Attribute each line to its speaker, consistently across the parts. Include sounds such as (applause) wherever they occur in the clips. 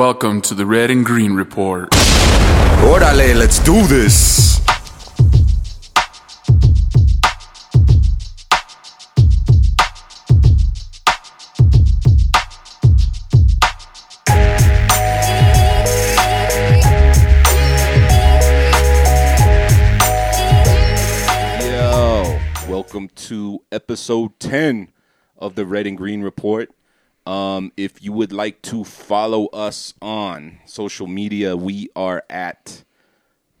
Speaker 1: Welcome to the Red and Green Report.
Speaker 2: Orale, let's do this.
Speaker 3: Yo, welcome to episode 10 of the Red and Green Report. Um, if you would like to follow us on social media, we are at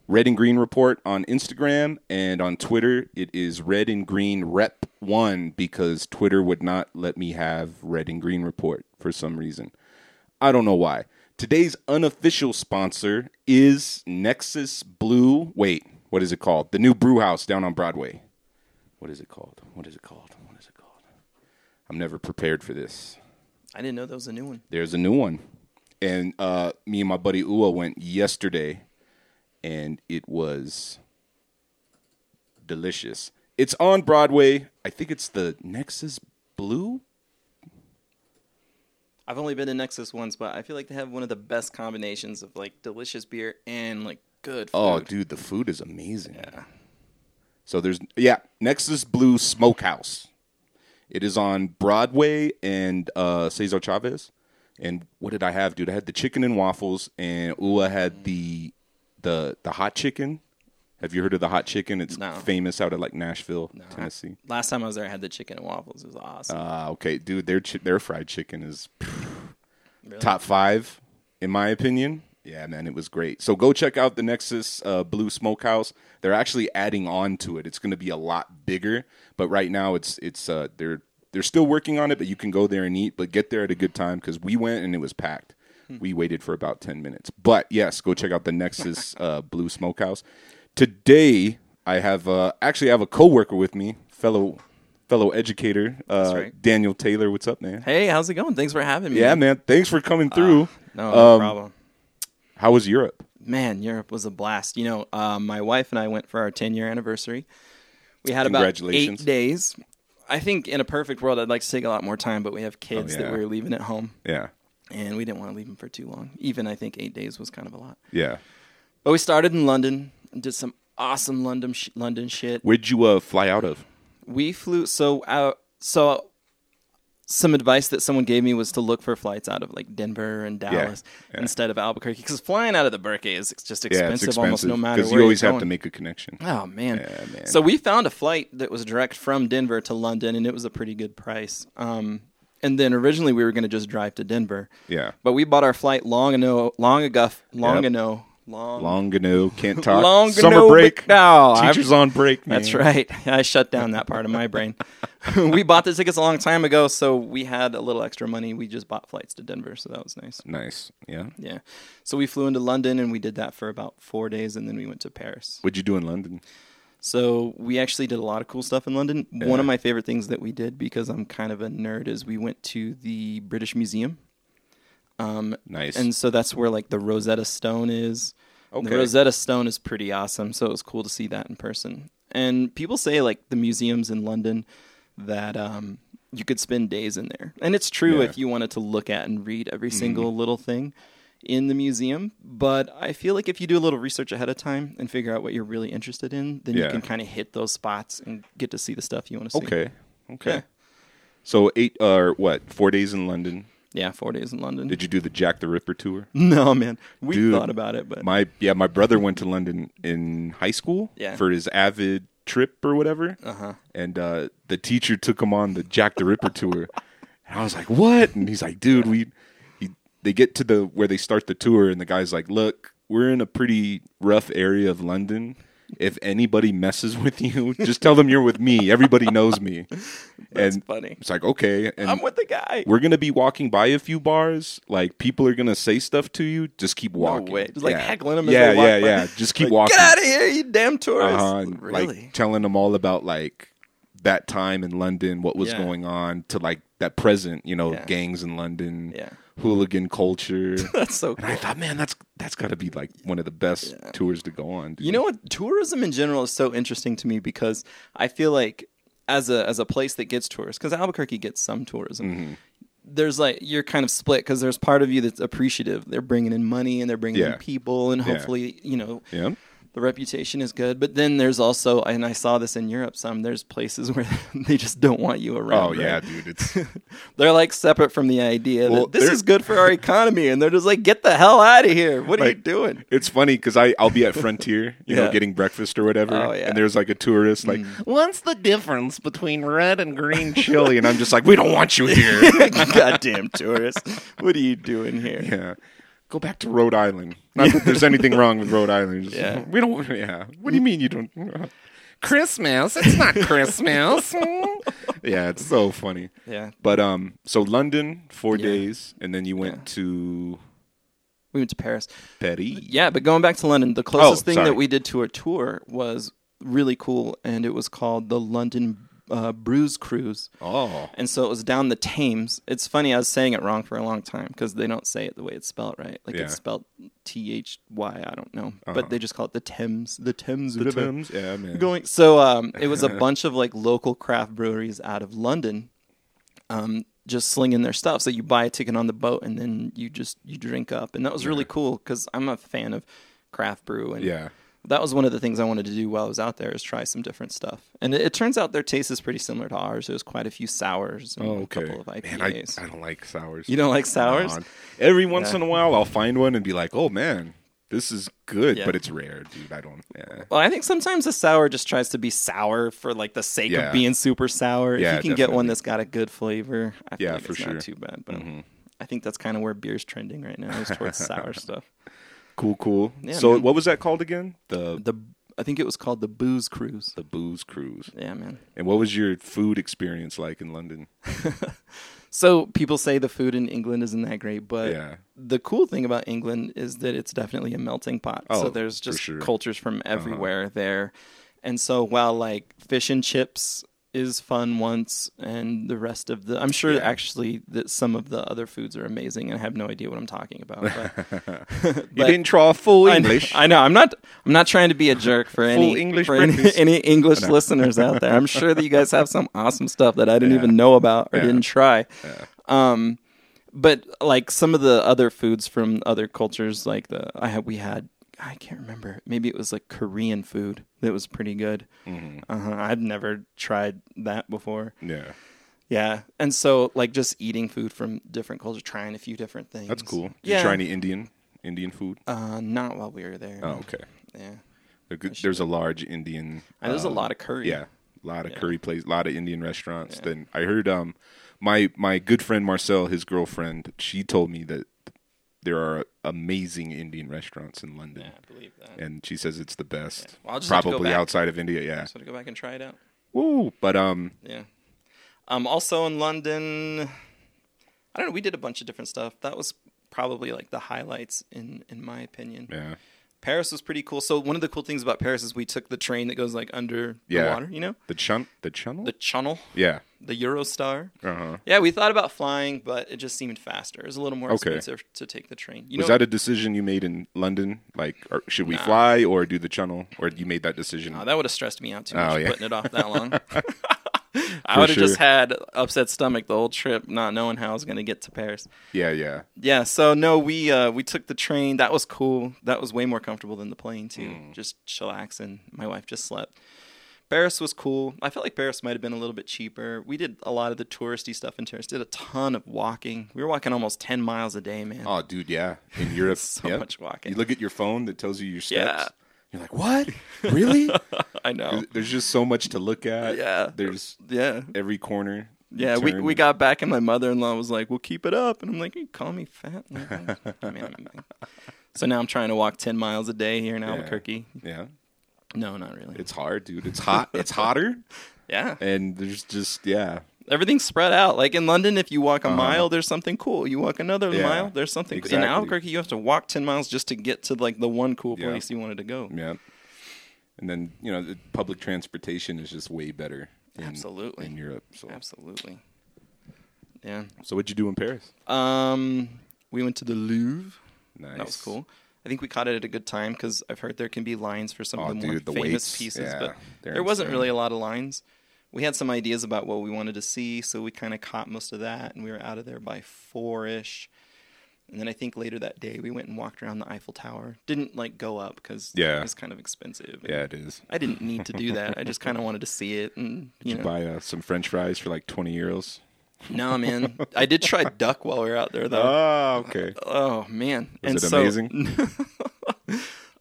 Speaker 3: Red and Green Report on Instagram and on Twitter. It is Red and Green Rep One because Twitter would not let me have Red and Green Report for some reason. I don't know why. Today's unofficial sponsor is Nexus Blue. Wait, what is it called? The new brew house down on Broadway. What is it called? What is it called? What is it called? I'm never prepared for this.
Speaker 4: I didn't know that was a new one.
Speaker 3: There's a new one. And uh, me and my buddy Ua went yesterday, and it was delicious. It's on Broadway. I think it's the Nexus Blue.
Speaker 4: I've only been to Nexus once, but I feel like they have one of the best combinations of like delicious beer and like good food.
Speaker 3: Oh, dude, the food is amazing. Yeah. So there's yeah, Nexus Blue Smokehouse. It is on Broadway and uh, Cesar Chavez. And what did I have, dude? I had the chicken and waffles, and Ua had the the the hot chicken. Have you heard of the hot chicken? It's
Speaker 4: No.
Speaker 3: famous out of like Nashville, Tennessee.
Speaker 4: Last time I was there, I had the chicken and waffles. It was awesome.
Speaker 3: Uh, okay, dude, their chi- their fried chicken is
Speaker 4: Really?
Speaker 3: top five in my opinion. Yeah, man, it was great. So go check out the Nexus uh, Blue Smokehouse. They're actually adding on to it. It's going to be a lot bigger, but right now it's it's uh, they're they're still working on it. But you can go there and eat, but get there at a good time because we went and it was packed. We waited for about ten minutes, but yes, go check out the Nexus (laughs) uh, Blue Smokehouse. Today I have uh, actually I have a coworker with me, fellow fellow educator, uh,
Speaker 4: right.
Speaker 3: Daniel Taylor. What's up, man?
Speaker 4: hey, how's it going? Thanks for having me.
Speaker 3: Yeah, man. Thanks for coming through.
Speaker 4: No, no
Speaker 3: Um,
Speaker 4: problem.
Speaker 3: How was Europe?
Speaker 4: Man, Europe was a blast. You know, um, my wife and I went for our 10 year anniversary. We had about eight days. I think in a perfect world, I'd like to take a lot more time, but we have kids
Speaker 3: Oh, yeah.
Speaker 4: that we are leaving at home,
Speaker 3: Yeah,
Speaker 4: and we didn't want to leave them for too long. Even I think eight days was kind of a lot.
Speaker 3: yeah.
Speaker 4: But we started in London and did some awesome London sh- London shit.
Speaker 3: Where'd you uh, fly out of?
Speaker 4: We flew so uh, so some advice that someone gave me was to look for flights out of like Denver and Dallas
Speaker 3: yeah.
Speaker 4: instead of Albuquerque because flying out of the Burque is just expensive,
Speaker 3: yeah, expensive
Speaker 4: almost no matter where
Speaker 3: you always have to make a connection.
Speaker 4: Oh man.
Speaker 3: Yeah, man.
Speaker 4: So we found a flight that was direct from Denver to London, and it was a pretty good price. Um, and then originally we were going to just drive to Denver,
Speaker 3: Yeah,
Speaker 4: but we bought our flight long ago, long ago, long
Speaker 3: Yep.
Speaker 4: ago, long.
Speaker 3: long ago, can't (laughs) talk.
Speaker 4: Long
Speaker 3: Summer break.
Speaker 4: no,
Speaker 3: Teachers on break. Man.
Speaker 4: That's right. (laughs) I shut down that part of my brain. (laughs) we bought the tickets a long time ago, so we had a little extra money. We just bought flights to Denver, so that was nice.
Speaker 3: Nice. Yeah.
Speaker 4: Yeah. So we flew into London and we did that for about four days, and then we went to Paris.
Speaker 3: What'd you do in London?
Speaker 4: So we actually did a lot of cool stuff in London. One of my favorite things that we did, because I'm kind of a nerd, is we went to the British Museum. Um,
Speaker 3: Nice.
Speaker 4: and so that's where like the Rosetta Stone is.
Speaker 3: Okay.
Speaker 4: The Rosetta Stone is pretty awesome, so it was cool to see that in person. And people say like the museums in London that um, you could spend days in there, and it's true
Speaker 3: Yeah. Mm-hmm.
Speaker 4: if you wanted to look at and read every single little thing in the museum. But I feel like if you do a little research ahead of time and figure out what you're really interested in, then
Speaker 3: Yeah.
Speaker 4: you can kind of hit those spots and get to see the stuff you want to see.
Speaker 3: okay. Okay.
Speaker 4: Yeah.
Speaker 3: So eight or what? Four days in London.
Speaker 4: Yeah, four days in London.
Speaker 3: Did you do the Jack the Ripper tour? (laughs)
Speaker 4: no, man, we
Speaker 3: Dude,
Speaker 4: thought about it, but
Speaker 3: My yeah, my brother went to London in high school
Speaker 4: Yeah.
Speaker 3: for his AVID trip or whatever.
Speaker 4: Uh-huh.
Speaker 3: And uh, the teacher took him on the Jack the Ripper tour. And I was like, "What?" And he's like, "Dude, we he, they get to the where they start the tour and the guy's like, "Look, we're in a pretty rough area of London. If anybody messes with (laughs) you, just tell them you're with me. Everybody knows me." (laughs)
Speaker 4: That's
Speaker 3: and
Speaker 4: funny.
Speaker 3: It's like, "Okay." And
Speaker 4: I'm with the guy.
Speaker 3: we're gonna be walking by a few bars. Like people are gonna say stuff to you. Just keep
Speaker 4: No
Speaker 3: walking.
Speaker 4: way. Just, like, heckling 'em as
Speaker 3: Yeah, yeah,
Speaker 4: by.
Speaker 3: yeah. Just keep
Speaker 4: Like,
Speaker 3: walking.
Speaker 4: Get out of here, you damn tourist!
Speaker 3: Uh-huh,
Speaker 4: really?
Speaker 3: Like telling them all about like that time in London, what was
Speaker 4: Yeah.
Speaker 3: going on, to like that present. You know,
Speaker 4: Yeah.
Speaker 3: gangs in London,
Speaker 4: Yeah.
Speaker 3: Hooligan culture. (laughs)
Speaker 4: That's so
Speaker 3: and. I thought, man, that's that's got to be like one of the best tours to go on. dude.
Speaker 4: You know what? Tourism in general is so interesting to me because I feel like as a as a place that gets tourists, because Albuquerque gets some tourism.
Speaker 3: Mm-hmm.
Speaker 4: there's like you're kind of split because there's part of you that's appreciative. They're bringing in money and they're bringing
Speaker 3: Yeah.
Speaker 4: in people, and
Speaker 3: Yeah.
Speaker 4: hopefully, you know,
Speaker 3: Yeah.
Speaker 4: The reputation is good. But then there's also, and I saw this in Europe. Some there's places (laughs) where they just don't want you around.
Speaker 3: Oh yeah,
Speaker 4: right?
Speaker 3: dude. It's (laughs)
Speaker 4: they're like separate from the idea
Speaker 3: Well,
Speaker 4: that this is good for our economy, and they're just like, get the hell out of here. What are you doing?
Speaker 3: it's funny because I I'll be at Frontier, you know, getting breakfast or whatever,
Speaker 4: Oh, yeah. Mm.
Speaker 3: and there's like a tourist like, what's the difference between red and green chili? And I'm just like, we don't want you here. (laughs)
Speaker 4: Goddamn tourist! What are you doing here?
Speaker 3: yeah. Go back to Rhode Island. Not that there's anything wrong with Rhode Island. Just,
Speaker 4: Yeah.
Speaker 3: We don't. Yeah. What do you mean you don't? Christmas? It's not (laughs) Christmas. yeah, it's so funny.
Speaker 4: Yeah,
Speaker 3: But um, so London four
Speaker 4: Yeah.
Speaker 3: days, and then you went
Speaker 4: Yeah.
Speaker 3: to
Speaker 4: we went to Paris.
Speaker 3: Paris.
Speaker 4: Yeah, but going back to London, the closest
Speaker 3: Oh,
Speaker 4: thing
Speaker 3: sorry.
Speaker 4: that we did to a tour was really cool, and it was called the London uh, Booze Cruise.
Speaker 3: Oh,
Speaker 4: And so it was down the Thames. It's funny, I was saying it wrong for a long time because they don't say it the way it's spelled right. Like
Speaker 3: Yeah.
Speaker 4: it's spelled T H Y, I don't know.
Speaker 3: Uh-huh.
Speaker 4: But they just call it the Thames, the Thames
Speaker 3: the
Speaker 4: River.
Speaker 3: Thames. Yeah, man.
Speaker 4: Going so um, it was a (laughs) bunch of like local craft breweries out of London, um, just slinging their stuff. So you buy a ticket on the boat and then you just you drink up, and that was really cool because I'm a fan of craft brew and
Speaker 3: Yeah.
Speaker 4: That was one of the things I wanted to do while I was out there is try some different stuff. And it, it turns out their taste is pretty similar to ours. There's quite a few sours and
Speaker 3: Oh,
Speaker 4: a couple of
Speaker 3: Man, I,
Speaker 4: IPAs.
Speaker 3: I don't like sours.
Speaker 4: you don't like sours?
Speaker 3: Every once
Speaker 4: Yeah.
Speaker 3: in a while, I'll find one and be like, "Oh man, this is good,"
Speaker 4: Yeah.
Speaker 3: but it's rare, dude. I don't. Yeah.
Speaker 4: Well, I think sometimes a sour just tries to be sour for like the sake
Speaker 3: Yeah.
Speaker 4: of being super sour.
Speaker 3: Yeah,
Speaker 4: if you can get one that's got a good flavor, I
Speaker 3: Yeah, for
Speaker 4: it's
Speaker 3: sure.
Speaker 4: not too bad. But
Speaker 3: Mhm.
Speaker 4: I think that's kind of where beer's trending right now is towards sour (laughs) stuff.
Speaker 3: Cool, cool.
Speaker 4: Yeah,
Speaker 3: so,
Speaker 4: man.
Speaker 3: what was that called again? The
Speaker 4: The I think it was called the Booze Cruise.
Speaker 3: the booze cruise.
Speaker 4: Yeah, man.
Speaker 3: And what was your food experience like in London? (laughs)
Speaker 4: So people say the food in England isn't that great, but
Speaker 3: Yeah.
Speaker 4: the cool thing about England is that it's definitely a melting pot.
Speaker 3: Oh,
Speaker 4: so there's just
Speaker 3: sure. Uh-huh.
Speaker 4: cultures from everywhere there. And so while like fish and chips is fun once and the rest of the I'm sure
Speaker 3: Yeah.
Speaker 4: actually that some of the other foods are amazing and I have no idea what I'm talking about. But, (laughs)
Speaker 3: you didn't try full
Speaker 4: I know-
Speaker 3: English.
Speaker 4: I know. I'm not. I'm not trying to be a jerk for any
Speaker 3: English
Speaker 4: for any, any English listeners out there. I'm sure that you guys have some awesome stuff that I didn't
Speaker 3: Yeah.
Speaker 4: even know about or
Speaker 3: Yeah.
Speaker 4: didn't try. Um, but like some of the other foods from other cultures, like the I had we had. I can't remember. Maybe it was like Korean food that was pretty good.
Speaker 3: Mhm.
Speaker 4: Uh-huh. I've never tried that before.
Speaker 3: Yeah,
Speaker 4: Yeah, and so like just eating food from different cultures, trying a few different things.
Speaker 3: that's cool. Did
Speaker 4: Yeah.
Speaker 3: you try any Indian Indian food?
Speaker 4: Uh, not while we were there.
Speaker 3: Oh, okay.
Speaker 4: Yeah,
Speaker 3: There There's a large Indian.
Speaker 4: there's a
Speaker 3: um,
Speaker 4: lot of curry.
Speaker 3: Yeah, a lot of
Speaker 4: Yeah.
Speaker 3: curry places, a lot of Indian restaurants.
Speaker 4: Yeah.
Speaker 3: Then I heard um, my my good friend Marcel, his girlfriend, she told me that there are amazing Indian restaurants in London,
Speaker 4: Yeah, I believe that.
Speaker 3: and she says it's the best,
Speaker 4: Well, I'll just have to go
Speaker 3: probably outside of India. Yeah,
Speaker 4: So to go back and try it out.
Speaker 3: woo. But um,
Speaker 4: Yeah. Um. Also in London, I don't know. We did a bunch of different stuff. That was probably like the highlights in in my opinion.
Speaker 3: yeah,
Speaker 4: Paris was pretty cool. So one of the cool things about Paris is we took the train that goes like under
Speaker 3: Yeah.
Speaker 4: the water. You know,
Speaker 3: the chun, the channel.
Speaker 4: the Channel,
Speaker 3: yeah,
Speaker 4: the Eurostar.
Speaker 3: uh huh.
Speaker 4: Yeah, we thought about flying, but it just seemed faster. It was a little more
Speaker 3: Okay.
Speaker 4: expensive to take the train. You
Speaker 3: Was
Speaker 4: know,
Speaker 3: that a decision you made in London? Like, should we
Speaker 4: Nah.
Speaker 3: fly or do the channel, or you made that decision?
Speaker 4: Oh, that would have stressed me out too
Speaker 3: Oh,
Speaker 4: much
Speaker 3: yeah.
Speaker 4: putting it off that long. (laughs) (laughs) I would have just had upset stomach the whole trip, not knowing how I was going to get to Paris.
Speaker 3: yeah, yeah.
Speaker 4: Yeah, so no, we uh, we took the train. That was cool. That was way more comfortable than the plane too.
Speaker 3: Mm.
Speaker 4: Just chillaxing. My wife just slept. Paris was cool. I felt like Paris might have been a little bit cheaper. We did a lot of the touristy stuff in Paris. Did a ton of walking. We were walking almost ten miles a day, man.
Speaker 3: Oh, dude, yeah. In (laughs) Europe,
Speaker 4: So much walking.
Speaker 3: You look at your phone that tells you your steps.
Speaker 4: Yeah.
Speaker 3: You're like, what? Really? (laughs)
Speaker 4: I know.
Speaker 3: There's- There's just so much to look at.
Speaker 4: Yeah.
Speaker 3: There's
Speaker 4: Yeah.
Speaker 3: every corner.
Speaker 4: Yeah, we, we got back and my mother in law was like, "Well, keep it up," and I'm like, "You call me fat?" Man, man. so now I'm trying to walk ten miles a day here in Albuquerque.
Speaker 3: Yeah.
Speaker 4: No, not really.
Speaker 3: It's hard, dude. It's hot. It's hotter. (laughs)
Speaker 4: yeah,
Speaker 3: And there's just, yeah.
Speaker 4: Everything's spread out. Like in London, if you walk a
Speaker 3: Uh-huh.
Speaker 4: mile, there's something cool. You walk another
Speaker 3: Yeah,
Speaker 4: mile, there's something.
Speaker 3: exactly.
Speaker 4: In Albuquerque, you have to walk ten miles just to get to like the one cool
Speaker 3: Yeah.
Speaker 4: place you wanted to go.
Speaker 3: Yeah. And then, you know, the public transportation is just way better. In,
Speaker 4: Absolutely.
Speaker 3: In Europe. So,
Speaker 4: Absolutely. Yeah.
Speaker 3: so what'd you do in Paris?
Speaker 4: Um, we went to the Louvre.
Speaker 3: Nice.
Speaker 4: That was cool. I think we caught it at a good time because I've heard there can be lines for some
Speaker 3: Oh,
Speaker 4: of the more
Speaker 3: the
Speaker 4: famous
Speaker 3: waits.
Speaker 4: pieces,
Speaker 3: Yeah,
Speaker 4: but there wasn't really a lot of lines. We had some ideas about what we wanted to see, so we kind of caught most of that, and we were out of there by four ish. And then I think later that day we went and walked around the Eiffel Tower. Didn't like go up because
Speaker 3: Yeah.
Speaker 4: it was kind of expensive.
Speaker 3: Yeah, it is.
Speaker 4: I didn't need to do that. I just kind of wanted to see it, and you
Speaker 3: You
Speaker 4: know,
Speaker 3: buy uh, some French fries for like twenty euros.
Speaker 4: no man. I did try (laughs) duck while we were out there though.
Speaker 3: Oh, okay.
Speaker 4: oh man,
Speaker 3: Was
Speaker 4: and
Speaker 3: it
Speaker 4: so,
Speaker 3: amazing? (laughs)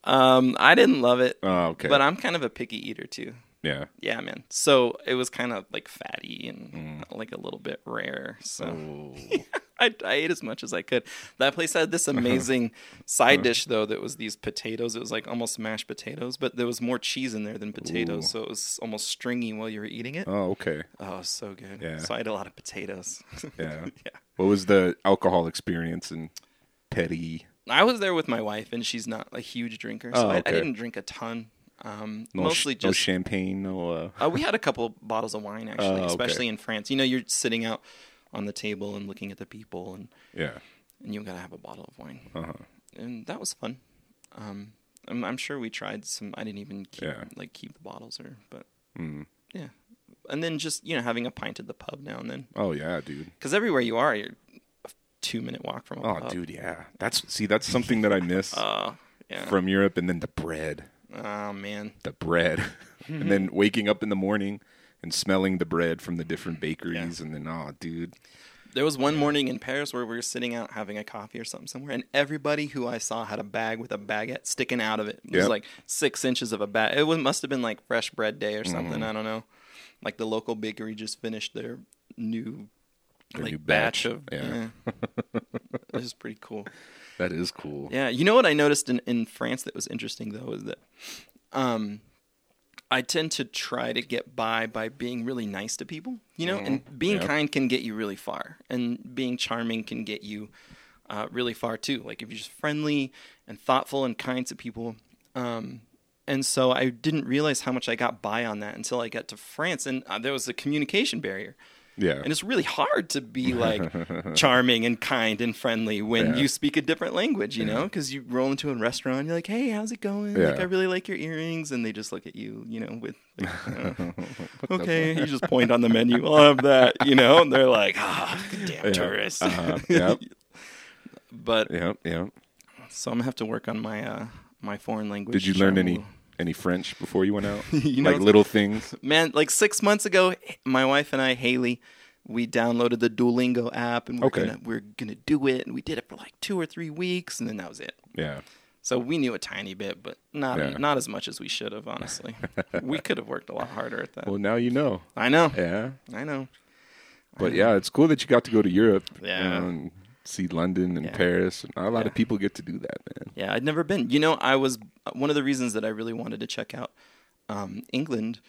Speaker 4: Um, I didn't love it,
Speaker 3: Oh, okay.
Speaker 4: but I'm kind of a picky eater too.
Speaker 3: Yeah.
Speaker 4: Yeah, man. So it was kind of like fatty and
Speaker 3: Mm.
Speaker 4: like a little bit rare. So. (laughs) I, I ate as much as I could. That place had this (laughs) amazing side dish though that was these potatoes. It was like almost mashed potatoes, but there was more cheese in there than potatoes,
Speaker 3: Ooh.
Speaker 4: so it was almost stringy while you were eating it.
Speaker 3: Oh, okay.
Speaker 4: Oh, so good.
Speaker 3: Yeah.
Speaker 4: So I ate a lot of potatoes. (laughs)
Speaker 3: Yeah.
Speaker 4: yeah.
Speaker 3: What was the alcohol experience in Petty?
Speaker 4: I was there with my wife, and she's not a huge drinker, so
Speaker 3: Oh,
Speaker 4: I, I didn't drink a ton. Um,
Speaker 3: No,
Speaker 4: mostly
Speaker 3: sh- no
Speaker 4: just
Speaker 3: champagne, no. Uh,
Speaker 4: Uh, we had a couple bottles of wine actually,
Speaker 3: okay.
Speaker 4: especially in France. You know, you're sitting out on the table and looking at the people, and
Speaker 3: yeah.
Speaker 4: and you gotta have a bottle of wine,
Speaker 3: Uh huh.
Speaker 4: and that was fun. Um, I'm, I'm sure we tried some. I didn't even keep
Speaker 3: Yeah.
Speaker 4: like keep the bottles or, but
Speaker 3: Mm.
Speaker 4: yeah. And then just you know having a pint at the pub now and then,
Speaker 3: Oh yeah, dude.
Speaker 4: because everywhere you are, you're a two minute walk from a
Speaker 3: Oh,
Speaker 4: pub.
Speaker 3: dude, yeah. That's see, that's something that I miss
Speaker 4: Uh, (laughs) yeah.
Speaker 3: from Europe, and then the bread,
Speaker 4: oh man.
Speaker 3: the bread, (laughs) and then waking up in the morning and smelling the bread from the different bakeries, and then oh, dude,
Speaker 4: There was one morning in Paris where we were sitting out having a coffee or something somewhere, and everybody who I saw had a bag with a baguette sticking out of it. It was like six inches of a bag. It was, must have been like fresh bread day or something.
Speaker 3: Mm-hmm.
Speaker 4: I don't know. Like the local bakery just finished their new
Speaker 3: Their
Speaker 4: like
Speaker 3: new
Speaker 4: batch.
Speaker 3: batch,
Speaker 4: of.
Speaker 3: yeah.
Speaker 4: this (laughs) is pretty cool.
Speaker 3: That is cool.
Speaker 4: Yeah, you know what I noticed in, in France that was interesting though is that um, I tend to try to get by by being really nice to people, you know, and being kind can get you really far, and being charming can get you uh, really far too. Like if you're just friendly and thoughtful and kind to people. Um, and so I didn't realize how much I got by on that until I got to France, and uh, there was a communication barrier.
Speaker 3: Yeah.
Speaker 4: And it's really hard to be (laughs) like charming and kind and friendly when
Speaker 3: Yeah.
Speaker 4: you speak a different language, you know? Because you roll into a restaurant, you're like, "Hey, how's it going? Like, I really like your earrings," and they just look at you, you know, with like, (laughs) okay, you just point on the menu, I'll have that, you know, and they're like, "Ah, damn
Speaker 3: Yeah.
Speaker 4: tourist."
Speaker 3: Uh-huh. (laughs) Yep.
Speaker 4: But
Speaker 3: Yep. Yep.
Speaker 4: so I'm gonna have to work on my uh my foreign language.
Speaker 3: Did you learn any. Any French before you went out? (laughs)
Speaker 4: You know,
Speaker 3: like little things.
Speaker 4: man, like six months ago, my wife and I, Haley, we downloaded the Duolingo app and we're
Speaker 3: Okay.
Speaker 4: gonna we're gonna do it, and we did it for like two or three weeks, and then that was it.
Speaker 3: Yeah.
Speaker 4: So we knew a tiny bit, but not
Speaker 3: Yeah.
Speaker 4: not as much as we should have. Honestly, (laughs) we could have worked a lot harder at that.
Speaker 3: Well, now you know.
Speaker 4: I know,
Speaker 3: Yeah.
Speaker 4: I know.
Speaker 3: But yeah, it's cool that you got to go to Europe.
Speaker 4: Yeah.
Speaker 3: and see London and
Speaker 4: Yeah.
Speaker 3: Paris. Not a lot
Speaker 4: Yeah.
Speaker 3: of people get to do that, man.
Speaker 4: Yeah, I'd never been. You know, I was one of the reasons that I really wanted to check out um, England,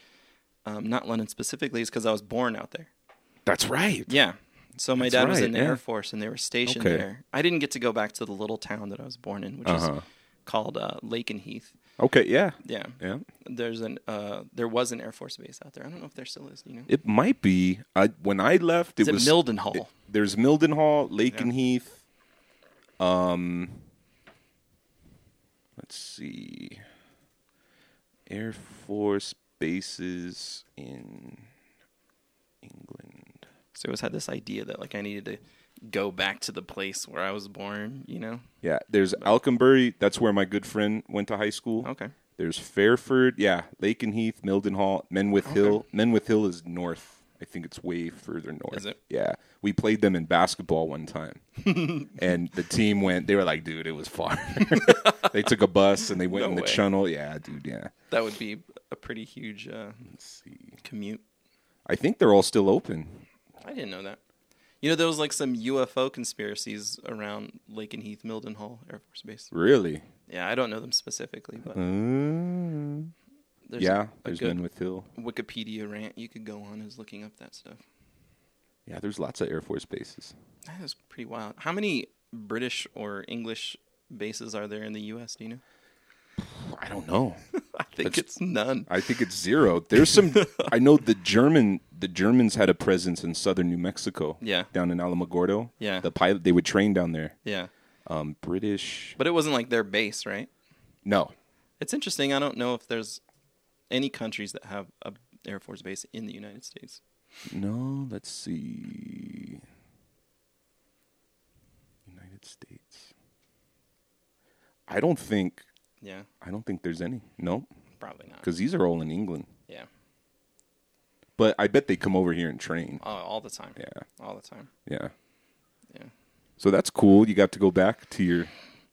Speaker 4: um, not London specifically, is because I was born out there.
Speaker 3: That's right.
Speaker 4: Yeah. So my
Speaker 3: That's
Speaker 4: dad was in the
Speaker 3: yeah.
Speaker 4: Air Force, and they were stationed
Speaker 3: Okay.
Speaker 4: there. I didn't get to go back to the little town that I was born in, which
Speaker 3: Uh-huh.
Speaker 4: is called uh, Lakenheath.
Speaker 3: Okay. Yeah.
Speaker 4: Yeah.
Speaker 3: Yeah.
Speaker 4: There's an uh, there was an Air Force base out there. I don't know if there still is. You know,
Speaker 3: It might be. I when I left, it
Speaker 4: is it
Speaker 3: was
Speaker 4: Mildenhall?
Speaker 3: it- there's Mildenhall, Lakenheath. Um. Let's see. Air Force bases in England.
Speaker 4: so I always had this idea that like I needed to go back to the place where I was born. You know.
Speaker 3: Yeah, there's Alconbury. That's where my good friend went to high school.
Speaker 4: Okay.
Speaker 3: There's Fairford. Yeah, Lakenheath, Mildenhall, Menwith Hill. Menwith Hill is north. I think it's way further north.
Speaker 4: Is it?
Speaker 3: Yeah, we played them in basketball one time, (laughs) and the team went. They were like, "Dude, it was far." (laughs) (laughs) they took a bus and they went
Speaker 4: No
Speaker 3: in the
Speaker 4: way.
Speaker 3: channel. Yeah, dude. Yeah.
Speaker 4: That would be a pretty huge uh,
Speaker 3: Let's see.
Speaker 4: commute.
Speaker 3: I think they're all still open.
Speaker 4: I didn't know that. You know, there was like some UFO conspiracies around Lake and Lakenheath Mildenhall Air Force Base.
Speaker 3: Really?
Speaker 4: Yeah, I don't know them specifically, but
Speaker 3: Mm.
Speaker 4: There's
Speaker 3: yeah, there's
Speaker 4: good
Speaker 3: Menwith Hill.
Speaker 4: Wikipedia rant you could go on is looking up that stuff.
Speaker 3: Yeah, there's lots of Air Force bases.
Speaker 4: That is pretty wild. How many British or English bases are there in the U.S.? Do you know?
Speaker 3: I don't know. (laughs)
Speaker 4: I think
Speaker 3: That's-
Speaker 4: it's none.
Speaker 3: I think it's zero. There's some. (laughs) I know the German. The Germans had a presence in southern New Mexico.
Speaker 4: Yeah.
Speaker 3: down in Alamogordo.
Speaker 4: Yeah.
Speaker 3: the pilot they would train down there.
Speaker 4: Yeah,
Speaker 3: Um, British.
Speaker 4: but it wasn't like their base, right?
Speaker 3: No,
Speaker 4: It's interesting. I don't know if there's any countries that have a Air Force base in the United States.
Speaker 3: No, let's see. United States. I don't think
Speaker 4: Yeah,
Speaker 3: I don't think there's any. No,
Speaker 4: probably not.
Speaker 3: because these are all in England.
Speaker 4: Yeah,
Speaker 3: But I bet they come over here and train.
Speaker 4: oh, all the time.
Speaker 3: Yeah,
Speaker 4: all the time.
Speaker 3: yeah.
Speaker 4: Yeah,
Speaker 3: So that's cool. You got to go back to your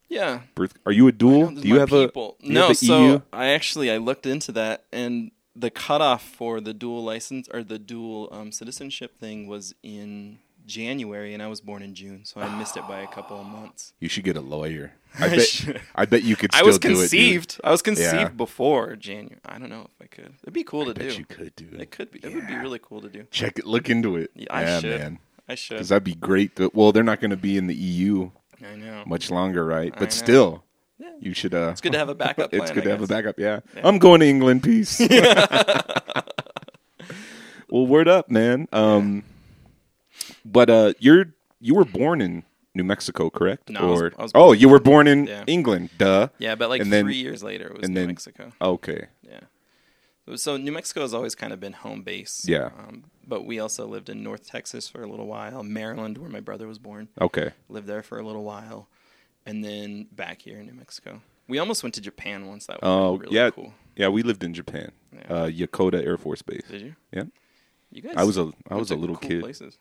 Speaker 4: yeah.
Speaker 3: birth. Are you a dual? Do you have
Speaker 4: people.
Speaker 3: a you
Speaker 4: no?
Speaker 3: have
Speaker 4: so
Speaker 3: EU?
Speaker 4: I actually I looked into that, and the cutoff for the dual license or the dual um, citizenship thing was in January, and I was born in June, so I missed it by a couple of months.
Speaker 3: You should get a lawyer. (laughs) I bet. I bet you could.
Speaker 4: I was
Speaker 3: do it,
Speaker 4: conceived. I was conceived
Speaker 3: Yeah.
Speaker 4: before January. I don't know if I could. It'd be cool to
Speaker 3: I bet
Speaker 4: do.
Speaker 3: you could do it.
Speaker 4: It could be. It would be really cool to do.
Speaker 3: Check it. Look into it.
Speaker 4: Yeah, I
Speaker 3: yeah,
Speaker 4: should.
Speaker 3: man.
Speaker 4: I should.
Speaker 3: Because that'd be great. To, well, they're not going to be in the EU
Speaker 4: I know.
Speaker 3: much longer, right? But still,
Speaker 4: Yeah.
Speaker 3: you should. Uh,
Speaker 4: It's good to have a (laughs) backup plan.
Speaker 3: it's good
Speaker 4: I
Speaker 3: to have a
Speaker 4: guess.
Speaker 3: backup. Yeah. I'm going to England. Peace. (laughs) (laughs) well, word up, man. Um, but uh, you're you were born in New Mexico, correct?
Speaker 4: No, I was- I was
Speaker 3: oh,
Speaker 4: born-
Speaker 3: you were born in
Speaker 4: Yeah.
Speaker 3: England. Duh.
Speaker 4: Yeah, but like
Speaker 3: And then-
Speaker 4: three years later, it was
Speaker 3: and
Speaker 4: New
Speaker 3: then-
Speaker 4: Mexico.
Speaker 3: Okay.
Speaker 4: So New Mexico has always kind of been home base.
Speaker 3: Yeah.
Speaker 4: Um, but we also lived in North Texas for a little while, Maryland, where my brother was born.
Speaker 3: Okay.
Speaker 4: Lived there for a little while, and then back here in New Mexico. We almost went to Japan once. That was
Speaker 3: Oh,
Speaker 4: really
Speaker 3: yeah.
Speaker 4: cool.
Speaker 3: Yeah, we lived in Japan.
Speaker 4: Yeah.
Speaker 3: Uh, Yokota Air Force Base.
Speaker 4: Did you?
Speaker 3: Yeah.
Speaker 4: You guys?
Speaker 3: I was a I was a little
Speaker 4: cool
Speaker 3: kid.
Speaker 4: Places.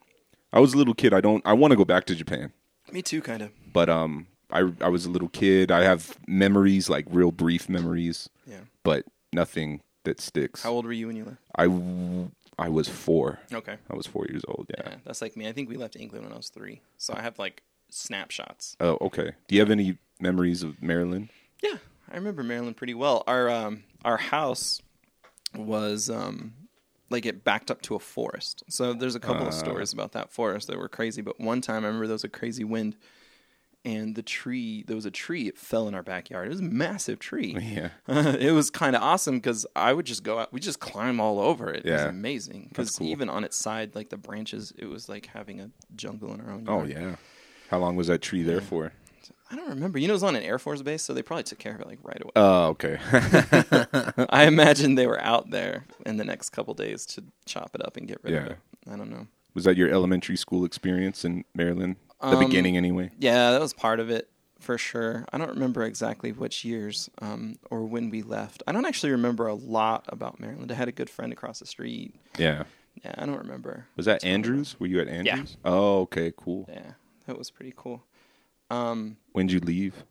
Speaker 3: I was a little kid. I don't. I want to go back to Japan,
Speaker 4: Me too, kind of.
Speaker 3: but um, I I was a little kid. I have memories, like real brief memories,
Speaker 4: Yeah.
Speaker 3: but nothing that sticks.
Speaker 4: How old were you when you left?
Speaker 3: I w- I was four.
Speaker 4: Okay.
Speaker 3: I was four years old. Yeah.
Speaker 4: Yeah, that's like me. I think we left England when I was three, so I have like snapshots.
Speaker 3: Oh, okay. Do you have any memories of Maryland?
Speaker 4: Yeah, I remember Maryland pretty well. Our um our house was um like it backed up to a forest. So there's a couple of
Speaker 3: Uh.
Speaker 4: stories about that forest that were crazy. But one time I remember there was a crazy wind, and the tree there was a tree. It fell in our backyard. It was a massive tree.
Speaker 3: Yeah. (laughs)
Speaker 4: it was kind of awesome because I would just go out. We just climb all over it. It was
Speaker 3: Yeah.
Speaker 4: amazing because
Speaker 3: cool.
Speaker 4: even on its side, like the branches, it was like having a jungle in our own.
Speaker 3: Oh yeah. How long was that tree there for?
Speaker 4: I don't remember. You know, it was on an Air Force base, so they probably took care of it like right away.
Speaker 3: Oh, okay. (laughs)
Speaker 4: I imagine they were out there in the next couple days to chop it up and get rid of
Speaker 3: Yeah.
Speaker 4: it. I don't know.
Speaker 3: was that your elementary school experience in Maryland? The
Speaker 4: Um,
Speaker 3: beginning, anyway.
Speaker 4: Yeah, that was part of it for sure. I don't remember exactly which years um, or when we left. I don't actually remember a lot about Maryland. I had a good friend across the street.
Speaker 3: Yeah.
Speaker 4: Yeah, I don't remember.
Speaker 3: Was that Andrews? Were you at Andrews?
Speaker 4: Yeah.
Speaker 3: Oh, okay, cool.
Speaker 4: Yeah, that was pretty cool. Um,
Speaker 3: when did you leave?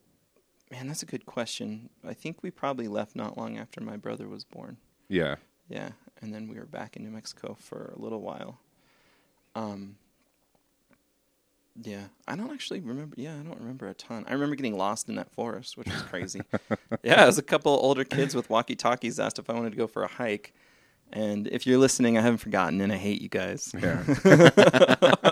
Speaker 4: man, that's a good question. I think we probably left not long after my brother was born.
Speaker 3: Yeah.
Speaker 4: Yeah, and then we were back in New Mexico for a little while. Um, yeah, I don't actually remember. Yeah, I don't remember a ton. I remember getting lost in that forest, which was crazy. (laughs) yeah, it was a couple older kids with walkie-talkies asked if I wanted to go for a hike. And if you're listening, I haven't forgotten, and I hate you guys.
Speaker 3: Yeah. (laughs)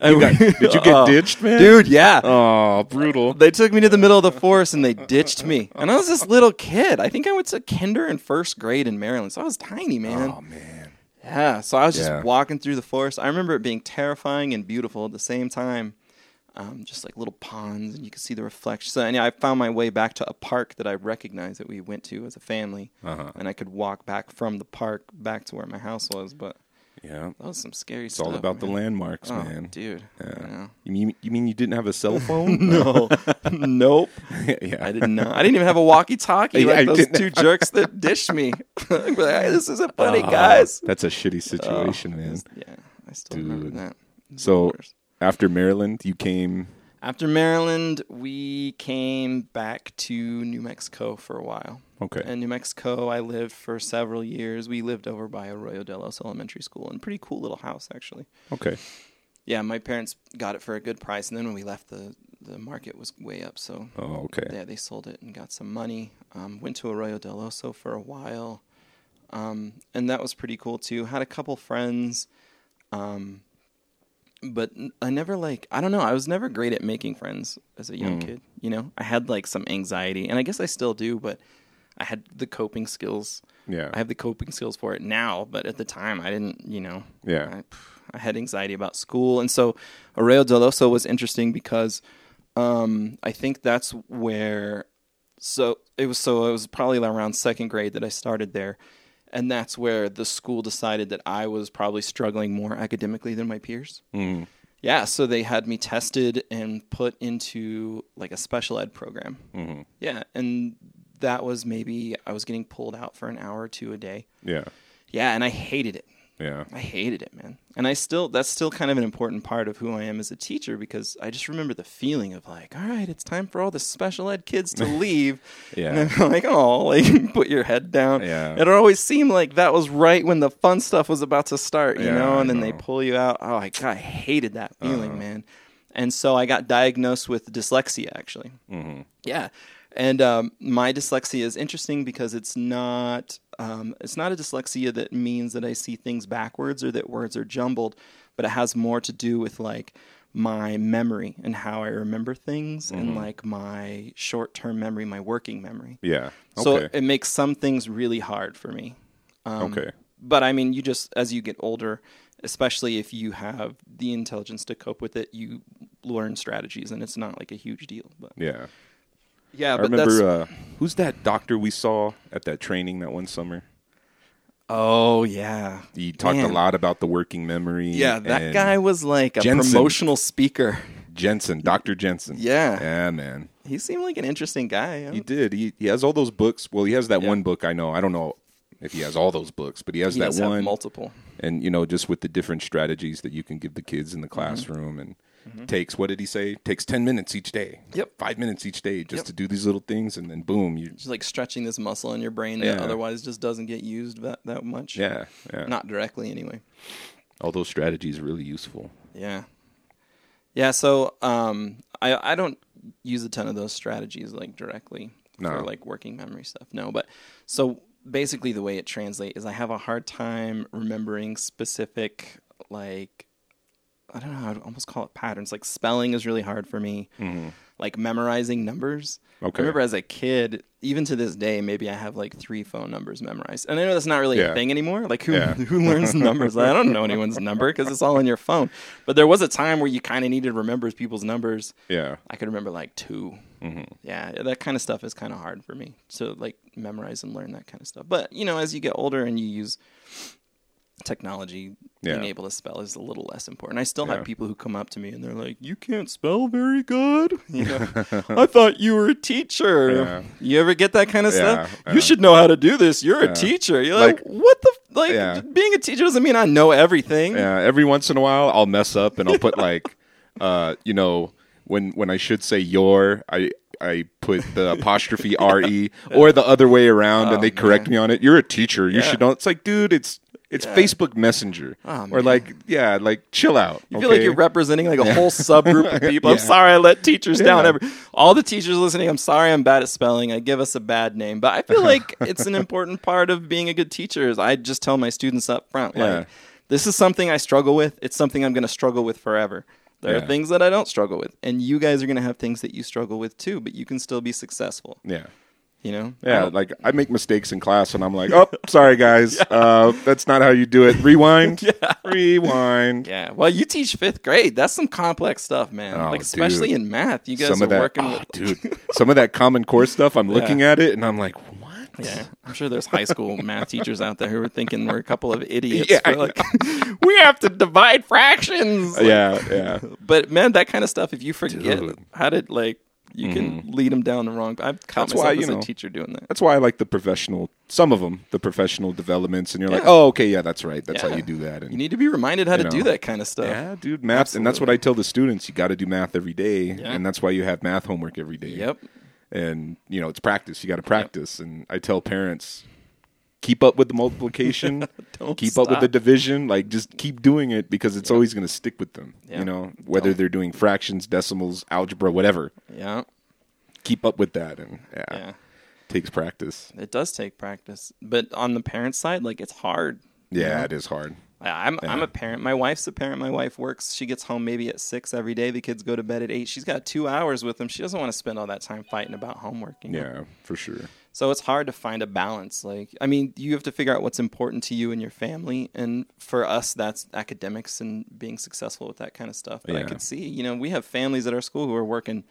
Speaker 4: And
Speaker 3: got- did you get
Speaker 4: Oh,
Speaker 3: ditched, man?
Speaker 4: Dude, yeah.
Speaker 3: Oh, brutal.
Speaker 4: They took me to the middle of the forest and they ditched me. And I was this little kid. I think I went to kinder and first grade in Maryland, so I was tiny, man.
Speaker 3: Oh man.
Speaker 4: Yeah, so I was just
Speaker 3: Yeah.
Speaker 4: walking through the forest. I remember it being terrifying and beautiful at the same time. Um, just like little ponds, and you could see the reflection. So, and yeah, I found my way back to a park that I recognized that we went to as a family,
Speaker 3: Uh-huh.
Speaker 4: and I could walk back from the park back to where my house was. But
Speaker 3: Yeah.
Speaker 4: that was some scary stuff.
Speaker 3: It's
Speaker 4: stuff.
Speaker 3: all about the landmarks,
Speaker 4: Oh,
Speaker 3: man.
Speaker 4: dude.
Speaker 3: Yeah.
Speaker 4: You.
Speaker 3: You mean you mean you didn't have a cell phone? (laughs)
Speaker 4: No, (laughs) nope. (laughs)
Speaker 3: yeah.
Speaker 4: I didn't know. I didn't even have a walkie-talkie
Speaker 3: Yeah, I
Speaker 4: like those
Speaker 3: didn't-
Speaker 4: two jerks that dished me. Like, "Hey, this isn't funny,
Speaker 3: Ah,
Speaker 4: guys.
Speaker 3: That's a shitty situation,
Speaker 4: Oh,
Speaker 3: man.
Speaker 4: Yeah, I still remember that. It the
Speaker 3: So
Speaker 4: worst.
Speaker 3: after Maryland, you came.
Speaker 4: after Maryland, we came back to New Mexico for a while.
Speaker 3: Okay.
Speaker 4: In New Mexico, I lived for several years. We lived over by Arroyo del Oso Elementary School, and pretty cool little house actually.
Speaker 3: Okay.
Speaker 4: Yeah, my parents got it for a good price, and then when we left, the the market was way up. So
Speaker 3: Oh, okay.
Speaker 4: yeah, they sold it and got some money. Um, went to Arroyo del Oso for a while, um, and that was pretty cool too. Had a couple friends, um, but I never like I don't know. I was never great at making friends as a young
Speaker 3: Mm.
Speaker 4: kid. You know, I had like some anxiety, and I guess I still do, but I had the coping skills.
Speaker 3: Yeah.
Speaker 4: I have the coping skills for it now, but at the time I didn't. You know,
Speaker 3: Yeah.
Speaker 4: I, I had anxiety about school, and so Arroyo del Oso was interesting because um, I think that's where. So it was. So it was probably around second grade that I started there, and that's where the school decided that I was probably struggling more academically than my peers.
Speaker 3: Mm.
Speaker 4: Yeah, so they had me tested and put into like a special ed program.
Speaker 3: Mm-hmm.
Speaker 4: Yeah, and that was maybe I was getting pulled out for an hour or two a day.
Speaker 3: Yeah.
Speaker 4: Yeah, and I hated it.
Speaker 3: Yeah.
Speaker 4: I hated it, man. And I still that's still kind of an important part of who I am as a teacher because I just remember the feeling of like, all right, it's time for all the special ed kids to (laughs) leave.
Speaker 3: Yeah.
Speaker 4: And I'm like, oh, like (laughs) put your head down.
Speaker 3: Yeah.
Speaker 4: It always seemed like that was right when the fun stuff was about to start, you
Speaker 3: Yeah,
Speaker 4: know, and then they pull you out. Oh, I, God, I hated that feeling,
Speaker 3: Uh-huh.
Speaker 4: man. And so I got diagnosed with dyslexia actually.
Speaker 3: Mm-hmm.
Speaker 4: Yeah, and um, my dyslexia is interesting because it's not um, it's not a dyslexia that means that I see things backwards or that words are jumbled, but it has more to do with like my memory and how I remember things and
Speaker 3: Mm-hmm.
Speaker 4: like my short term memory, my working memory.
Speaker 3: Yeah.
Speaker 4: So it makes some things really hard for me. Um,
Speaker 3: okay.
Speaker 4: But I mean, you just as you get older, especially if you have the intelligence to cope with it, you learn strategies, and it's not like a huge deal. But
Speaker 3: Yeah.
Speaker 4: Yeah,
Speaker 3: I
Speaker 4: but that's
Speaker 3: remember uh, who's that doctor we saw at that training that one summer?
Speaker 4: oh yeah,
Speaker 3: He talked
Speaker 4: Man.
Speaker 3: a lot about the working memory.
Speaker 4: yeah. That guy was like a
Speaker 3: Jensen.
Speaker 4: promotional speaker.
Speaker 3: Jensen, Dr. Jensen.
Speaker 4: Yeah.
Speaker 3: Yeah, man.
Speaker 4: He seemed like an interesting guy.
Speaker 3: He did. He he has all those books. Well, he has that
Speaker 4: Yeah.
Speaker 3: one book I know. I don't know if he has all those books, but he has
Speaker 4: He
Speaker 3: that one.
Speaker 4: multiple.
Speaker 3: and you know, just with the different strategies that you can give the kids
Speaker 4: Mm-hmm.
Speaker 3: in the classroom and takes what did he say? Takes ten minutes each day.
Speaker 4: Yep.
Speaker 3: Five minutes each day just
Speaker 4: Yep.
Speaker 3: to do these little things and then boom, you
Speaker 4: Just like stretching this muscle in your brain that
Speaker 3: Yeah.
Speaker 4: otherwise just doesn't get used that, that much.
Speaker 3: Yeah. Yeah.
Speaker 4: Not directly anyway.
Speaker 3: all those strategies really useful.
Speaker 4: Yeah. Yeah, so um I I don't use a ton of those strategies like directly
Speaker 3: No.
Speaker 4: for like working memory stuff. No, but so basically the way it translates is I have a hard time remembering specific like I don't know, I'd almost call it patterns. Like spelling is really hard for me. Like memorizing numbers.
Speaker 3: Mm-hmm. Okay.
Speaker 4: I remember as a kid, even to this day, maybe I have like three phone numbers memorized. And I know that's not really
Speaker 3: Yeah.
Speaker 4: a thing anymore. Like who
Speaker 3: Yeah. (laughs)
Speaker 4: who learns (laughs) numbers? I don't know anyone's number because it's all in your phone. But there was a time where you kind of needed to remember people's numbers.
Speaker 3: Yeah.
Speaker 4: I could remember like 2
Speaker 3: Mm-hmm.
Speaker 4: Yeah, that kind of stuff is kind of hard for me to like memorize and learn that kind of stuff. But you know, as you get older and you use technology, being able to spell is a little less important. I still
Speaker 3: Yeah.
Speaker 4: have people who come up to me and they're like, "You can't spell very good." (laughs) You know, (laughs) I thought you were a teacher.
Speaker 3: Yeah.
Speaker 4: You ever get that kind of
Speaker 3: Yeah,
Speaker 4: stuff?
Speaker 3: yeah.
Speaker 4: You should know how to do this. You're
Speaker 3: Yeah.
Speaker 4: a teacher. You're like,
Speaker 3: Like-
Speaker 4: what the f- like?
Speaker 3: Yeah.
Speaker 4: Being a teacher doesn't mean I know everything.
Speaker 3: Yeah, every once in a while I'll mess up and I'll put (laughs) like uh you know when when I should say your I I put the apostrophe R E or the other way around and they correct me on it. You're a teacher. You
Speaker 4: Oh, Yeah.
Speaker 3: should know. It's like, dude, it's it's Facebook Messenger.
Speaker 4: Oh,
Speaker 3: or like, yeah, like chill out.
Speaker 4: You feel like you're representing like a (laughs) whole subgroup of people. I'm sorry I let teachers down. Every, all the teachers listening, I'm sorry I'm bad at spelling. I give us a bad name. But I feel (laughs) like it's an important part of being a good teacher is I just tell my students up front,
Speaker 3: Yeah.
Speaker 4: like, this is something I struggle with. It's something I'm going to struggle with forever. There
Speaker 3: Yeah.
Speaker 4: are things that I don't struggle with. And you guys are going to have things that you struggle with too, but you can still be successful.
Speaker 3: Yeah.
Speaker 4: You know?
Speaker 3: Yeah, like I make mistakes in class and I'm like, oh, (laughs) sorry guys, uh, that's not how you do it. Rewind, (laughs) yeah. rewind.
Speaker 4: yeah. Well, you teach fifth grade. That's some complex stuff, man.
Speaker 3: Oh,
Speaker 4: like especially
Speaker 3: dude.
Speaker 4: in math. You guys
Speaker 3: Some
Speaker 4: are
Speaker 3: of that,
Speaker 4: working
Speaker 3: oh,
Speaker 4: with
Speaker 3: dude, (laughs) some of that Common Core stuff. I'm looking at it and I'm like, what?
Speaker 4: Yeah, I'm sure there's high school math teachers out there who are thinking we're a couple of idiots.
Speaker 3: Yeah,
Speaker 4: like, we have to divide fractions. Like,
Speaker 3: Yeah, yeah.
Speaker 4: But man, that kind of stuff, if you forget
Speaker 3: Dude.
Speaker 4: how to like, you can mm-hmm. lead them down the wrong. I've caught
Speaker 3: That's
Speaker 4: myself
Speaker 3: why,
Speaker 4: as
Speaker 3: you
Speaker 4: a
Speaker 3: know,
Speaker 4: teacher doing that.
Speaker 3: That's why I like the professional. Some of them, the professional developments, and you're like, oh, okay, yeah, that's right. That's
Speaker 4: Yeah.
Speaker 3: how you do that. And
Speaker 4: You need to be reminded how to
Speaker 3: You
Speaker 4: do that kind of stuff.
Speaker 3: yeah, dude, math, and that's what I tell the students. You got to do math every day,
Speaker 4: Yeah.
Speaker 3: and that's why you have math homework every day.
Speaker 4: Yep.
Speaker 3: and you know it's practice. You got to practice, and I tell parents. Keep up with the multiplication. (laughs)
Speaker 4: Don't
Speaker 3: keep up with the division. Like, just keep doing it because it's always going to stick with them.
Speaker 4: Yeah.
Speaker 3: You know, whether
Speaker 4: Don't-
Speaker 3: they're doing fractions, decimals, algebra, whatever.
Speaker 4: Yeah.
Speaker 3: Keep up with that, and yeah,
Speaker 4: Yeah.
Speaker 3: takes practice.
Speaker 4: It does take practice, but on the parent side, like it's hard.
Speaker 3: Yeah, it is hard.
Speaker 4: I'm I'm a parent. My wife's a parent. My wife works. She gets home maybe at six every day. The kids go to bed at eight. She's got two hours with them. She doesn't want to spend all that time fighting about homework. you know?
Speaker 3: Yeah, for sure.
Speaker 4: So it's hard to find a balance. Like, I mean, you have to figure out what's important to you and your family. And for us, that's academics and being successful with that kind of stuff. But I
Speaker 3: Yeah.
Speaker 4: could see, you know, we have families at our school who are working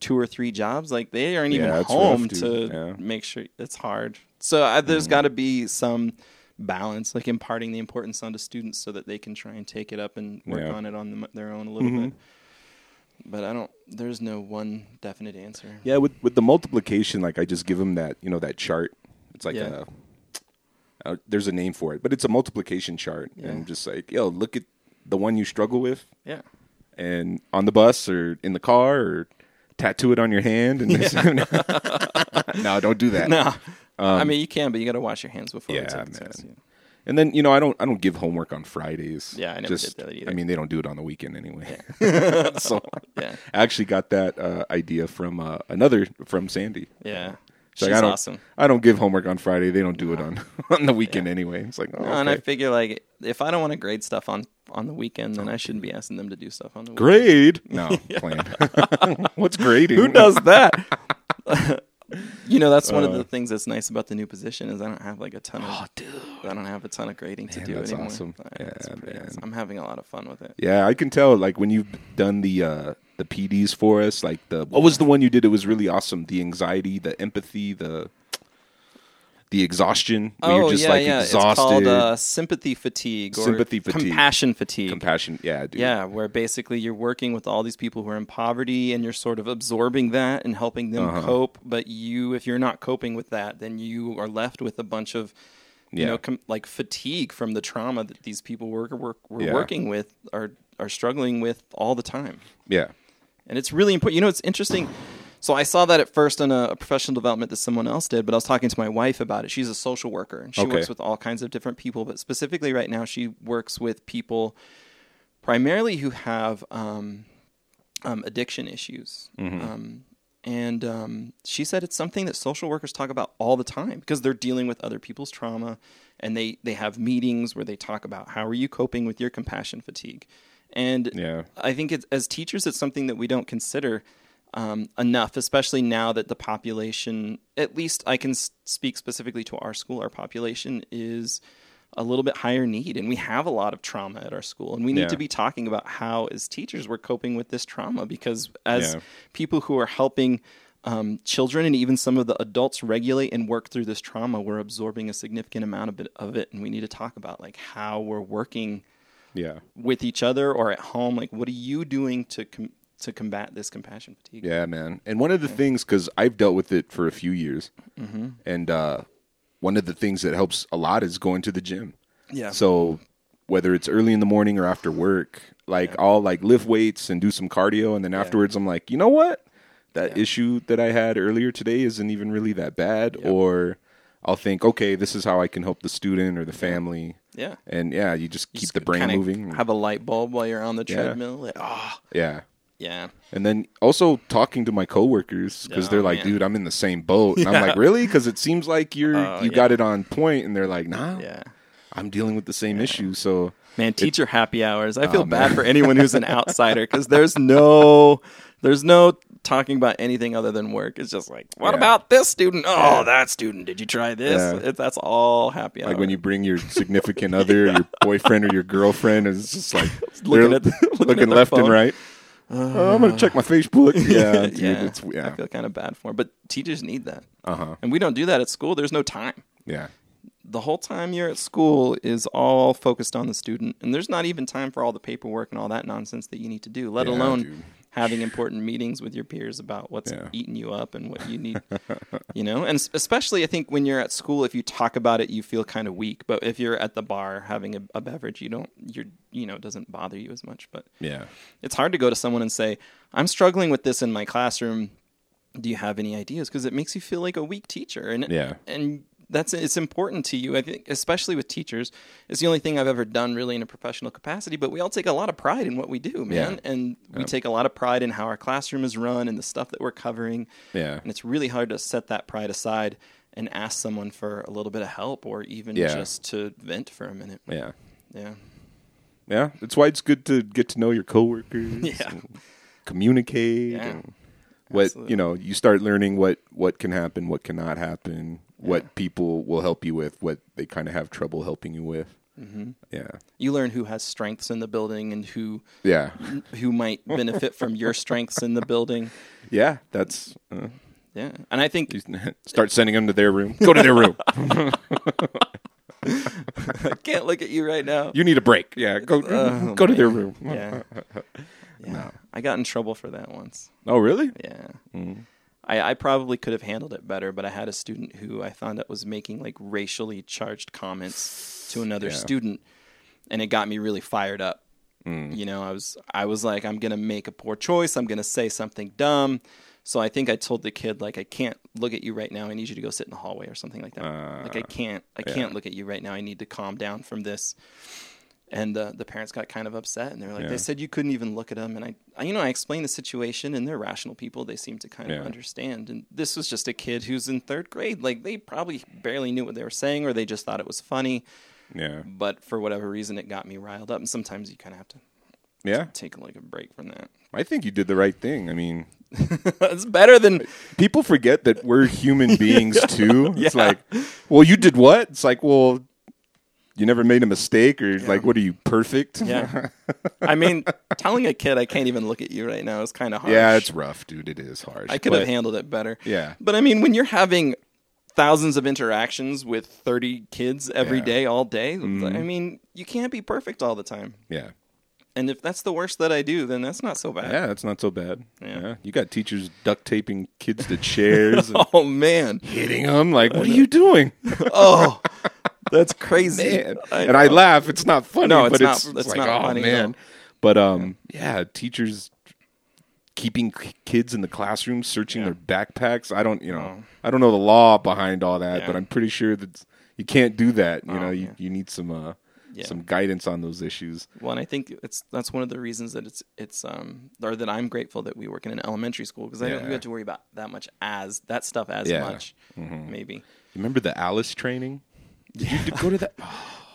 Speaker 4: two or three jobs. Like, they aren't even
Speaker 3: Yeah,
Speaker 4: home
Speaker 3: rough,
Speaker 4: to.
Speaker 3: Yeah.
Speaker 4: make sure it's hard. So I, there's got to be some balance, like imparting the importance onto students so that they can try and take it up and work on it on them, their own a little bit. But I don't. There's no one definite answer.
Speaker 3: Yeah, with with the multiplication, like I just give them that you know that chart. It's like
Speaker 4: Yeah.
Speaker 3: a uh, there's a name for it, but it's a multiplication chart,
Speaker 4: Yeah.
Speaker 3: and just like yo, look at the one you struggle with,
Speaker 4: Yeah.
Speaker 3: and on the bus or in the car or tattoo it on your hand. And (laughs) no, don't do that. (laughs)
Speaker 4: No. I mean, you can, but you got to wash your hands before
Speaker 3: yeah, man.
Speaker 4: test. Yeah.
Speaker 3: And then you know I don't I don't give homework on Fridays.
Speaker 4: Yeah, I never
Speaker 3: Just,
Speaker 4: did that either.
Speaker 3: I mean they don't do it on the weekend anyway. (laughs) so (laughs)
Speaker 4: Yeah.
Speaker 3: I actually got that uh, idea from uh, another from Sandy.
Speaker 4: Yeah.
Speaker 3: It's
Speaker 4: She's
Speaker 3: like, I don't,
Speaker 4: awesome.
Speaker 3: I don't give homework on Friday. They don't do it on (laughs) on the weekend anyway. It's like, oh,
Speaker 4: No, And I figure like if I don't want to grade stuff on on the weekend, then I shouldn't be asking them to do stuff on the weekend.
Speaker 3: grade. No, playing. What's grading?
Speaker 4: Who does that? You know, that's one of
Speaker 3: Uh.
Speaker 4: the things that's nice about the new position is I don't have like a ton of. Oh, dude. I don't have a ton of grading to do
Speaker 3: that's
Speaker 4: anymore.
Speaker 3: awesome.
Speaker 4: Uh,
Speaker 3: Yeah, man.
Speaker 4: awesome. I'm having a lot of fun with it.
Speaker 3: Yeah, I can tell. Like when you've done the uh, the PDs for us, like the what was the one you did? It was really awesome. The anxiety, the empathy, the the exhaustion. Where
Speaker 4: oh
Speaker 3: you're just
Speaker 4: yeah,
Speaker 3: like
Speaker 4: yeah.
Speaker 3: exhausted.
Speaker 4: It's called uh, sympathy fatigue or
Speaker 3: Sympathy fatigue.
Speaker 4: compassion fatigue.
Speaker 3: compassion. Yeah, dude.
Speaker 4: Yeah, where basically you're working with all these people who are in poverty and you're sort of absorbing that and helping them
Speaker 3: Uh-huh.
Speaker 4: cope. But you, if you're not coping with that, then you are left with a bunch of, you
Speaker 3: Yeah.
Speaker 4: know, com- like fatigue from the trauma that these people were, were, were
Speaker 3: Yeah.
Speaker 4: working with are are struggling with all the time.
Speaker 3: yeah,
Speaker 4: And it's really important. You know, it's interesting. So I saw that at first in a, a professional development that someone else did, but I was talking to my wife about it. She's a social worker and she
Speaker 3: Okay.
Speaker 4: works with all kinds of different people, but specifically right now she works with people primarily who have um, um, addiction issues. Um, and um, she said it's something that social workers talk about all the time because they're dealing with other people's trauma and they, they have meetings where they talk about how are you coping with your compassion fatigue. And
Speaker 3: Yeah.
Speaker 4: I think it's, as teachers, it's something that we don't consider um, enough, especially now that the population, at least I can speak specifically to our school, our population is a little bit higher need, and we have a lot of trauma at our school, and we need
Speaker 3: Yeah.
Speaker 4: to be talking about how, as teachers, we're coping with this trauma because as
Speaker 3: Yeah.
Speaker 4: people who are helping. Um, children and even some of the adults regulate and work through this trauma. We're absorbing a significant amount of it, of it, and we need to talk about like how we're working
Speaker 3: yeah,
Speaker 4: with each other or at home like what are you doing to com- to combat this compassion fatigue
Speaker 3: yeah, man. And one of the things, because I've dealt with it for a few years,
Speaker 4: Mm-hmm.
Speaker 3: and uh, one of the things that helps a lot is going to the gym.
Speaker 4: yeah
Speaker 3: So whether it's early in the morning or after work, like I'll like lift weights and do some cardio, and then afterwards I'm like, you know what? That
Speaker 4: Yeah.
Speaker 3: issue that I had earlier today isn't even really that bad. Or I'll think, okay, this is how I can help the student or the family.
Speaker 4: yeah
Speaker 3: And yeah, you just
Speaker 4: You
Speaker 3: keep
Speaker 4: just
Speaker 3: the brain moving.
Speaker 4: have a light bulb while you're on the
Speaker 3: Yeah.
Speaker 4: treadmill like, ah
Speaker 3: yeah.
Speaker 4: Yeah
Speaker 3: And then also talking to my coworkers because
Speaker 4: Oh,
Speaker 3: they're like,
Speaker 4: man.
Speaker 3: dude, I'm in the same boat. And I'm like, really? Because it seems like you're
Speaker 4: Oh,
Speaker 3: you
Speaker 4: yeah.
Speaker 3: got it on point, and they're like, nah,
Speaker 4: yeah
Speaker 3: I'm dealing with the same issue. So
Speaker 4: man teacher happy hours i oh, feel
Speaker 3: Oh,
Speaker 4: bad for anyone who's an (laughs) outsider because there's no there's no talking about anything other than work it's just like what
Speaker 3: Yeah.
Speaker 4: about this student oh that student did you try this
Speaker 3: Yeah.
Speaker 4: it, that's all happy hour
Speaker 3: like when you bring your (laughs) significant other, your boyfriend or your girlfriend, it's just like (laughs)
Speaker 4: Looking at the- looking
Speaker 3: looking
Speaker 4: at
Speaker 3: left and right. Oh, I'm gonna check my Facebook. (laughs) Yeah, dude,
Speaker 4: yeah,
Speaker 3: it's
Speaker 4: I feel kind of bad for 'em. but teachers need that
Speaker 3: uh huh,
Speaker 4: and we don't do that at school there's no time
Speaker 3: yeah,
Speaker 4: the whole time you're at school is all focused on the student and there's not even time for all the paperwork and all that nonsense that you need to do let
Speaker 3: Yeah,
Speaker 4: alone
Speaker 3: dude.
Speaker 4: Having important meetings with your peers about what's
Speaker 3: Yeah.
Speaker 4: eating you up and what you need (laughs) you know? And especially i think when you're at school if you talk about it you feel kind of weak. But if you're at the bar having a, a beverage you don't you're you know it doesn't bother you as much. But
Speaker 3: yeah,
Speaker 4: it's hard to go to someone and say i'm struggling with this in my classroom. Do you have any ideas? Because it makes you feel like a weak teacher. And
Speaker 3: Yeah.
Speaker 4: and that's it's important to you i think especially with teachers it's the only thing i've ever done really in a professional capacity but we all take a lot of pride in what we do man
Speaker 3: Yeah.
Speaker 4: and we take a lot of pride in how our classroom is run and the stuff that we're covering
Speaker 3: yeah,
Speaker 4: and it's really hard to set that pride aside and ask someone for a little bit of help or even
Speaker 3: Yeah.
Speaker 4: just to vent for a minute
Speaker 3: yeah,
Speaker 4: yeah
Speaker 3: yeah. That's why it's good to get to know your coworkers. (laughs)
Speaker 4: Yeah.
Speaker 3: and communicate.
Speaker 4: Yeah.
Speaker 3: and what
Speaker 4: Absolutely.
Speaker 3: you know, you start learning what what can happen, what cannot happen, what people will help you with, what they kind of have trouble helping you with. Mm-hmm. Yeah,
Speaker 4: you learn who has strengths in the building and who
Speaker 3: yeah, (laughs)
Speaker 4: who might benefit from your strengths in the building (laughs)
Speaker 3: yeah. That's. Uh,
Speaker 4: yeah and i think (laughs)
Speaker 3: start sending them to their room. Go to their room.
Speaker 4: I can't look at you right now.
Speaker 3: You need a break. Yeah, go
Speaker 4: Oh,
Speaker 3: go to their room.
Speaker 4: Yeah. Yeah. I got in trouble for that once.
Speaker 3: Oh, really?
Speaker 4: Yeah.
Speaker 3: Mm.
Speaker 4: I, I probably could have handled it better, but I had a student who I found out was making like racially charged comments to another
Speaker 3: Yeah.
Speaker 4: student, and it got me really fired up.
Speaker 3: Mm.
Speaker 4: You know, I was I was like, I'm gonna make a poor choice. I'm gonna say something dumb. So I think I told the kid like, I can't look at you right now. I need you to go sit in the hallway or something like that. like I can't I
Speaker 3: yeah.
Speaker 4: can't look at you right now. I need to calm down from this. And the the parents got kind of upset, and they were like,
Speaker 3: Yeah.
Speaker 4: they said you couldn't even look at them. And I, I, you know, I explained the situation, and they're rational people. They seem to kind
Speaker 3: Yeah.
Speaker 4: of understand. And this was just a kid who's in third grade. Like they probably barely knew what they were saying, or they just thought it was funny.
Speaker 3: Yeah.
Speaker 4: But for whatever reason, it got me riled up. And sometimes you kind of have to
Speaker 3: Yeah.
Speaker 4: take like a break from that.
Speaker 3: I think you did the right thing. I mean, (laughs)
Speaker 4: it's better than
Speaker 3: people forget that we're human (laughs) beings too. It's
Speaker 4: Yeah.
Speaker 3: like, well, you did what? It's like, well, you never made a mistake, or like, what are you perfect?
Speaker 4: yeah. (laughs) I mean, telling a kid I can't even look at you right now is kind of hard.
Speaker 3: yeah, it's rough, dude. It is harsh.
Speaker 4: I could have handled it better.
Speaker 3: Yeah.
Speaker 4: But I mean, when you're having thousands of interactions with 30 kids every
Speaker 3: Yeah.
Speaker 4: day, all day,
Speaker 3: Mm-hmm.
Speaker 4: I mean, you can't be perfect all the time.
Speaker 3: Yeah,
Speaker 4: And if that's the worst that I do, then that's not so bad.
Speaker 3: yeah, that's not so bad.
Speaker 4: Yeah.
Speaker 3: Yeah, you got teachers duct taping kids to chairs, (laughs)
Speaker 4: Oh man.
Speaker 3: hitting them. Like, what are you doing, (laughs)
Speaker 4: Oh. That's (laughs) crazy.
Speaker 3: man? and I laugh. It's not funny,
Speaker 4: No, it's
Speaker 3: but
Speaker 4: not-
Speaker 3: it's,
Speaker 4: it's
Speaker 3: like,
Speaker 4: not
Speaker 3: oh
Speaker 4: funny,
Speaker 3: man.
Speaker 4: no.
Speaker 3: But um, yeah, teachers keeping kids in the classroom, searching
Speaker 4: Yeah.
Speaker 3: their backpacks. I don't, you know, I don't know the law behind all that,
Speaker 4: Yeah.
Speaker 3: but I'm pretty sure that you can't do that. You
Speaker 4: Oh,
Speaker 3: know, you,
Speaker 4: yeah.
Speaker 3: you need some uh,
Speaker 4: Yeah.
Speaker 3: some guidance on those issues.
Speaker 4: Well, and I think it's that's one of the reasons that it's it's um or that I'm grateful that we work in an elementary school because I don't have to worry about that much as that stuff as much maybe.
Speaker 3: Remember the ALICE training? Did you d- go to that? (laughs) (gasps)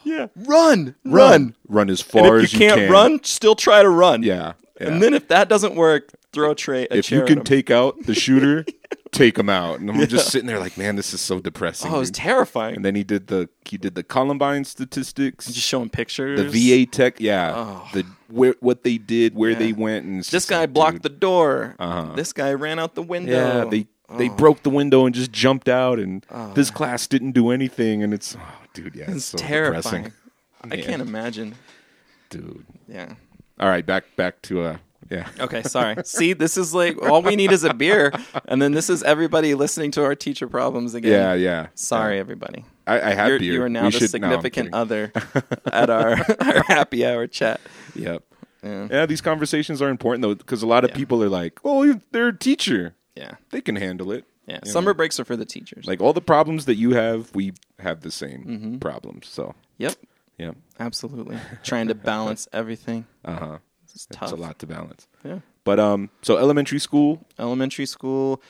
Speaker 4: Yeah. Run,
Speaker 3: run, run as far
Speaker 4: and
Speaker 3: as
Speaker 4: if you can't
Speaker 3: can.
Speaker 4: run, still try to run.
Speaker 3: Yeah, yeah.
Speaker 4: And then if that doesn't work, throw a tray. A
Speaker 3: if
Speaker 4: chair
Speaker 3: you
Speaker 4: at
Speaker 3: can
Speaker 4: 'em.
Speaker 3: take out the (laughs) shooter, take him out. And I'm just sitting there like, man, this is so depressing.
Speaker 4: oh, it was
Speaker 3: dude.
Speaker 4: terrifying.
Speaker 3: and then he did the he did the Columbine statistics,
Speaker 4: just showing pictures.
Speaker 3: the VA tech, yeah,
Speaker 4: Oh.
Speaker 3: the where what they did, where
Speaker 4: Yeah.
Speaker 3: they went, and
Speaker 4: This guy
Speaker 3: like,
Speaker 4: blocked
Speaker 3: dude,
Speaker 4: the door.
Speaker 3: Uh-huh.
Speaker 4: This guy ran out the window.
Speaker 3: Yeah, they they
Speaker 4: Oh.
Speaker 3: broke the window and just jumped out, and this class didn't do anything, and it's oh, dude, yeah, it's, so
Speaker 4: terrifying.
Speaker 3: depressing,
Speaker 4: I can't imagine.
Speaker 3: dude.
Speaker 4: Yeah.
Speaker 3: All right, back back to uh, yeah,
Speaker 4: Okay, sorry. See, this is like all we need is a beer, and then this is everybody listening to our teacher problems again.
Speaker 3: yeah, yeah.
Speaker 4: Sorry, everybody.
Speaker 3: I, I have
Speaker 4: You're,
Speaker 3: beer.
Speaker 4: you are now
Speaker 3: We
Speaker 4: the
Speaker 3: should-
Speaker 4: significant
Speaker 3: kidding.
Speaker 4: other (laughs) at our, our happy hour chat.
Speaker 3: Yep.
Speaker 4: Yeah.
Speaker 3: Yeah, these conversations are important though, because a lot of
Speaker 4: Yeah.
Speaker 3: people are like, "Oh, they're a teacher;
Speaker 4: Yeah.
Speaker 3: they can handle it."
Speaker 4: Yeah.
Speaker 3: You
Speaker 4: Summer
Speaker 3: know?
Speaker 4: breaks are for the teachers.
Speaker 3: Like all the problems that you have, we have the same
Speaker 4: Mm-hmm.
Speaker 3: problems. So,
Speaker 4: yep.
Speaker 3: yeah,
Speaker 4: Absolutely. Trying to balance (laughs) everything.
Speaker 3: uh huh.
Speaker 4: It's tough.
Speaker 3: It's a lot to balance.
Speaker 4: Yeah.
Speaker 3: But um, so elementary school,
Speaker 4: elementary school.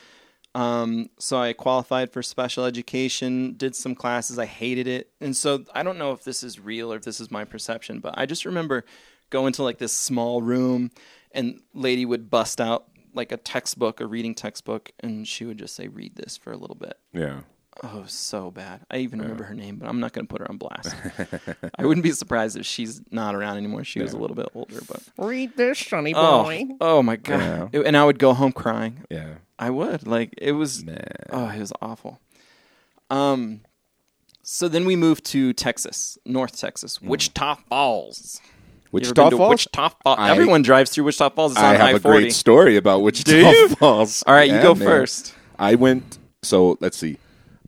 Speaker 4: Um, so I qualified for special education, did some classes. I hated it. And so I don't know if this is real or if this is my perception, but I just remember going to like this small room and lady would bust out like a textbook, a reading textbook, and she would just say, read this for a little bit.
Speaker 3: yeah,
Speaker 4: Oh, so bad. I even remember her name, but I'm not going to put her on blast. (laughs) I wouldn't be surprised if she's not around anymore. She was a little bit older, but
Speaker 5: Read this, sonny
Speaker 4: oh,
Speaker 5: boy.
Speaker 4: oh my god! And I would go home crying.
Speaker 3: yeah,
Speaker 4: I would. Like it was
Speaker 3: Man.
Speaker 4: oh, it was awful. Um so then we moved to Texas, North Texas, Wichita Falls.
Speaker 3: Wichita Falls.
Speaker 4: Wichita Falls.
Speaker 3: I-
Speaker 4: Everyone drives through Wichita Falls. It's
Speaker 3: I
Speaker 4: on
Speaker 3: have
Speaker 4: I
Speaker 3: a
Speaker 4: forty.
Speaker 3: great story about Wichita? (laughs) Falls.
Speaker 4: All right, you go
Speaker 3: man.
Speaker 4: first.
Speaker 3: I went. So let's see.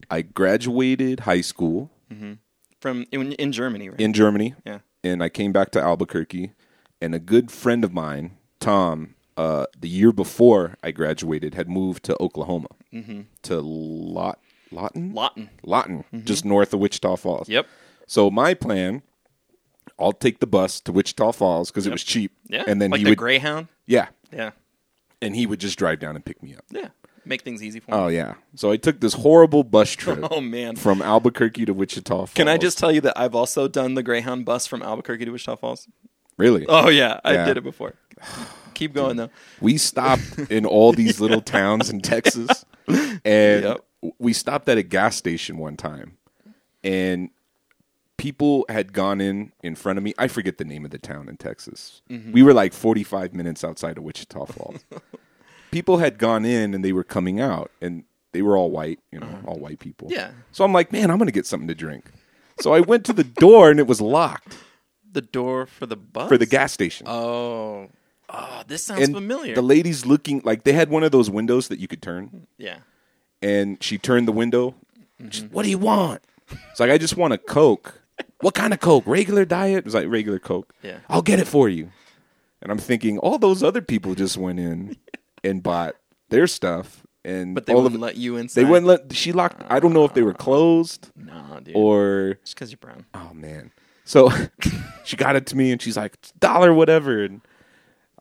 Speaker 3: I graduated high school mm-hmm.
Speaker 4: From in, in Germany, right?
Speaker 3: in Germany.
Speaker 4: yeah.
Speaker 3: and I came back to Albuquerque, and a good friend of mine, Tom, uh, the year before I graduated, had moved to Oklahoma mm-hmm. to Lot Lawton,
Speaker 4: Lawton.
Speaker 3: Lawton, mm-hmm. just north of Wichita Falls.
Speaker 4: Yep.
Speaker 3: So my plan, I'll take the bus to Wichita Falls because it was cheap.
Speaker 4: Yeah.
Speaker 3: and then
Speaker 4: like
Speaker 3: he
Speaker 4: the
Speaker 3: would,
Speaker 4: Greyhound.
Speaker 3: yeah,
Speaker 4: Yeah.
Speaker 3: and he would just drive down and pick me up.
Speaker 4: Yeah. Make things easy for me.
Speaker 3: Oh yeah. So I took this horrible bus (laughs) trip.
Speaker 4: Oh, man.
Speaker 3: From Albuquerque to Wichita Falls.
Speaker 4: Can I just tell you that I've also done the Greyhound bus from Albuquerque to Wichita Falls?
Speaker 3: really?
Speaker 4: Oh yeah, I
Speaker 3: Yeah.
Speaker 4: did it before. (sighs) Keep going though.
Speaker 3: we stopped (laughs) in all these little towns in Texas, (laughs) and
Speaker 4: Yep.
Speaker 3: we stopped at a gas station one time, and people had gone in in front of me. I forget the name of the town in Texas.
Speaker 4: Mm-hmm.
Speaker 3: We were like forty five minutes outside of Wichita Falls. (laughs) people had gone in and they were coming out, and they were all white, you know, all white people.
Speaker 4: Uh-huh. Yeah.
Speaker 3: So I'm like, man, I'm gonna get something to drink. So I went to the door and it was locked
Speaker 4: The door for the bus
Speaker 3: for the gas station.
Speaker 4: Oh, oh, this sounds
Speaker 3: and
Speaker 4: familiar.
Speaker 3: the lady's looking like they had one of those windows that you could turn,
Speaker 4: yeah.
Speaker 3: and she turned the window.
Speaker 4: Mm-hmm.
Speaker 3: She's, what do you want? It's like I just want a Coke. What kind of Coke? Regular diet? It was like regular Coke.
Speaker 4: Yeah.
Speaker 3: I'll get it for you. And I'm thinking, all those other people just went in and bought their stuff, and
Speaker 4: But they wouldn't
Speaker 3: of
Speaker 4: let you inside.
Speaker 3: they wouldn't let. She locked. I don't know if they were ah. closed
Speaker 4: No, dude.
Speaker 3: or
Speaker 4: just because you're brown.
Speaker 3: oh man. So (laughs) she got it to me, and she's like dollar whatever, and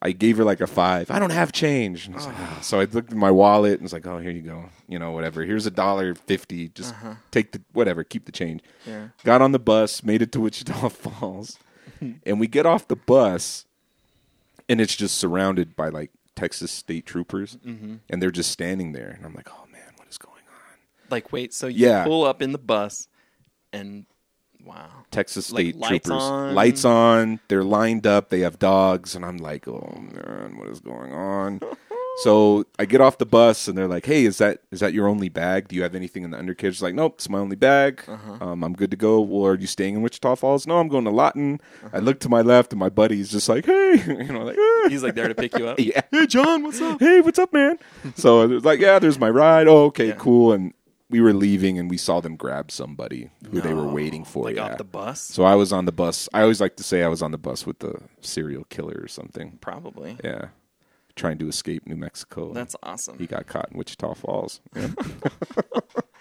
Speaker 3: I gave her like a five. I don't have change. I like, "Ah." So I looked at my wallet and was like, oh, here you go. You know, whatever. Here's a dollar fifty. Just take the whatever. Keep the change.
Speaker 4: Yeah.
Speaker 3: Got on the bus, made it to Wichita (laughs) Falls, and we get off the bus, and it's just surrounded by like Texas state troopers, and they're just standing there, and I'm like, oh man, what is going on?
Speaker 4: Like, wait, so you
Speaker 3: Yeah.
Speaker 4: pull up in the bus, and wow,
Speaker 3: Texas
Speaker 4: Like,
Speaker 3: state
Speaker 4: lights
Speaker 3: troopers.
Speaker 4: on?
Speaker 3: Lights on. They're lined up. They have dogs, and I'm like, oh man, what is going on? (laughs) so I get off the bus, and they're like, hey, is that is that your only bag? Do you have anything in the undercarriage? Like, nope, it's my only bag.
Speaker 4: Uh-huh.
Speaker 3: Um, I'm good to go. Well, are you staying in Wichita Falls? No, I'm going to Lawton.
Speaker 4: Uh-huh.
Speaker 3: I look to my left, and my buddy's just like, hey, (laughs) you know, like,
Speaker 4: he's like there to pick you up. (laughs)
Speaker 3: yeah, hey John, what's up? Hey, what's up, man? so it was like, yeah, there's my ride. Oh, okay,
Speaker 4: Yeah.
Speaker 3: cool. And we were leaving, and we saw them grab somebody who they were waiting for.
Speaker 4: Like
Speaker 3: yeah.
Speaker 4: off the bus,
Speaker 3: So I was on the bus. I always like to say I was on the bus with the serial killer or something.
Speaker 4: probably.
Speaker 3: Yeah, trying to escape New Mexico.
Speaker 4: That's awesome.
Speaker 3: he got caught in Wichita Falls. Yeah. (laughs) (laughs)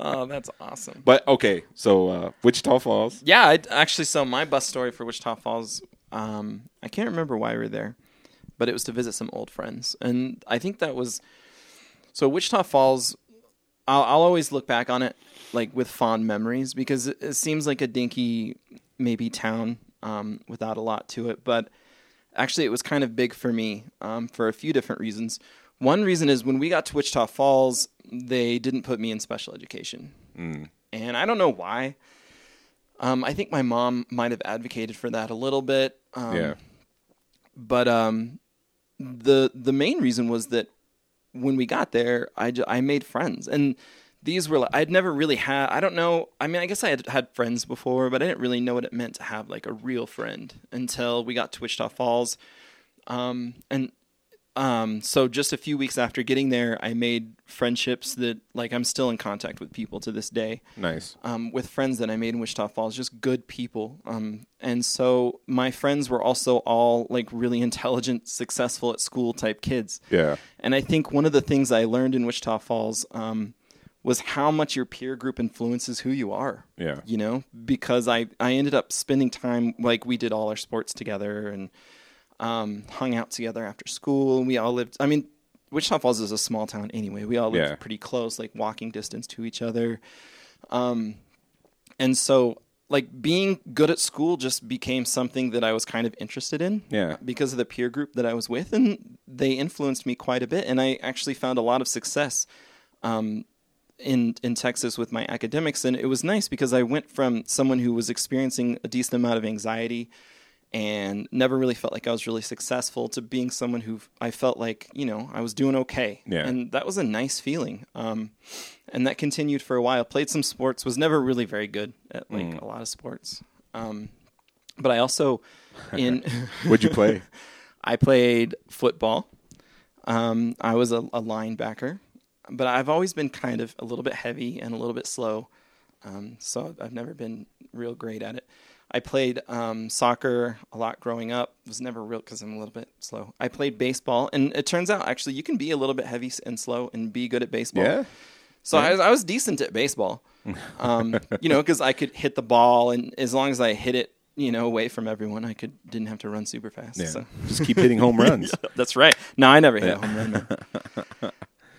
Speaker 4: Oh, that's awesome.
Speaker 3: but okay, so uh, Wichita Falls.
Speaker 4: Yeah, I, actually, so my bus story for Wichita Falls, um, I can't remember why we were there, but it was to visit some old friends, and I think that was so Wichita Falls. I'll, I'll always look back on it like with fond memories because it, it seems like a dinky, maybe town um, without a lot to it, but actually it was kind of big for me um, for a few different reasons. One reason is when we got to Wichita Falls, they didn't put me in special education, and I don't know why. Um, I think my mom might have advocated for that a little bit. Um,
Speaker 3: yeah,
Speaker 4: But um, the the main reason was that when we got there, I, ju- I made friends, and these were like, I'd never really had. I don't know. I mean, I guess I had had friends before, but I didn't really know what it meant to have like a real friend until we got to Wichita Falls. Um, and um, so just a few weeks after getting there, I made friendships that like I'm still in contact with people to this day
Speaker 3: nice.
Speaker 4: um, with friends that I made in Wichita Falls, just good people. Um, and so my friends were also all like really (laughs) intelligent, successful at school type kids.
Speaker 3: Yeah,
Speaker 4: And I think one of the things I learned in Wichita Falls um, was how much your peer group influences who you are.
Speaker 3: Yeah.
Speaker 4: You know, because I, I ended up spending time, like we did all our sports together and um, hung out together after school. We all lived, I mean, Wichita Falls is a small town anyway. We all lived
Speaker 3: Yeah.
Speaker 4: pretty close, like walking distance to each other. Um, and so, like, being good at school just became something that I was kind of interested in
Speaker 3: Yeah.
Speaker 4: because of the peer group that I was with, and they influenced me quite a bit. And I actually found a lot of success um, in in Texas with my academics, and it was nice because I went from someone who was experiencing a decent amount of anxiety and never really felt like I was really successful to being someone who I felt like you know I was doing okay,
Speaker 3: Yeah.
Speaker 4: and that was a nice feeling. Um, and that continued for a while. Played some sports, was never really very good at like a lot of sports. Um, but I also in (laughs)
Speaker 3: What'd you play? (laughs)
Speaker 4: I played football. Um, I was a, a linebacker, but I've always been kind of a little bit heavy and a little bit slow. Um, so I've never been real great at it. I played um, soccer a lot growing up. Was never real because I'm a little bit slow. I played baseball, and it turns out actually you can be a little bit heavy and slow and be good at baseball.
Speaker 3: yeah.
Speaker 4: So I, was, I was decent at baseball, (laughs) um, you know, because I could hit the ball, and as long as I hit it, you know, away from everyone, I could didn't have to run super fast.
Speaker 3: Yeah.
Speaker 4: So.
Speaker 3: Just keep hitting home (laughs) runs.
Speaker 4: That's right. No, I never hit a home run. (laughs)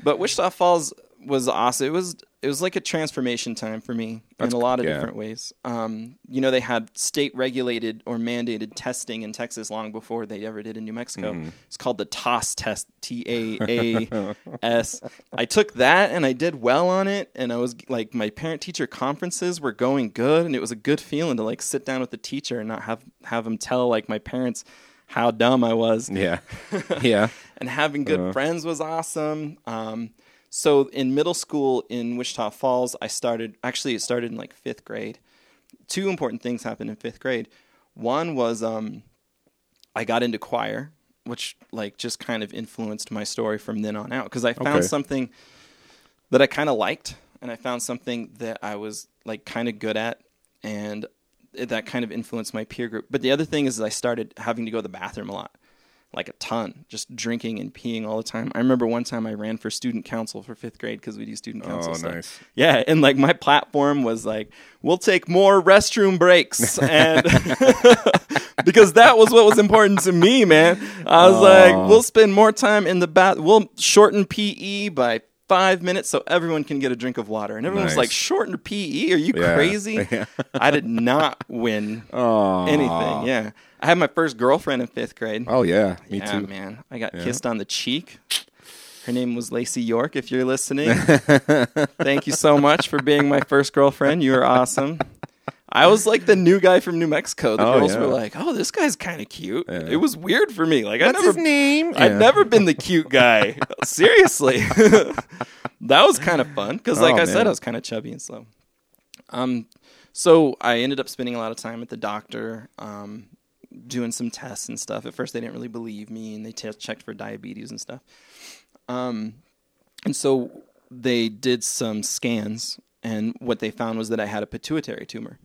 Speaker 4: but Wichita Falls was awesome. It was it was like a transformation time for me
Speaker 3: That's-
Speaker 4: in a lot of
Speaker 3: yeah.
Speaker 4: different ways. Um, you know, they had state regulated or mandated testing in Texas long before they ever did in New Mexico.
Speaker 3: Mm-hmm.
Speaker 4: It's called the TAAS test, T A A S. I took that and I did well on it, and I was like, my parent teacher conferences were going good, and it was a good feeling to like sit down with the teacher and not have have him tell like my parents how dumb I was
Speaker 3: yeah. Yeah. (laughs)
Speaker 4: and having good friends was awesome. Um, so in middle school in Wichita Falls, I started actually it started in like fifth grade. two important things happened in fifth grade. One was um, I got into choir, which like just kind of influenced my story from then on out because I found
Speaker 3: Okay.
Speaker 4: something that I kind of liked, and I found something that I was like kind of good at, and that kind of influenced my peer group. But the other thing is I started having to go to the bathroom a lot, like a ton, just drinking and peeing all the time. I remember one time I ran for student council for fifth grade because we do student oh, council
Speaker 3: Oh,
Speaker 4: stuff.
Speaker 3: nice.
Speaker 4: Yeah, and like my platform was like, we'll take more restroom breaks, and (laughs) (laughs) because that was what was important to me, man. I was like, we'll spend more time in the bath. We'll shorten PE by five minutes so everyone can get a drink of water. And everyone was
Speaker 3: Nice.
Speaker 4: like, shorten PE? Are you
Speaker 3: Yeah.
Speaker 4: crazy? (laughs) I did not win
Speaker 3: Oh,
Speaker 4: anything. Yeah, I had my first girlfriend in fifth grade.
Speaker 3: Oh yeah, me
Speaker 4: yeah,
Speaker 3: too.
Speaker 4: man. I got kissed on the cheek. Her name was Lacey York. If you're listening, (laughs) thank you so much for being my first girlfriend. You were awesome. I was like the new guy from New Mexico. The
Speaker 3: Oh,
Speaker 4: girls
Speaker 3: yeah.
Speaker 4: were like, "Oh, this guy's kind of cute."
Speaker 3: Yeah.
Speaker 4: It was weird for me. Like I never,
Speaker 3: name?
Speaker 4: I'd never been the cute guy. (laughs) Seriously, (laughs) that was kind of fun because, like
Speaker 3: Oh,
Speaker 4: I said. I was kind of chubby and slow. Um, so I ended up spending a lot of time at the doctor, um, doing some tests and stuff. At first, they didn't really believe me, and they te- checked for diabetes and stuff. Um, and so they did some scans, and what they found was that I had a pituitary tumor.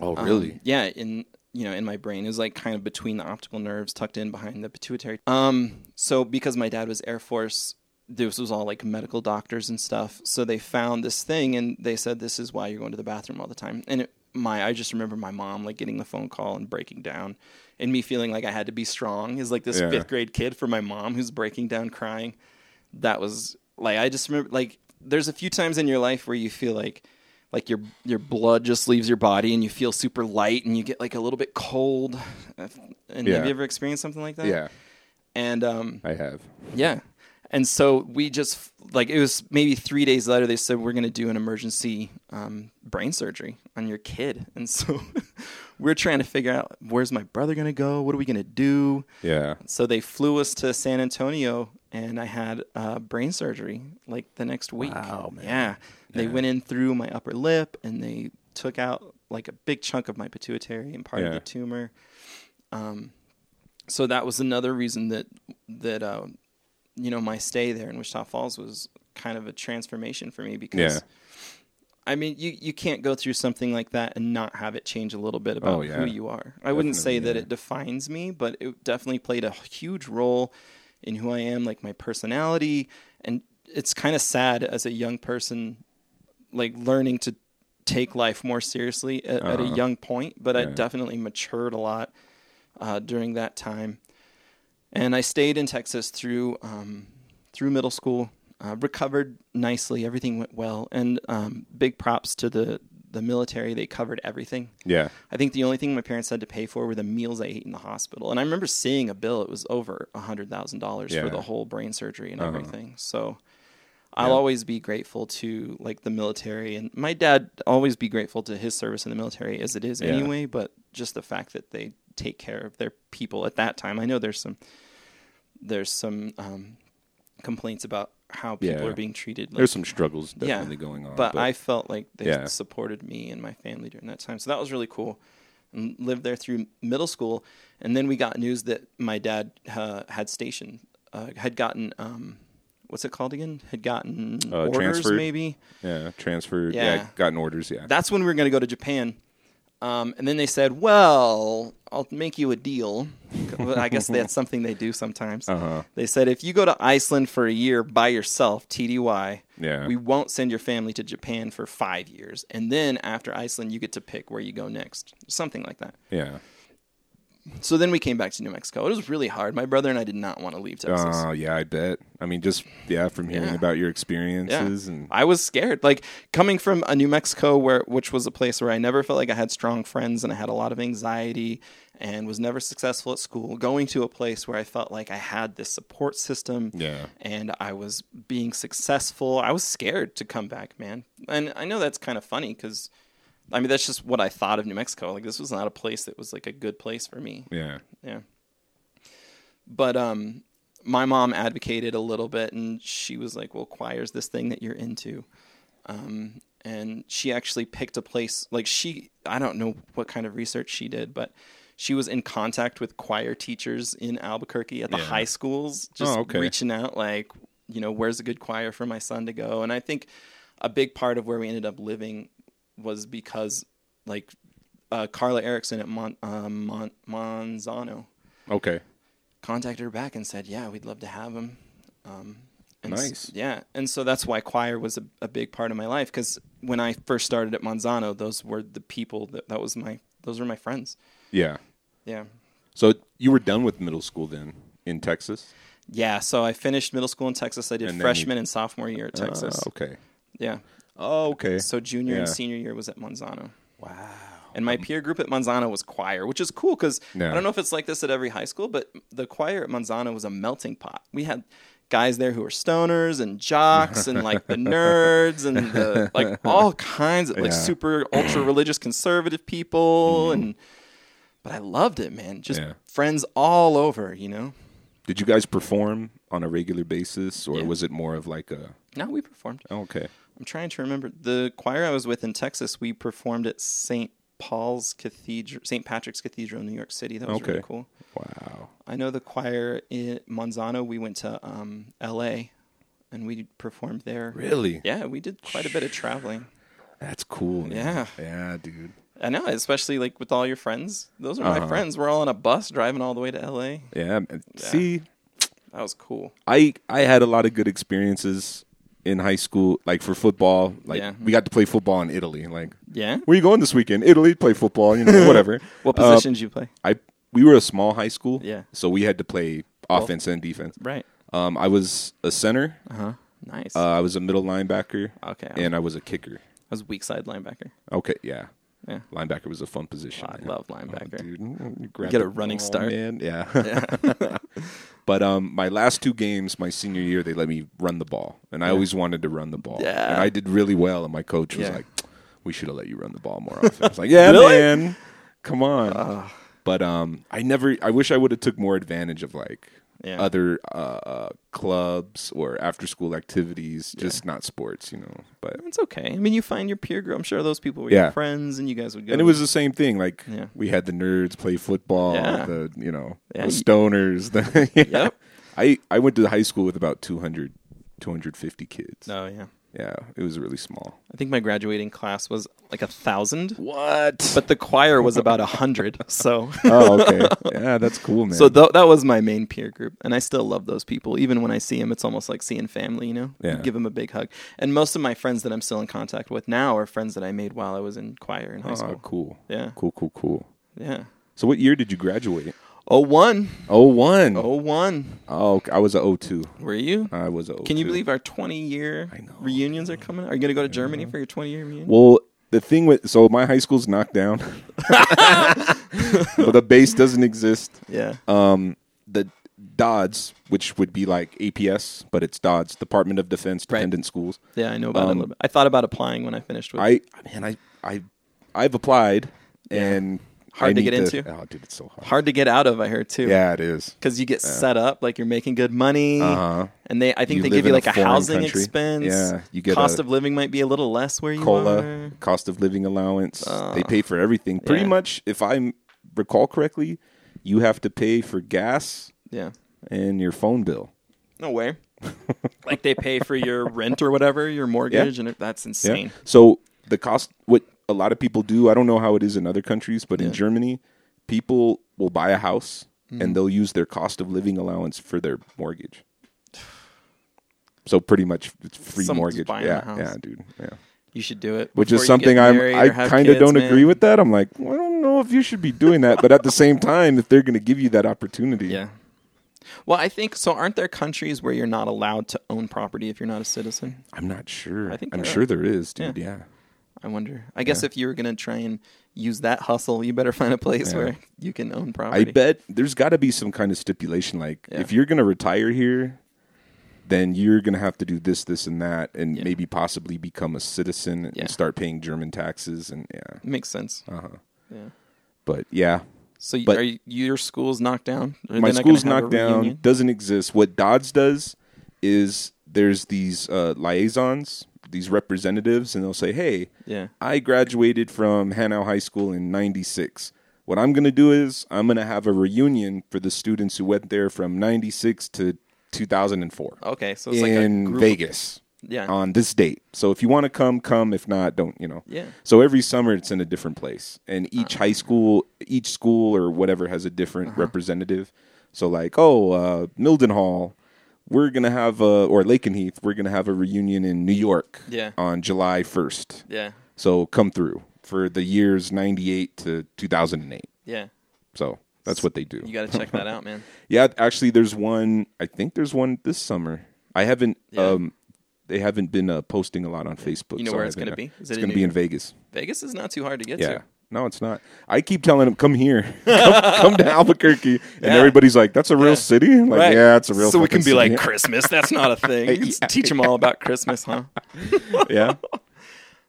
Speaker 3: Oh
Speaker 4: Um,
Speaker 3: really?
Speaker 4: yeah, in you know, in my brain. It was like kind of between the optical nerves, tucked in behind the pituitary. Um, so because my dad was Air Force, this was all like medical doctors and stuff. So they found this thing, and they said this is why you're going to the bathroom all the time. And it, my, I just remember my mom like getting the phone call and breaking down, and me feeling like I had to be strong as like this
Speaker 3: Yeah.
Speaker 4: fifth grade kid for my mom who's breaking down crying. That was like I just remember like there's a few times in your life where you feel like like your your blood just leaves your body and you feel super light and you get like a little bit cold. And
Speaker 3: Yeah.
Speaker 4: have you ever experienced something like that?
Speaker 3: Yeah,
Speaker 4: And um,
Speaker 3: I have.
Speaker 4: yeah. And so we just like it was maybe three days later. They said we're going to do an emergency um, brain surgery on your kid, and so (laughs) we're trying to figure out where's my brother going to go. What are we going to do?
Speaker 3: Yeah.
Speaker 4: So they flew us to San Antonio, and I had uh, brain surgery like the next week.
Speaker 3: Wow, man.
Speaker 4: Yeah, they
Speaker 3: Yeah.
Speaker 4: went in through my upper lip, and they took out like a big chunk of my pituitary and part of the tumor. Um, so that was another reason that that uh, you know my stay there in Wichita Falls was kind of a transformation for me because.
Speaker 3: Yeah.
Speaker 4: I mean, you, you can't go through something like that and not have it change a little bit about
Speaker 3: Oh, yeah.
Speaker 4: who you are. I wouldn't say
Speaker 3: Definitely,
Speaker 4: that
Speaker 3: yeah.
Speaker 4: it defines me, but it definitely played a huge role in who I am, like my personality. And it's kind of sad as a young person, like learning to take life more seriously at, at a
Speaker 3: Uh-huh.
Speaker 4: young point. But I definitely matured a lot uh, during that time. And I stayed in Texas through um, through middle school. Uh, recovered nicely. Everything went well, and um, big props to the the military. They covered everything.
Speaker 3: Yeah.
Speaker 4: I think the only thing my parents had to pay for were the meals I ate in the hospital. And I remember seeing a bill; it was over a hundred thousand dollars for the whole brain surgery and
Speaker 3: Uh-huh.
Speaker 4: everything. So I'll
Speaker 3: Yeah.
Speaker 4: always be grateful to like the military, and my dad always be grateful to his service in the military as it is
Speaker 3: Yeah.
Speaker 4: anyway. But just the fact that they take care of their people at that time, I know there's some there's some um, complaints about how people
Speaker 3: Yeah.
Speaker 4: are being treated. like-
Speaker 3: There's some struggles
Speaker 4: Yeah,
Speaker 3: definitely going on.
Speaker 4: but, I felt like they
Speaker 3: Yeah.
Speaker 4: supported me and my family during that time. So that was really cool. And lived there through middle school, and then we got news that my dad uh, had stationed, uh, had gotten um, what's it called again? Had gotten
Speaker 3: Uh,
Speaker 4: orders,
Speaker 3: transferred?
Speaker 4: maybe.
Speaker 3: yeah, transferred. Yeah.
Speaker 4: Yeah.
Speaker 3: gotten orders. Yeah.
Speaker 4: That's when we were going to go to Japan. Um, and then they said, "Well, I'll make you a deal." I guess that's (laughs) something they do sometimes.
Speaker 3: Uh-huh.
Speaker 4: They said, "If you go to Iceland for a year by yourself, TDY,
Speaker 3: Yeah.
Speaker 4: we won't send your family to Japan for five years, and then after Iceland, you get to pick where you go next, something like that."
Speaker 3: yeah.
Speaker 4: So then we came back to New Mexico. It was really hard. My brother and I did not want to leave Texas.
Speaker 3: Oh, yeah, I bet. I mean, just yeah, from hearing
Speaker 4: Yeah.
Speaker 3: about your experiences and
Speaker 4: I was scared. Like coming from a New Mexico where which was a place where I never felt like I had strong friends and I had a lot of anxiety and was never successful at school, going to a place where I felt like I had this support system
Speaker 3: Yeah.
Speaker 4: and I was being successful. I was scared to come back, man. And I know that's kind of funny cuz I mean that's just what I thought of New Mexico. Like this was not a place that was like a good place for me.
Speaker 3: yeah,
Speaker 4: Yeah. But um my mom advocated a little bit and she was like, "Well, choir's this thing that you're into." um, and she actually picked a place. Like she, I don't know what kind of research she did, but she was in contact with choir teachers in Albuquerque at the
Speaker 3: Yeah.
Speaker 4: high schools, just
Speaker 3: Oh, okay.
Speaker 4: reaching out, like, you know, where's a good choir for my son to go? And I think a big part of where we ended up living was because, like, uh, Carla Erickson at Mon- um, Mon- Manzano
Speaker 3: Okay.
Speaker 4: contacted her back and said, "Yeah, we'd love to have him." Um, and s-
Speaker 3: Nice.
Speaker 4: yeah, and so that's why choir was a, a big part of my life because when I first started at Manzano, those were the people that that was my those were my friends.
Speaker 3: Yeah.
Speaker 4: Yeah,
Speaker 3: So you were done with middle school then in Texas?
Speaker 4: yeah. So I finished middle school in Texas. I did
Speaker 3: And then
Speaker 4: freshman
Speaker 3: you-
Speaker 4: and sophomore year at Texas.
Speaker 3: Ah, okay.
Speaker 4: Yeah.
Speaker 3: Oh, okay.
Speaker 4: So junior and senior year was at Manzano.
Speaker 3: wow.
Speaker 4: And my peer group at Manzano was choir, which is cool because
Speaker 3: Yeah.
Speaker 4: I don't know if it's like this at every high school, but the choir at Manzano was a melting pot. We had guys there who were stoners and jocks and like the (laughs) nerds and the, like (laughs) all kinds of like
Speaker 3: Yeah.
Speaker 4: super ultra religious conservative people mm-hmm. and but I loved it, man. Just
Speaker 3: Yeah.
Speaker 4: friends all over, you know.
Speaker 3: Did you guys perform on a regular basis, or
Speaker 4: Yeah.
Speaker 3: was it more of like a?
Speaker 4: No, we performed.
Speaker 3: Oh, okay.
Speaker 4: I'm trying to remember the choir I was with in Texas. We performed at St. Paul's Cathedral, St. Patrick's Cathedral in New York City. That was really cool.
Speaker 3: Wow.
Speaker 4: I know the choir in Manzano. We went to um, L.A. and we performed there.
Speaker 3: Really?
Speaker 4: Yeah, we did quite a bit of traveling.
Speaker 3: That's cool. man.
Speaker 4: Yeah.
Speaker 3: Yeah, dude.
Speaker 4: I know, especially like with all your friends. Those are my
Speaker 3: Uh-huh.
Speaker 4: friends. We're all on a bus driving all the way to L.A.
Speaker 3: Yeah. man. See,
Speaker 4: That was cool.
Speaker 3: I I had a lot of good experiences in high school, like for football. Like
Speaker 4: Yeah.
Speaker 3: we got to play football in Italy. Like,
Speaker 4: Yeah.
Speaker 3: where you going this weekend? Italy, play football. You know, whatever. (laughs)
Speaker 4: What
Speaker 3: Uh,
Speaker 4: you play?
Speaker 3: I we were a small high school.
Speaker 4: Yeah.
Speaker 3: So we had to play offense and defense.
Speaker 4: Right.
Speaker 3: Um, I was a center.
Speaker 4: Uh huh. Nice.
Speaker 3: Uh, I was a middle linebacker.
Speaker 4: okay. I was,
Speaker 3: And I was a kicker.
Speaker 4: I was weak side linebacker.
Speaker 3: Okay, yeah.
Speaker 4: Yeah.
Speaker 3: Linebacker was a fun position.
Speaker 4: I
Speaker 3: man.
Speaker 4: love
Speaker 3: Oh,
Speaker 4: linebacker.
Speaker 3: dude, you
Speaker 4: get a running
Speaker 3: ball,
Speaker 4: start.
Speaker 3: man. Yeah. (laughs) (laughs) but um, my last two games, my senior year, they let me run the ball, and I always wanted to run the ball.
Speaker 4: Yeah.
Speaker 3: And I did really well, and my coach was
Speaker 4: Yeah.
Speaker 3: like, "We should have let you run the ball more often." I was like, "Yeah,
Speaker 4: Really?
Speaker 3: man, come on." but um, I never. I wish I would have took more advantage of like.
Speaker 4: Yeah.
Speaker 3: Other uh, uh, clubs or after school activities, just not sports, you know. But
Speaker 4: It's okay. I mean, you find your peer group. I'm sure those people were
Speaker 3: Yeah.
Speaker 4: your friends, and you guys would go.
Speaker 3: and it was the same thing. Like
Speaker 4: Yeah.
Speaker 3: we had the nerds play football,
Speaker 4: Yeah.
Speaker 3: the you know
Speaker 4: Yeah,
Speaker 3: the stoners. (laughs) The, yeah.
Speaker 4: Yep.
Speaker 3: I I went to high school with about 200, 250 kids.
Speaker 4: Oh yeah.
Speaker 3: Yeah, it was really small.
Speaker 4: I think my graduating class was like a thousand,
Speaker 3: What?
Speaker 4: but the choir was about a hundred. (laughs) So,
Speaker 3: oh, okay. Yeah, that's cool, (laughs) man.
Speaker 4: so th- that was my main peer group, and I still love those people. Even when I see them, it's almost like seeing family. You know,
Speaker 3: Yeah.
Speaker 4: give them a big hug. And most of my friends that I'm still in contact with now are friends that I made while I was in choir in high
Speaker 3: oh,
Speaker 4: school.
Speaker 3: cool.
Speaker 4: Yeah,
Speaker 3: Cool, cool, cool.
Speaker 4: yeah.
Speaker 3: So, what year did you graduate?
Speaker 4: Oh one,
Speaker 3: Oh, one.
Speaker 4: oh one.
Speaker 3: Oh. I was a O two.
Speaker 4: Were you?
Speaker 3: I was a.
Speaker 4: Can you
Speaker 3: oh
Speaker 4: believe our 20 year reunions are coming? Are you going to go to Germany for your 20 year reunion?
Speaker 3: Well, the thing with so my high school's knocked down, but the base doesn't exist.
Speaker 4: yeah.
Speaker 3: um, the DoDDS, which would be like APS, but it's DoDDS, Department of Defense
Speaker 4: Right.
Speaker 3: Dependent Schools.
Speaker 4: Yeah, I know about it a
Speaker 3: Um,
Speaker 4: little bit. I thought about applying when I finished with
Speaker 3: I man, I I I've applied and
Speaker 4: Hard
Speaker 3: I
Speaker 4: to get into?
Speaker 3: Oh, dude, it's so hard.
Speaker 4: hard to get out of, I heard too.
Speaker 3: Yeah, it is.
Speaker 4: Because you get set up, like you're making good money.
Speaker 3: Uh-huh.
Speaker 4: And they, I think
Speaker 3: You
Speaker 4: they give you like a, housing
Speaker 3: country.
Speaker 4: expense.
Speaker 3: Yeah, you get
Speaker 4: cost of living might be a little less where you
Speaker 3: COLA,
Speaker 4: are.
Speaker 3: cost of living allowance. they pay for everything.
Speaker 4: yeah.
Speaker 3: Pretty much, if I recall correctly, you have to pay for gas
Speaker 4: Yeah.
Speaker 3: and your phone bill.
Speaker 4: No way. (laughs) like they pay for your rent or whatever, your mortgage, and that's insane.
Speaker 3: So the cost, what a lot of people do, I don't know how it is in other countries, but in Germany, people will buy a house
Speaker 4: Mm-hmm.
Speaker 3: and they'll use their cost of living allowance for their mortgage. So pretty much it's free
Speaker 4: Someone's
Speaker 3: mortgage. Yeah, yeah, dude. Yeah.
Speaker 4: You should do it.
Speaker 3: Which is something I'm I kind of don't
Speaker 4: man.
Speaker 3: agree with that. I'm like, well, I don't know if you should be doing that, but at the same time, if they're going to give you that opportunity,
Speaker 4: Yeah. Well, I think so. Aren't there countries where you're not allowed to own property if you're not a citizen?
Speaker 3: I'm not sure.
Speaker 4: I think
Speaker 3: I'm sure
Speaker 4: are.
Speaker 3: there is, dude. Yeah.
Speaker 4: I wonder. I guess if you were going to try and use that hustle, you better (laughs) find a place
Speaker 3: Yeah.
Speaker 4: where you can own property.
Speaker 3: I bet there's got to be some kind of stipulation. Like,
Speaker 4: Yeah.
Speaker 3: if you're going to retire here, then you're going to have to do this, this, and that, and
Speaker 4: Yeah.
Speaker 3: maybe possibly become a citizen
Speaker 4: Yeah.
Speaker 3: and start paying German taxes. And yeah,
Speaker 4: Makes sense.
Speaker 3: uh huh.
Speaker 4: Yeah.
Speaker 3: But yeah,
Speaker 4: So
Speaker 3: But-
Speaker 4: are you, your school's knocked down? Are
Speaker 3: my
Speaker 4: they not gonna
Speaker 3: school's knocked down, doesn't exist. What DoDDS does is there's these uh, liaisons. These representatives, and they'll say, "Hey,
Speaker 4: Yeah.
Speaker 3: I graduated from Hanau High School in '96. What I'm going to do is I'm going to have a reunion for the students who went there from '96 to 2004
Speaker 4: Okay, so it's like
Speaker 3: in
Speaker 4: of-
Speaker 3: Vegas
Speaker 4: Yeah.
Speaker 3: on this date. So if you want to come, come. If not, don't. You know.
Speaker 4: Yeah.
Speaker 3: So every summer it's in a different place, and
Speaker 4: Uh-huh.
Speaker 3: each high school, each school or whatever has a different
Speaker 4: Uh-huh.
Speaker 3: representative. So like, oh, uh, Mildenhall, we're gonna have a, or Lakenheath, we're gonna have a reunion in New York.
Speaker 4: Yeah.
Speaker 3: On July first.
Speaker 4: yeah.
Speaker 3: So come through for the years '98 to 2008.
Speaker 4: Yeah.
Speaker 3: So that's what they do.
Speaker 4: You got to check that out, man. (laughs)
Speaker 3: Yeah, actually, there's one. I think there's one this summer. I haven't.
Speaker 4: Yeah.
Speaker 3: Um, they haven't been uh, posting a lot on Facebook.
Speaker 4: You know
Speaker 3: so
Speaker 4: where it's gonna be? Is
Speaker 3: it's
Speaker 4: it in
Speaker 3: going to be in Vegas.
Speaker 4: Vegas is not too hard to get
Speaker 3: Yeah.
Speaker 4: to.
Speaker 3: No, it's not. I keep telling them, come here, (laughs) come, come to Albuquerque, and
Speaker 4: Yeah.
Speaker 3: everybody's like, "That's a real
Speaker 4: Yeah.
Speaker 3: city." I'm like, yeah, it's a real. City.
Speaker 4: So we can be like. (laughs) Christmas. That's not a thing. (laughs) Just teach them all about Christmas, huh?
Speaker 3: yeah.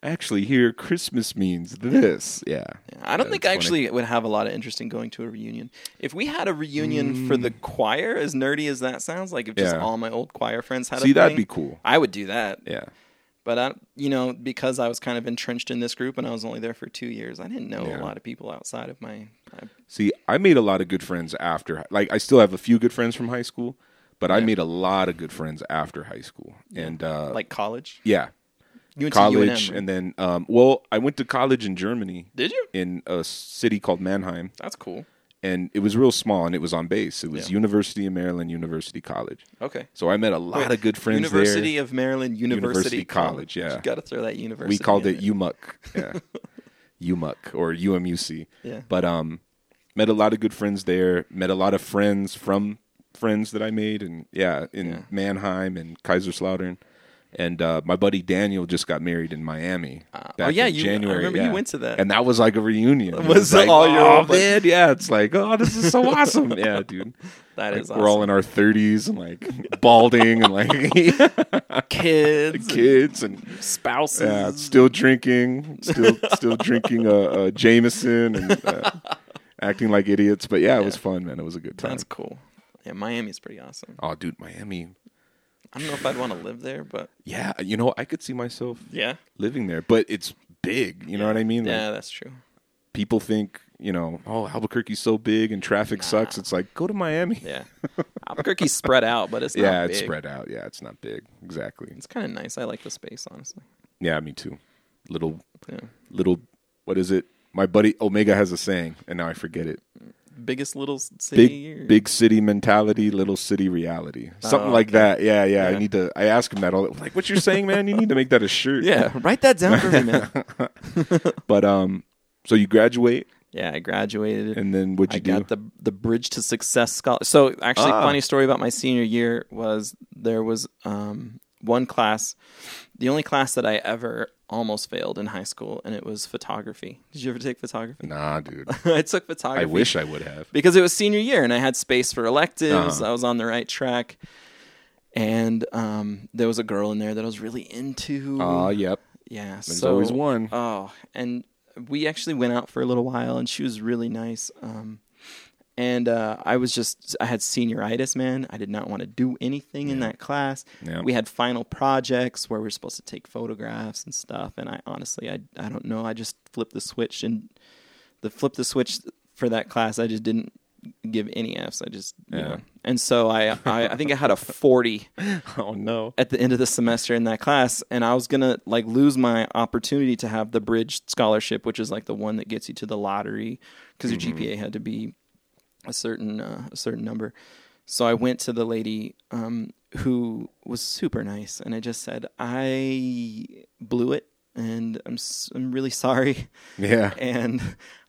Speaker 3: Actually, here Christmas means this. Yeah.
Speaker 4: I don't
Speaker 3: Yeah,
Speaker 4: think I actually would have a lot of interest in going to a reunion. If we had a reunion for the choir, as nerdy as that sounds, like if just
Speaker 3: Mm. Yeah.
Speaker 4: all my old choir friends had
Speaker 3: See,
Speaker 4: a
Speaker 3: that'd
Speaker 4: thing,
Speaker 3: be cool.
Speaker 4: I would do that.
Speaker 3: Yeah.
Speaker 4: But I, you know, because I was kind of entrenched in this group and I was only there for two years, I didn't know
Speaker 3: Yeah.
Speaker 4: a lot of people outside of my. I,
Speaker 3: See, I made a lot of good friends after. Like, I still have a few good friends from high school, but I made a lot of good friends after high school. And uh,
Speaker 4: like college.
Speaker 3: yeah,
Speaker 4: You went
Speaker 3: college,
Speaker 4: to UNM,
Speaker 3: and then um, well, I went to college in Germany
Speaker 4: did you?
Speaker 3: in a city called Mannheim,
Speaker 4: That's cool.
Speaker 3: And it was real small, and it was on base. It was
Speaker 4: Yeah.
Speaker 3: University of Maryland University College.
Speaker 4: Okay.
Speaker 3: So I met a lot of good friends
Speaker 4: University
Speaker 3: there.
Speaker 4: of Maryland University,
Speaker 3: University College, yeah.
Speaker 4: You got to throw that university.
Speaker 3: we called it
Speaker 4: there.
Speaker 3: UMUC, yeah, (laughs) UMUC or UMUC.
Speaker 4: Yeah.
Speaker 3: But um, met a lot of good friends there. Met a lot of friends from friends that I made, and yeah, in
Speaker 4: Yeah.
Speaker 3: Mannheim and Kaiserslautern. And uh, my buddy Daniel just got married in Miami. back
Speaker 4: oh, yeah,
Speaker 3: in
Speaker 4: you- I
Speaker 3: January.
Speaker 4: remember you went to that.
Speaker 3: and that was like a reunion. It
Speaker 4: Was it
Speaker 3: like,
Speaker 4: all your
Speaker 3: oh man, yeah. It's like, oh, this is so awesome, (laughs) yeah, dude.
Speaker 4: That
Speaker 3: Like,
Speaker 4: is
Speaker 3: We're all in our thirties and like balding and like (laughs) (laughs)
Speaker 4: kids,
Speaker 3: kids and
Speaker 4: spouses.
Speaker 3: yeah, still drinking, still still drinking uh, uh, Jameson and uh, acting like idiots. But yeah, it was fun, man. It was a good time.
Speaker 4: That's cool. Yeah, Miami's pretty awesome.
Speaker 3: Oh, dude, Miami.
Speaker 4: I don't know if I'd want to live there, but
Speaker 3: Yeah, you know, I could see myself
Speaker 4: yeah,
Speaker 3: living there, but it's big. You know what I mean? Like,
Speaker 4: yeah, that's true.
Speaker 3: people think, you know, oh, Albuquerque's so big and traffic sucks. It's like go to Miami.
Speaker 4: Yeah, Albuquerque's spread out, but it's (laughs) not
Speaker 3: yeah, it's spread out. Yeah, it's not big. Exactly.
Speaker 4: It's kind of nice. I like the space, honestly.
Speaker 3: Yeah, me too. Little,
Speaker 4: Yeah.
Speaker 3: little. What is it? My buddy Omega has a saying, and now I forget it.
Speaker 4: Biggest little city. or-
Speaker 3: big big city mentality, little city reality, something
Speaker 4: Oh,
Speaker 3: like
Speaker 4: okay.
Speaker 3: that. Yeah, yeah,
Speaker 4: Yeah.
Speaker 3: I need to. I ask him that all. Like, what you're saying, man? You need to make that a shirt.
Speaker 4: Yeah, write that down for me, man. (laughs)
Speaker 3: But um, so you graduate,
Speaker 4: yeah, I graduated.
Speaker 3: and then what'd
Speaker 4: I
Speaker 3: you do?
Speaker 4: got the the Bridge to Success scholar. So actually,
Speaker 3: Ah.
Speaker 4: funny story about my senior year was there was um, one class, the only class that I ever almost failed in high school, and it was photography. Did you ever take photography?
Speaker 3: nah, dude. (laughs)
Speaker 4: I took photography.
Speaker 3: I wish I would have.
Speaker 4: because it was senior year and I had space for electives.
Speaker 3: Uh-huh.
Speaker 4: I was on the right track, and um, there was a girl in there that I was really into.
Speaker 3: Oh, yep.
Speaker 4: yeah,
Speaker 3: There's
Speaker 4: so
Speaker 3: always one.
Speaker 4: Oh, and we actually went out for a little while, and she was really nice. Um, and uh, I was just, I had senioritis, man. I did not want to do anything in that class.
Speaker 3: Yeah.
Speaker 4: We had final projects where we are supposed to take photographs and stuff. And I honestly, I, I don't know. I just flipped the switch and the flip the switch for that class. I just didn't give any Fs. I just, you
Speaker 3: Yeah.
Speaker 4: know. And so I, I, I think I had a 40 (laughs)
Speaker 3: Oh no.
Speaker 4: at the end of the semester in that class and I was going to like lose my opportunity to have the bridge scholarship which is like the one that gets you to the lottery because your GPA had to be a certain uh, a certain number. So I went to the lady um, who was super nice and I just said I blew it and I'm s- I'm really sorry (laughs)
Speaker 3: Yeah.
Speaker 4: and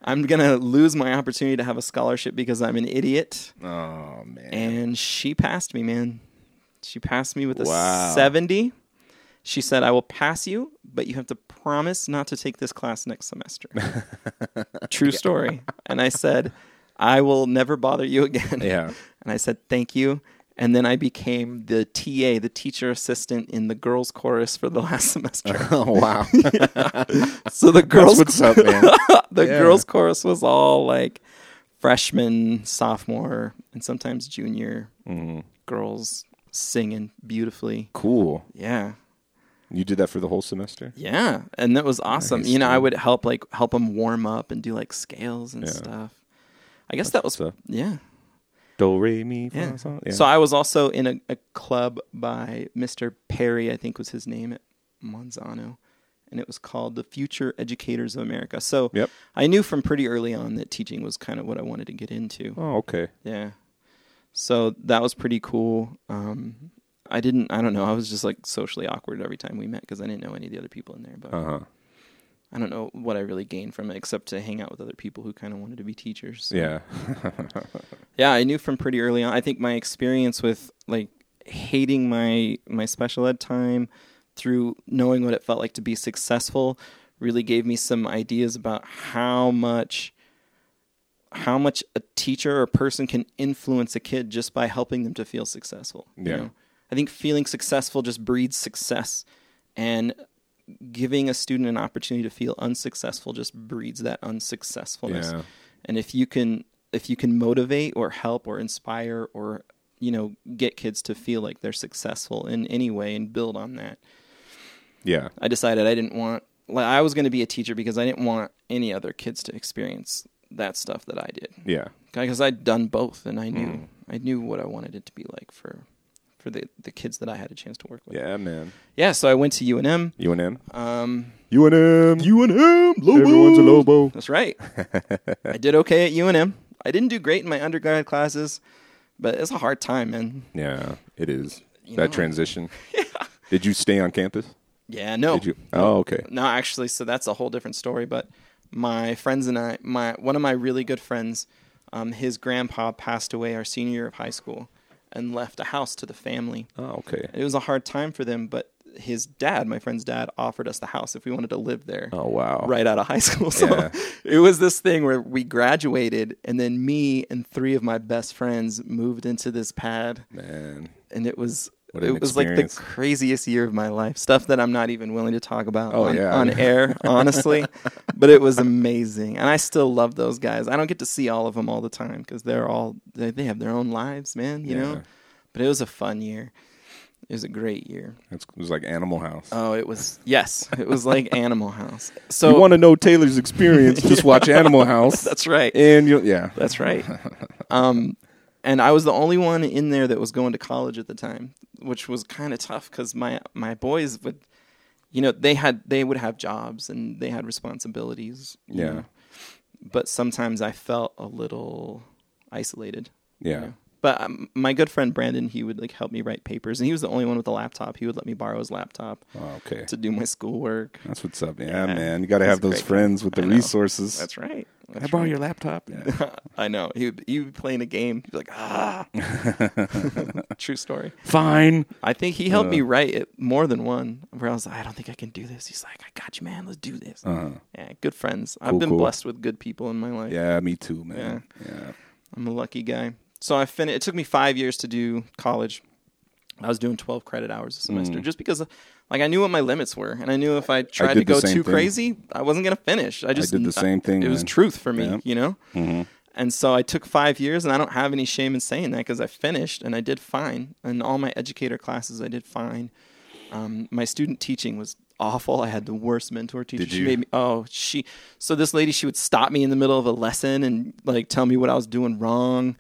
Speaker 4: I'm going to lose my opportunity to have a scholarship because I'm an idiot
Speaker 3: Oh man.
Speaker 4: and she passed me, man. She passed me with a
Speaker 3: Wow.
Speaker 4: 70. She said, I will pass you, but you have to promise not to take this class next semester. (laughs) True story. And I said, I will never bother you (laughs) again.
Speaker 3: Yeah.
Speaker 4: And I said, thank you. And then I became the TA, the teacher assistant in the girls' chorus for the (laughs) last semester. (laughs)
Speaker 3: oh wow.
Speaker 4: so the
Speaker 3: That's
Speaker 4: girls,
Speaker 3: what's up, man.
Speaker 4: the
Speaker 3: Yeah.
Speaker 4: girls' chorus was all like freshman, sophomore, and sometimes junior
Speaker 3: Mm-hmm.
Speaker 4: girls singing beautifully.
Speaker 3: Cool.
Speaker 4: Yeah.
Speaker 3: You did that for the whole semester.
Speaker 4: Yeah, and that was awesome.
Speaker 3: Nice,
Speaker 4: you know, I would help like help them warm up and do like scales and
Speaker 3: Yeah.
Speaker 4: stuff. I guess that was
Speaker 3: what's
Speaker 4: yeah.
Speaker 3: Do re mi fa
Speaker 4: Yeah.
Speaker 3: sol.
Speaker 4: So I was also in a, a club by Mr. Perry, I think was his name at Manzano, and it was called the Future Educators of America. So
Speaker 3: Yep.
Speaker 4: I knew from pretty early on that teaching was kind of what I wanted to get into.
Speaker 3: Oh, okay.
Speaker 4: Yeah. So that was pretty cool. Um, I didn't. I don't know. I was just like socially awkward every time we met because I didn't know any of the other people in there. But
Speaker 3: Uh huh.
Speaker 4: I don't know what I really gained from it except to hang out with other people who kind of wanted to be teachers. So-
Speaker 3: Yeah. (laughs)
Speaker 4: yeah, I knew from pretty early on. I think my experience with like hating my my special ed time through knowing what it felt like to be successful really gave me some ideas about how much how much a teacher or person can influence a kid just by helping them to feel successful. you
Speaker 3: Yeah.
Speaker 4: know? I think feeling successful just breeds success and giving a student an opportunity to feel unsuccessful just breeds that unsuccessfulness
Speaker 3: Yeah.
Speaker 4: and if you can if you can motivate or help or inspire or you know get kids to feel like they're successful in any way and build on that
Speaker 3: Yeah.
Speaker 4: i decided i didn't want like i was going to be a teacher because i didn't want any other kids to experience that stuff that i did
Speaker 3: Yeah.
Speaker 4: because i'd done both and i knew
Speaker 3: Mm.
Speaker 4: i knew what i wanted it to be like for for the the kids that i had a chance to work with
Speaker 3: Yeah, man.
Speaker 4: yeah so i went to unm
Speaker 3: UNM.
Speaker 4: um
Speaker 3: UNM. UNM.
Speaker 4: Lobo.
Speaker 3: Everyone's a Lobo.
Speaker 4: That's right. (laughs) I did okay at UNM. I didn't do great in my undergrad classes, but it's a hard time, man.
Speaker 3: Yeah, it is.
Speaker 4: You
Speaker 3: that
Speaker 4: know.
Speaker 3: transition. (laughs) Did you stay on campus?
Speaker 4: Yeah, no.
Speaker 3: Did you? Oh, okay.
Speaker 4: No, actually, so that's a whole different story. But my friends and I, my one of my really good friends, um, his grandpa passed away our senior year of high school, and left a house to the family.
Speaker 3: Oh, okay.
Speaker 4: It was a hard time for them, but his dad, my friend's dad, offered us the house if we wanted to live there.
Speaker 3: Oh, wow.
Speaker 4: right out of high (laughs) school. So
Speaker 3: Yeah.
Speaker 4: it was this thing where we graduated, and then me and three of my best friends moved into this pad,
Speaker 3: Man.
Speaker 4: and it was
Speaker 3: What
Speaker 4: it was like the craziest year of my life. Stuff that I'm not even willing to talk about
Speaker 3: Oh,
Speaker 4: on,
Speaker 3: yeah.
Speaker 4: on (laughs) air, honestly. but it was amazing, and I still love those guys. I don't get to see all of them all the time because they're all they, they have their own lives, man. You
Speaker 3: Yeah.
Speaker 4: know. But it was a fun year. It was a great year.
Speaker 3: It was like Animal House.
Speaker 4: Oh, it was yes, it was like (laughs) Animal House. So
Speaker 3: you want to know Taylor's experience? Just watch Animal (laughs) House.
Speaker 4: that's right.
Speaker 3: and you, yeah,
Speaker 4: That's right. um, and I was the only one in there that was going to college at the time, which was kind of tough because my my boys would, you know, they had they would have jobs and they had responsibilities.
Speaker 3: Yeah.
Speaker 4: know. But sometimes I felt a little isolated. you
Speaker 3: yeah.
Speaker 4: know. But um, my good friend Brandon, he would like help me write papers, and he was the only one with a laptop. He would let me borrow his laptop
Speaker 3: Oh, okay,
Speaker 4: to do my schoolwork.
Speaker 3: that's what's up. Yeah,
Speaker 4: Yeah.
Speaker 3: man, you got to have those
Speaker 4: great guy.
Speaker 3: friends with the resources.
Speaker 4: That's right.
Speaker 3: Can I borrow
Speaker 4: right.
Speaker 3: your laptop? Yeah. (laughs)
Speaker 4: I know. He would, he would be playing a game. He'd be like, ah. (laughs) True story.
Speaker 3: Fine.
Speaker 4: I think he helped
Speaker 3: Uh.
Speaker 4: me write it more than one where I was like, I don't think I can do this. He's like, I got you, man. Let's do this.
Speaker 3: Uh-huh.
Speaker 4: Yeah, good friends.
Speaker 3: Cool,
Speaker 4: I've been
Speaker 3: cool.
Speaker 4: blessed with good people in my life.
Speaker 3: Yeah, me too, man. Yeah.
Speaker 4: I'm a lucky guy. So I finished. It took me five years to do college. I was doing 12 credit hours a semester just because, like, I knew what my limits were, and I knew if I tried to go too
Speaker 3: thing.
Speaker 4: crazy, I wasn't gonna finish. I just
Speaker 3: did the same thing,
Speaker 4: It was
Speaker 3: man.
Speaker 4: truth for me, you know.
Speaker 3: Mm-hmm.
Speaker 4: And so I took five years, and I don't have any shame in saying that because I finished and I did fine. And all my educator classes, I did fine. Um, my student teaching was awful. I had the worst mentor teacher. She made me. Oh, she. So this lady, she would stop me in the middle of a lesson and like tell me what I was doing wrong,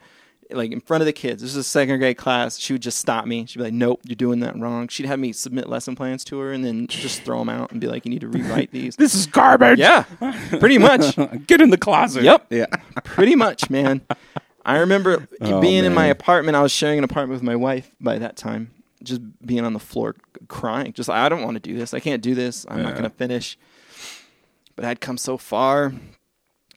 Speaker 4: like in front of the kids. This is a second grade class. She would just stop me. She'd be like, "Nope, you're doing that wrong." She'd have me submit lesson plans to her and then just throw them out and be like, "You need to rewrite these." (laughs)
Speaker 3: This is garbage.
Speaker 4: yeah, pretty much. (laughs)
Speaker 3: Get in the closet.
Speaker 4: Yep.
Speaker 3: Yeah.
Speaker 4: Pretty much, man. I remember (laughs)
Speaker 3: Oh,
Speaker 4: being in my apartment. I was sharing an apartment with my wife by that time. Just being on the floor crying. Just I don't want to do this. I can't do this. I'm not going to finish. But I'd come so far,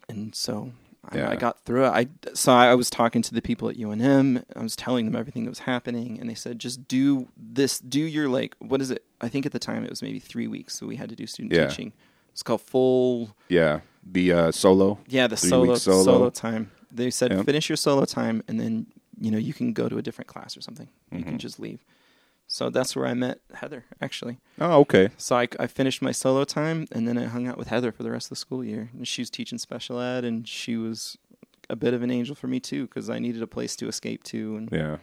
Speaker 4: and so I,
Speaker 3: Yeah.
Speaker 4: I got through it. I so I was talking to the people at UNM. I was telling them everything that was happening, and they said, "Just do this. Do your like what is it? I think at the time it was maybe three weeks. So we had to do student
Speaker 3: Yeah.
Speaker 4: teaching. It's called full
Speaker 3: Yeah. The uh, solo.
Speaker 4: yeah, the solo, solo
Speaker 3: solo.
Speaker 4: time. They said
Speaker 3: Yep.
Speaker 4: finish your solo time, and then you know you can go to a different class or something. You
Speaker 3: Mm-hmm.
Speaker 4: can just leave. So that's where I met Heather actually.
Speaker 3: Oh, okay.
Speaker 4: So I, I finished my solo time, and then I hung out with Heather for the rest of the school year. And she was teaching special ed, and she was a bit of an angel for me too because I needed a place to escape to, and
Speaker 3: Yeah.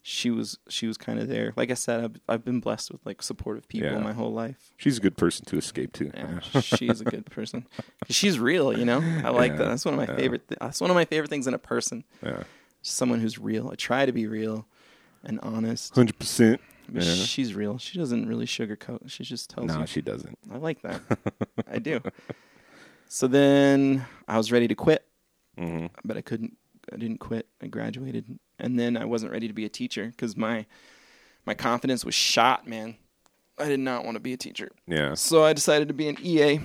Speaker 4: she was she was kind of there. Like I said, I've I've been blessed with like supportive people
Speaker 3: Yeah.
Speaker 4: my whole life.
Speaker 3: She's a good person to escape to.
Speaker 4: Yeah, she is a good person. (laughs) She's real, you know. I like
Speaker 3: Yeah,
Speaker 4: that. That's one of my favorite. Th- that's one of my favorite things in a person.
Speaker 3: Yeah.
Speaker 4: Someone who's real. I try to be real and honest.
Speaker 3: Hundred percent.
Speaker 4: But
Speaker 3: Yeah.
Speaker 4: She's real. She doesn't really sugarcoat. She just tells you.
Speaker 3: No,
Speaker 4: you.
Speaker 3: she doesn't.
Speaker 4: I like that. (laughs) I do. So then I was ready to quit,
Speaker 3: Mm-hmm.
Speaker 4: but I couldn't. I didn't quit. I graduated, and then I wasn't ready to be a teacher because my my confidence was shot. Man, I did not want to be a teacher.
Speaker 3: Yeah.
Speaker 4: So I decided to be an EA.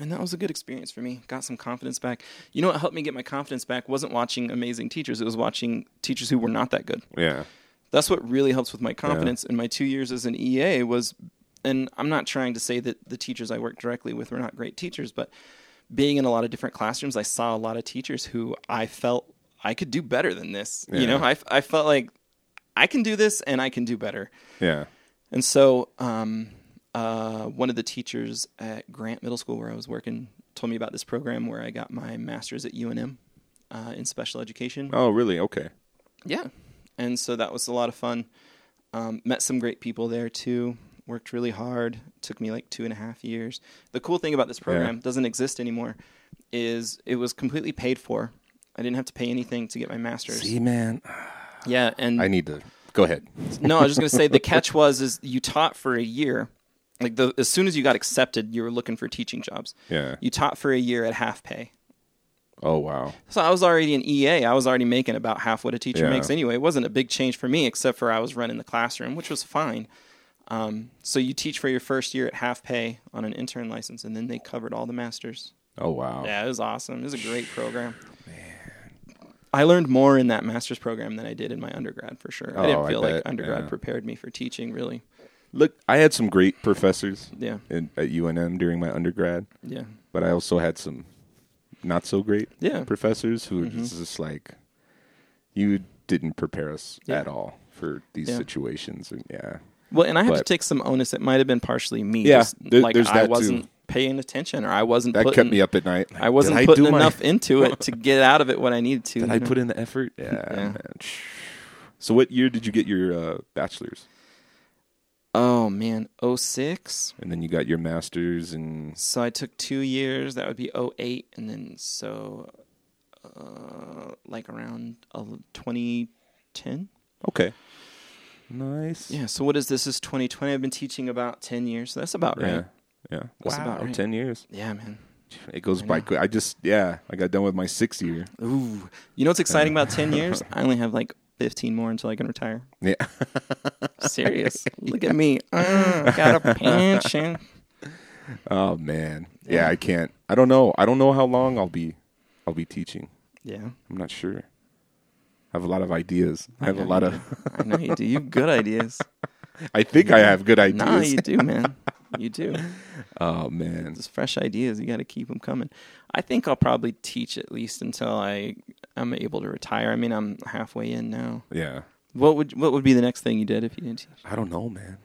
Speaker 4: And that was a good experience for me. Got some confidence back. You know what helped me get my confidence back wasn't watching amazing teachers. It was watching teachers who were not that good.
Speaker 3: Yeah.
Speaker 4: That's what really helps with my confidence. In my two years as an EA was, and I'm not trying to say that the teachers I worked directly with were not great teachers, but being in a lot of different classrooms, I saw a lot of teachers who I felt I could do better than this. You know, I, I felt like I can do this and I can do better.
Speaker 3: Yeah.
Speaker 4: And so, um, uh, one of the teachers at Grant Middle School, where I was working, told me about this program where I got my master's at UNM uh, in special education.
Speaker 3: Oh, really? Okay.
Speaker 4: Yeah, and so that was a lot of fun. Um, met some great people there too. Worked really hard. Took me like two and a half years. The cool thing about this program
Speaker 3: Yeah.
Speaker 4: doesn't exist anymore. Is it was completely paid for. I didn't have to pay anything to get my master's.
Speaker 3: See, man,
Speaker 4: Yeah, and
Speaker 3: I need to go ahead.
Speaker 4: no, I was just gonna say the (laughs) catch was is you taught for a year. Like the as soon as you got accepted, you were looking for teaching jobs.
Speaker 3: Yeah.
Speaker 4: You taught for a year at half pay.
Speaker 3: Oh, wow.
Speaker 4: So I was already an EA. I was already making about half what a teacher
Speaker 3: Yeah.
Speaker 4: makes anyway. It wasn't a big change for me, except for I was running the classroom, which was fine. Um, so you teach for your first year at half pay on an intern license, and then they covered all the masters.
Speaker 3: Oh, wow.
Speaker 4: Yeah, it was awesome. It was a great program. I learned more in that master's program than I did in my undergrad for sure. I
Speaker 3: Oh,
Speaker 4: didn't
Speaker 3: I
Speaker 4: feel like undergrad
Speaker 3: yeah.
Speaker 4: prepared me for teaching really.
Speaker 3: Look, I had some great professors
Speaker 4: Yeah.
Speaker 3: in, at UNM during my undergrad,
Speaker 4: Yeah.
Speaker 3: but I also had some not so great
Speaker 4: Yeah. Mm-hmm.
Speaker 3: professors who were just, like, you didn't prepare us
Speaker 4: Yeah.
Speaker 3: at all for these
Speaker 4: Yeah.
Speaker 3: situations. And yeah.
Speaker 4: Well, and I have to take some onus. It might have been partially me.
Speaker 3: Yeah,
Speaker 4: just,
Speaker 3: there-
Speaker 4: like I wasn't paying attention, or I wasn't.
Speaker 3: That
Speaker 4: putting,
Speaker 3: kept me up at night.
Speaker 4: I wasn't
Speaker 3: I
Speaker 4: putting
Speaker 3: do my-
Speaker 4: enough into it (laughs) to get out of it what I needed to.
Speaker 3: Did I put in the effort? Yeah,
Speaker 4: Yeah.
Speaker 3: So, what year did you get your uh, bachelor's?
Speaker 4: Oh man, 06.
Speaker 3: And then you got your master's and
Speaker 4: So I took two years. That would be 08. and then so uh, like around uh, 2010.
Speaker 3: okay, nice.
Speaker 4: Yeah. So what is this? This is 2020. I've been teaching about 10 years. So that's about right.
Speaker 3: yeah, yeah.
Speaker 4: That's
Speaker 3: wow,
Speaker 4: about right.
Speaker 3: ten years.
Speaker 4: Yeah, man.
Speaker 3: It goes
Speaker 4: I
Speaker 3: by quick. I just yeah, I got done with my sixth year.
Speaker 4: Ooh. You know what's exciting about 10 years? (laughs) I only have like 15 more until I can retire.
Speaker 3: Yeah, (laughs)
Speaker 4: Serious. (laughs) Look at me. Uh, got a pension. (laughs)
Speaker 3: oh man, yeah.
Speaker 4: Yeah.
Speaker 3: I can't. I don't know. I don't know how long I'll be. I'll be teaching.
Speaker 4: Yeah.
Speaker 3: I'm not sure. I have a lot of ideas. I have a lot of.
Speaker 4: I know you do. You have good ideas.
Speaker 3: I think I have good ideas.
Speaker 4: Nah, you do, man. You do.
Speaker 3: oh man,
Speaker 4: Just fresh ideas. You got to keep them coming. I think I'll probably teach at least until I am able to retire. I mean, I'm halfway in now.
Speaker 3: yeah.
Speaker 4: What would what would be the next thing you did if you didn't teach?
Speaker 3: I don't know, man.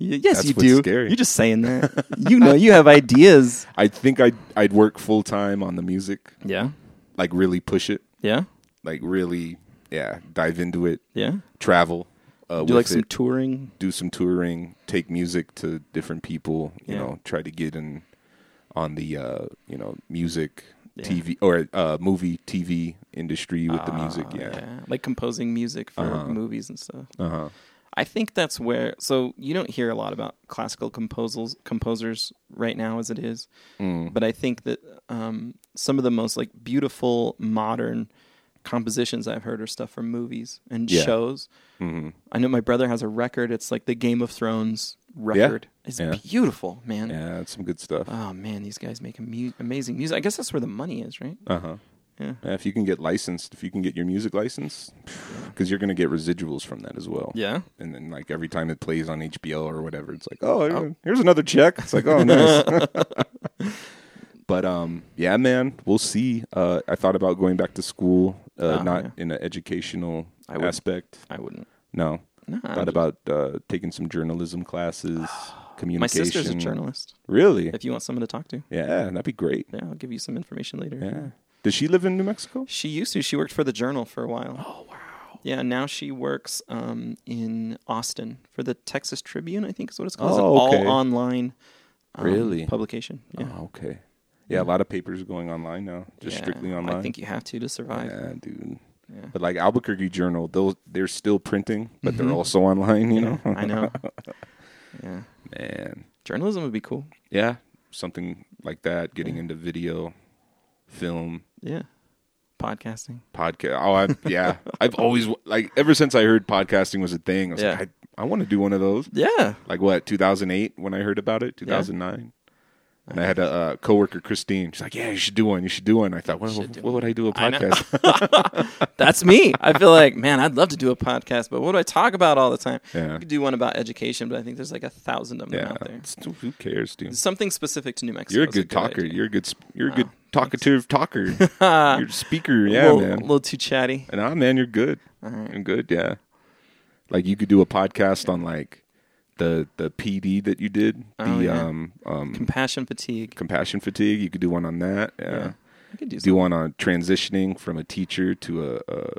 Speaker 4: Y- Yes,
Speaker 3: That's
Speaker 4: you
Speaker 3: what's
Speaker 4: do.
Speaker 3: scary.
Speaker 4: You're just saying that. (laughs) you know, you have ideas.
Speaker 3: I think I'd I'd work full time on the music,
Speaker 4: Yeah.
Speaker 3: like really push it,
Speaker 4: Yeah.
Speaker 3: like really, yeah, dive into it,
Speaker 4: Yeah.
Speaker 3: travel, uh,
Speaker 4: Do like some
Speaker 3: it,
Speaker 4: touring.
Speaker 3: do some touring, take music to different people, you
Speaker 4: Yeah.
Speaker 3: know, try to get in on the uh, you know music,
Speaker 4: Yeah.
Speaker 3: TV or uh, movie TV industry with the music,
Speaker 4: Ah,
Speaker 3: yeah.
Speaker 4: Like composing music for
Speaker 3: Uh-huh.
Speaker 4: movies and stuff.
Speaker 3: Uh huh.
Speaker 4: I think that's where. So you don't hear a lot about classical composers composers right now as it is,
Speaker 3: Mm.
Speaker 4: but I think that um, some of the most like beautiful modern compositions I've heard are stuff from movies and
Speaker 3: Yeah.
Speaker 4: shows.
Speaker 3: hmm
Speaker 4: I know my brother has a record. It's like the Game of Thrones record. is
Speaker 3: Yeah.
Speaker 4: beautiful, man.
Speaker 3: Yeah, that's some good stuff.
Speaker 4: Oh man, these guys make amu- amazing music. I guess that's where the money is, right?
Speaker 3: Uh huh.
Speaker 4: Yeah.
Speaker 3: Yeah, if you can get licensed, if you can get your music license, because (sighs) you're gonna get residuals from that as well.
Speaker 4: Yeah.
Speaker 3: and then like every time it plays on HBO or whatever, it's like, oh,
Speaker 4: Oh.
Speaker 3: here's another check. It's like, oh, nice. (laughs) (laughs) but um, yeah, man, we'll see. Uh, I thought about going back to school, uh,
Speaker 4: Oh,
Speaker 3: not
Speaker 4: yeah.
Speaker 3: in an educational
Speaker 4: I
Speaker 3: aspect.
Speaker 4: I wouldn't.
Speaker 3: No,
Speaker 4: No,
Speaker 3: thought about uh, taking some journalism classes, communication. (sighs)
Speaker 4: my sister's a journalist.
Speaker 3: Really?
Speaker 4: If you want someone to talk to,
Speaker 3: Yeah, that'd be great.
Speaker 4: yeah, I'll give you some information later.
Speaker 3: Yeah. Does she live in New Mexico?
Speaker 4: She used to. She worked for the Journal for a while.
Speaker 3: Oh wow.
Speaker 4: Yeah, now she works um, in Austin for the Texas Tribune, I think is what it's called. It's
Speaker 3: Oh,
Speaker 4: an
Speaker 3: okay.
Speaker 4: all online um,
Speaker 3: Really?
Speaker 4: publication. Yeah.
Speaker 3: Oh, okay. Yeah, a lot of papers are going online now, just
Speaker 4: Yeah,
Speaker 3: strictly online.
Speaker 4: I think you have to to survive.
Speaker 3: Yeah, dude.
Speaker 4: Yeah.
Speaker 3: But like Albuquerque Journal, those they're still printing, but they're also online. You know,
Speaker 4: Mm-hmm. I know. (laughs) yeah.
Speaker 3: man.
Speaker 4: Journalism would be cool.
Speaker 3: Yeah, something like that. Getting
Speaker 4: Yeah.
Speaker 3: into video, film,
Speaker 4: Yeah. Podcasting.
Speaker 3: podcast. Oh, I, yeah. I've always like ever since I heard podcasting was a thing. I was
Speaker 4: Yeah.
Speaker 3: like, I, I want to do one of those.
Speaker 4: Yeah.
Speaker 3: Like what? 2008 when I heard about it. 2009. And I had a uh, coworker, Christine. She's like, "Yeah, you should do one. You should do one." I thought, "What,
Speaker 4: do
Speaker 3: what would I do a podcast?" (laughs) (laughs)
Speaker 4: That's me. I feel like, man, I'd love to do a podcast, but what do I talk about all the time?
Speaker 3: Yeah.
Speaker 4: I could do one about education, but I think there's like a thousand of them
Speaker 3: yeah,
Speaker 4: out there.
Speaker 3: It's- who cares, dude?
Speaker 4: Something specific to New Mexico.
Speaker 3: You're a
Speaker 4: is
Speaker 3: good talker.
Speaker 4: idea.
Speaker 3: You're a good. You're a good
Speaker 4: Wow,
Speaker 3: talkative talker. (laughs) you're a speaker.
Speaker 4: a
Speaker 3: Yeah,
Speaker 4: little,
Speaker 3: man.
Speaker 4: A little too chatty.
Speaker 3: And ah, man, you're good.
Speaker 4: All right.
Speaker 3: You're good. Yeah. Like you could do a podcast on like the the PD that you did, the
Speaker 4: Oh, yeah.
Speaker 3: um um
Speaker 4: Compassion fatigue.
Speaker 3: compassion fatigue. You could do one on that. Yeah.
Speaker 4: Yeah. I could do
Speaker 3: Do
Speaker 4: something.
Speaker 3: one on transitioning from a teacher to a, a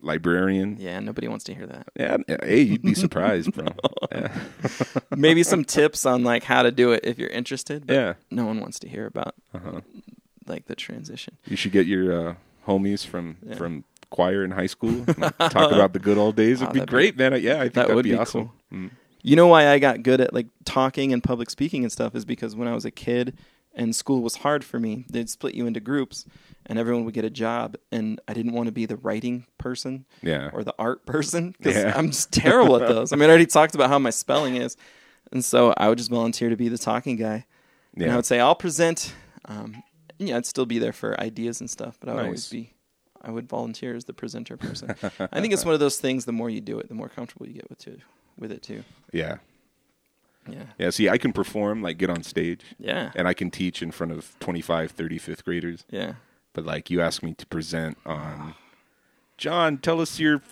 Speaker 3: librarian.
Speaker 4: Yeah, nobody wants to hear that.
Speaker 3: Yeah. Hey, you'd be (laughs) surprised, bro. (laughs)
Speaker 4: Maybe some tips on like how to do it if you're interested. But
Speaker 3: Yeah.
Speaker 4: No one wants to hear about
Speaker 3: Uh-huh.
Speaker 4: like the transition.
Speaker 3: You should get your uh, homies from
Speaker 4: Yeah.
Speaker 3: from choir in high school. (laughs) and talk about the good old days. It'd
Speaker 4: Oh,
Speaker 3: be
Speaker 4: that'd be-
Speaker 3: great, man. Yeah, I think
Speaker 4: that
Speaker 3: that'd
Speaker 4: would
Speaker 3: be,
Speaker 4: be
Speaker 3: awesome. Mm.
Speaker 4: You know why I got good at like talking and public speaking and stuff is because when I was a kid and school was hard for me, they'd split you into groups and everyone would get a job and I didn't want to be the writing person
Speaker 3: Yeah.
Speaker 4: or the art person (laughs) because
Speaker 3: Yeah.
Speaker 4: I'm just terrible at (laughs) those. I mean, I already talked about how my spelling is. And so I would just volunteer to be the talking guy. And
Speaker 3: Yeah.
Speaker 4: I would say, I'll present. Um, yeah, I'd still be there for ideas and stuff, but I would always be, I would volunteer as the presenter person. (laughs) I think it's one of those things, the more you do it, the more comfortable you get with, too, with it too.
Speaker 3: Yeah.
Speaker 4: Yeah.
Speaker 3: Yeah. See, I can perform, like get on stage,
Speaker 4: Yeah.
Speaker 3: and I can teach in front of 25, 30, fifth graders.
Speaker 4: Yeah.
Speaker 3: But like you ask me to present on, John, tell us your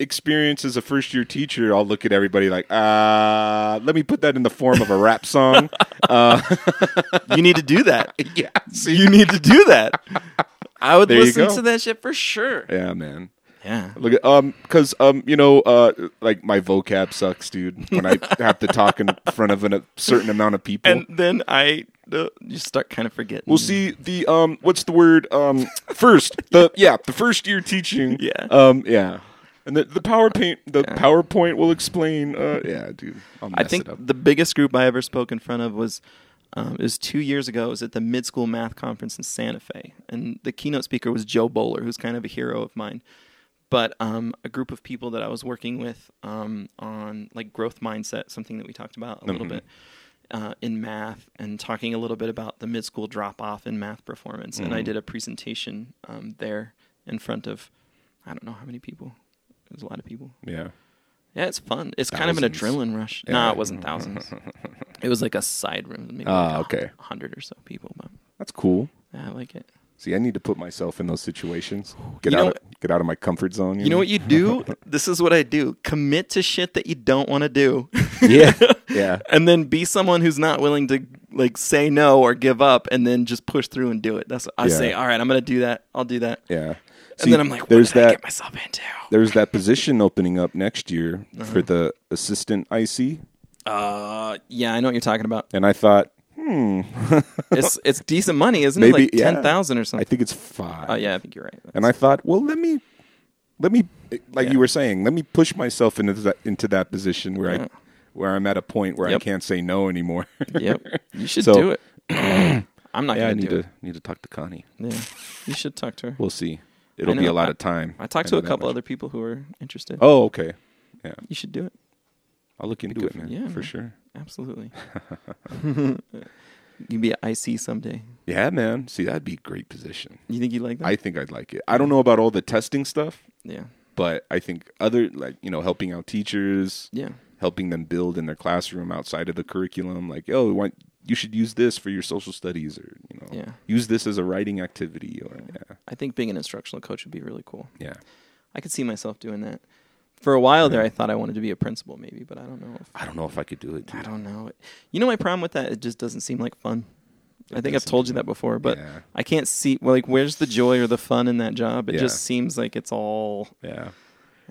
Speaker 3: experience as a first year teacher. I'll look at everybody like, uh, let me put that in the form of a rap song. (laughs)
Speaker 4: You need to do that. (laughs)
Speaker 3: yeah.
Speaker 4: So you need to do that. I would
Speaker 3: There
Speaker 4: listen to that shit for sure.
Speaker 3: Yeah, man.
Speaker 4: Yeah.
Speaker 3: Look at um, because um, you know, uh, like my vocab sucks, dude. When I (laughs) have to talk in front of an, a certain amount of people.
Speaker 4: And then I uh, you start kind of forgetting.
Speaker 3: We'll see the um what's the word um first the yeah the first year teaching
Speaker 4: Yeah.
Speaker 3: um yeah and the the PowerPoint the PowerPoint will explain uh yeah dude I'll mess
Speaker 4: I think
Speaker 3: it up.
Speaker 4: the biggest group I ever spoke in front of was um, it was two years ago. It was at the mid school math conference in Santa Fe, and the keynote speaker was Jo Boaler, who's kind of a hero of mine. But um, a group of people that I was working with um, on like growth mindset, something that we talked about a little
Speaker 3: Mm-hmm.
Speaker 4: bit uh, in math, and talking a little bit about the mid school drop off in math performance. And
Speaker 3: Mm-hmm.
Speaker 4: I did a presentation um, there in front of I don't know how many people. It was a lot of people.
Speaker 3: yeah
Speaker 4: Yeah, it's fun. It's kind of an adrenaline rush.
Speaker 3: Yeah.
Speaker 4: No, it wasn't thousands. (laughs) it was like a side room, maybe
Speaker 3: Ah,
Speaker 4: like
Speaker 3: okay.
Speaker 4: hundred or so people. But
Speaker 3: that's cool
Speaker 4: yeah, I like it.
Speaker 3: See I need to put myself in those situations get
Speaker 4: You
Speaker 3: out
Speaker 4: know-
Speaker 3: of, get out of my comfort zone
Speaker 4: You know what you do? (laughs) this is what I do. Commit to shit that you don't want to do,
Speaker 3: yeah (laughs) yeah
Speaker 4: and then be someone who's not willing to like say no or give up, and then just push through and do it. That's what I
Speaker 3: Yeah.
Speaker 4: say. All right, I'm gonna do that. I'll do that.
Speaker 3: yeah
Speaker 4: And then I'm like, what
Speaker 3: there's that
Speaker 4: get myself into?
Speaker 3: there's that position opening up next year
Speaker 4: Uh-huh.
Speaker 3: for the assistant IC
Speaker 4: Uh, yeah, I know what you're talking about.
Speaker 3: and I thought Hmm.
Speaker 4: It's (laughs) it's decent money, isn't
Speaker 3: Maybe-
Speaker 4: it? Like
Speaker 3: yeah.
Speaker 4: ten thousand or something.
Speaker 3: I think it's five
Speaker 4: Oh yeah, I think you're right.
Speaker 3: And I thought, well, let me, let me, like
Speaker 4: Yeah.
Speaker 3: you were saying, let me push myself into that into that position where
Speaker 4: Yeah.
Speaker 3: I, where I'm at a point where
Speaker 4: Yep.
Speaker 3: I can't say no anymore.
Speaker 4: yep, you (laughs) should
Speaker 3: So-
Speaker 4: do it. (clears throat) I'm not
Speaker 3: yeah, I need to
Speaker 4: it.
Speaker 3: need to talk to Connie.
Speaker 4: Yeah, you should talk to her.
Speaker 3: We'll see. It'll be a lot
Speaker 4: I-
Speaker 3: of time.
Speaker 4: I talked to
Speaker 3: know
Speaker 4: a couple other people who are interested.
Speaker 3: Oh, okay. Yeah,
Speaker 4: You should do it.
Speaker 3: I'll look into it,
Speaker 4: for-
Speaker 3: man.
Speaker 4: yeah,
Speaker 3: for
Speaker 4: man.
Speaker 3: sure.
Speaker 4: Absolutely. (laughs) You'd be an IC someday.
Speaker 3: Yeah, man. See, that'd be a great position.
Speaker 4: You think you'd like that?
Speaker 3: I think I'd like it. I don't know about all the testing stuff,
Speaker 4: yeah.
Speaker 3: but I think other like you know helping out teachers,
Speaker 4: Yeah.
Speaker 3: helping them build in their classroom outside of the curriculum. Like, oh, why, you should use this for your social studies, or you know,
Speaker 4: Yeah.
Speaker 3: use this as a writing activity, or yeah,
Speaker 4: I think being an instructional coach would be really cool.
Speaker 3: yeah.
Speaker 4: I could see myself doing that. For a while there, I thought I wanted to be a principal, maybe, but I don't know. If,
Speaker 3: I don't know if I could do it. Dude.
Speaker 4: I don't know. You know, my problem with that, it just doesn't seem like fun. I think I've told you that before, but
Speaker 3: Yeah.
Speaker 4: I can't see, well, like, where's the joy or the fun in that job? It
Speaker 3: Yeah.
Speaker 4: just seems like it's all,
Speaker 3: Yeah,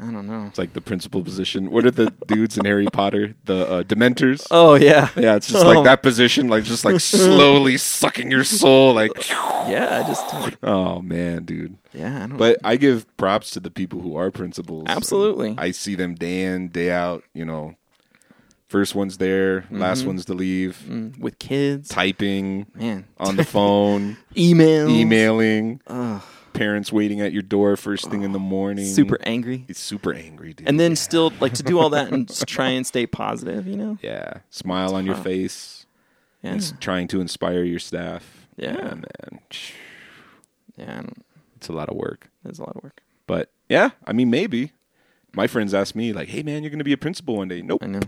Speaker 4: I don't know.
Speaker 3: It's like the principal position. What are the (laughs) dudes in Harry Potter? The uh, Dementors.
Speaker 4: Oh yeah,
Speaker 3: Yeah, it's just
Speaker 4: Oh.
Speaker 3: like that position, like just like slowly (laughs) sucking your soul. Like,
Speaker 4: yeah. I just (laughs)
Speaker 3: oh man, dude.
Speaker 4: yeah. I don't.
Speaker 3: But I give props to the people who are principals.
Speaker 4: Absolutely.
Speaker 3: I see them day in, day out. You know, first one's there,
Speaker 4: Mm-hmm.
Speaker 3: last one's to leave.
Speaker 4: Mm, with kids,
Speaker 3: Typing
Speaker 4: man,
Speaker 3: on the phone,
Speaker 4: email,
Speaker 3: emailing,
Speaker 4: Ugh,
Speaker 3: parents waiting at your door first thing in the oh, morning.
Speaker 4: super angry,
Speaker 3: He's super angry, dude.
Speaker 4: and then still like to do all that and (laughs) just try and stay positive. You know?
Speaker 3: yeah, smile on your face.
Speaker 4: Yeah,
Speaker 3: Ins- trying to inspire your staff.
Speaker 4: Yeah.
Speaker 3: man,
Speaker 4: yeah. I
Speaker 3: it's a lot of work.
Speaker 4: it's a lot of work.
Speaker 3: But yeah, I mean, maybe. My friends ask me like, "Hey, man, you're going to be a principal one day." Nope.
Speaker 4: I know.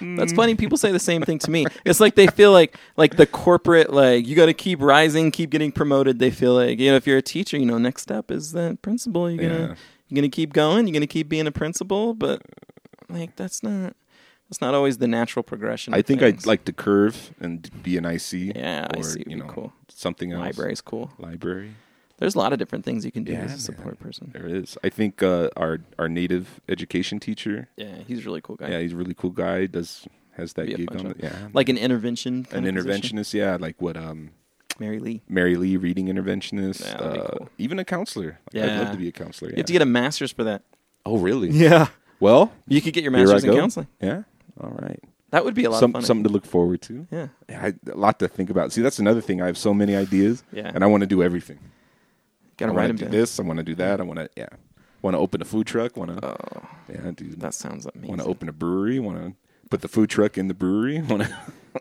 Speaker 4: That's funny. People say the same thing to me. It's like they feel like like the corporate like you got to keep rising, keep getting promoted. They feel like you know if you're a teacher, you know next step is that principal. You're gonna
Speaker 3: Yeah.
Speaker 4: you're gonna keep going. You're gonna keep being a principal, but like that's not that's not always the natural progression.
Speaker 3: I think
Speaker 4: things.
Speaker 3: I'd like to curve and be an IC.
Speaker 4: Yeah,
Speaker 3: or,
Speaker 4: IC would
Speaker 3: you
Speaker 4: be
Speaker 3: know,
Speaker 4: cool.
Speaker 3: Something else.
Speaker 4: library's cool.
Speaker 3: Library.
Speaker 4: There's a lot of different things you can do
Speaker 3: Yeah,
Speaker 4: as a
Speaker 3: man.
Speaker 4: support person.
Speaker 3: There is. I think uh, our our native education teacher.
Speaker 4: Yeah, he's a really cool guy.
Speaker 3: Yeah, he's a really cool guy. Does has that gig on it? Yeah,
Speaker 4: like an intervention.
Speaker 3: an
Speaker 4: kind of position.
Speaker 3: interventionist. Yeah, like what um
Speaker 4: Mary Lee.
Speaker 3: Mary Lee reading interventionist.
Speaker 4: Yeah,
Speaker 3: uh,
Speaker 4: cool.
Speaker 3: Even a counselor. Like, I'd
Speaker 4: Yeah.
Speaker 3: love to be a counselor.
Speaker 4: You have to get a master's for that.
Speaker 3: oh, really?
Speaker 4: Yeah,
Speaker 3: Well,
Speaker 4: you could get your master's in counseling.
Speaker 3: Yeah. All right.
Speaker 4: That would be a lot
Speaker 3: Some,
Speaker 4: of fun.
Speaker 3: something to look forward to.
Speaker 4: Yeah.
Speaker 3: Yeah, I, a lot to think about. See, that's another thing. I have so many ideas,
Speaker 4: Yeah.
Speaker 3: and I want to do everything.
Speaker 4: Got to
Speaker 3: I
Speaker 4: write
Speaker 3: want
Speaker 4: them
Speaker 3: to do
Speaker 4: down.
Speaker 3: this. I want to do that. I want to, yeah, want to open a food truck. Want to,
Speaker 4: Oh,
Speaker 3: yeah, dude.
Speaker 4: that sounds amazing.
Speaker 3: Want to open a brewery. Want to put the food truck in the brewery. (laughs) Want to.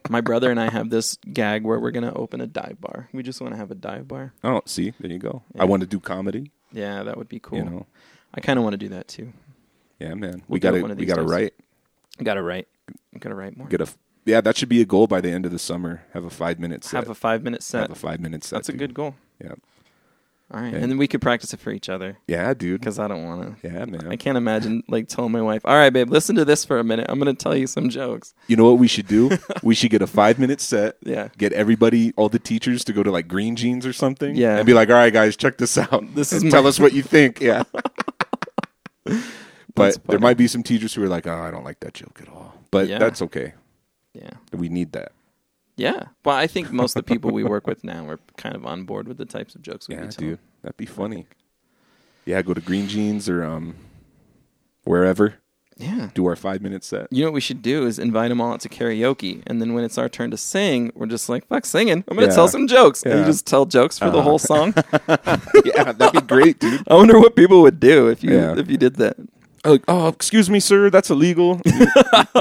Speaker 4: My brother and I (laughs) have this gag where we're gonna open a dive bar. We just want to have a dive bar.
Speaker 3: Oh, see, there you go.
Speaker 4: Yeah.
Speaker 3: I want to do comedy.
Speaker 4: Yeah, that would be cool.
Speaker 3: You know,
Speaker 4: I kind of want to do that too.
Speaker 3: yeah, man.
Speaker 4: We'll
Speaker 3: We
Speaker 4: do it
Speaker 3: got to,
Speaker 4: one of
Speaker 3: we
Speaker 4: these
Speaker 3: got to
Speaker 4: days.
Speaker 3: write.
Speaker 4: Got to write. Got to write more.
Speaker 3: Get a, yeah, that should be a goal by the end of the summer. Have a five minute set.
Speaker 4: Have a five minute set.
Speaker 3: Have a five minute set.
Speaker 4: That's a
Speaker 3: dude.
Speaker 4: good goal.
Speaker 3: Yeah,
Speaker 4: All right,
Speaker 3: Yeah.
Speaker 4: and then we could practice it for each other
Speaker 3: yeah, dude.
Speaker 4: because I don't want to.
Speaker 3: Yeah, man.
Speaker 4: I can't imagine like telling my wife, "All right, babe, listen to this for a minute. I'm gonna tell you some jokes."
Speaker 3: You know what we should do? (laughs) we should get a five minute set.
Speaker 4: Yeah.
Speaker 3: Get everybody, all the teachers, to go to like Green Jeans or something.
Speaker 4: Yeah.
Speaker 3: And be like, all right, guys, check this out.
Speaker 4: This is
Speaker 3: And
Speaker 4: my-
Speaker 3: tell us what you think. (laughs) Yeah. But there might be some teachers who are like, oh, I don't like that joke at all. But
Speaker 4: Yeah.
Speaker 3: that's okay.
Speaker 4: Yeah,
Speaker 3: We need that.
Speaker 4: Yeah. Well, I think most of the people we work (laughs) with now are kind of on board with the types of jokes we
Speaker 3: Yeah,
Speaker 4: telling.
Speaker 3: dude. That'd be funny. Yeah, go to Green Jeans or um, wherever.
Speaker 4: Yeah.
Speaker 3: Do our five minute set.
Speaker 4: You know what we should do is invite them all out to karaoke, and then when it's our turn to sing, we're just like, "Fuck singing! I'm gonna
Speaker 3: Yeah.
Speaker 4: tell some jokes." And you just tell jokes for the
Speaker 3: Uh-huh.
Speaker 4: whole song. (laughs)
Speaker 3: yeah, that'd be great, dude. (laughs)
Speaker 4: I wonder what people would do if you
Speaker 3: Yeah.
Speaker 4: if you did that.
Speaker 3: Like, oh, excuse me, sir, that's illegal.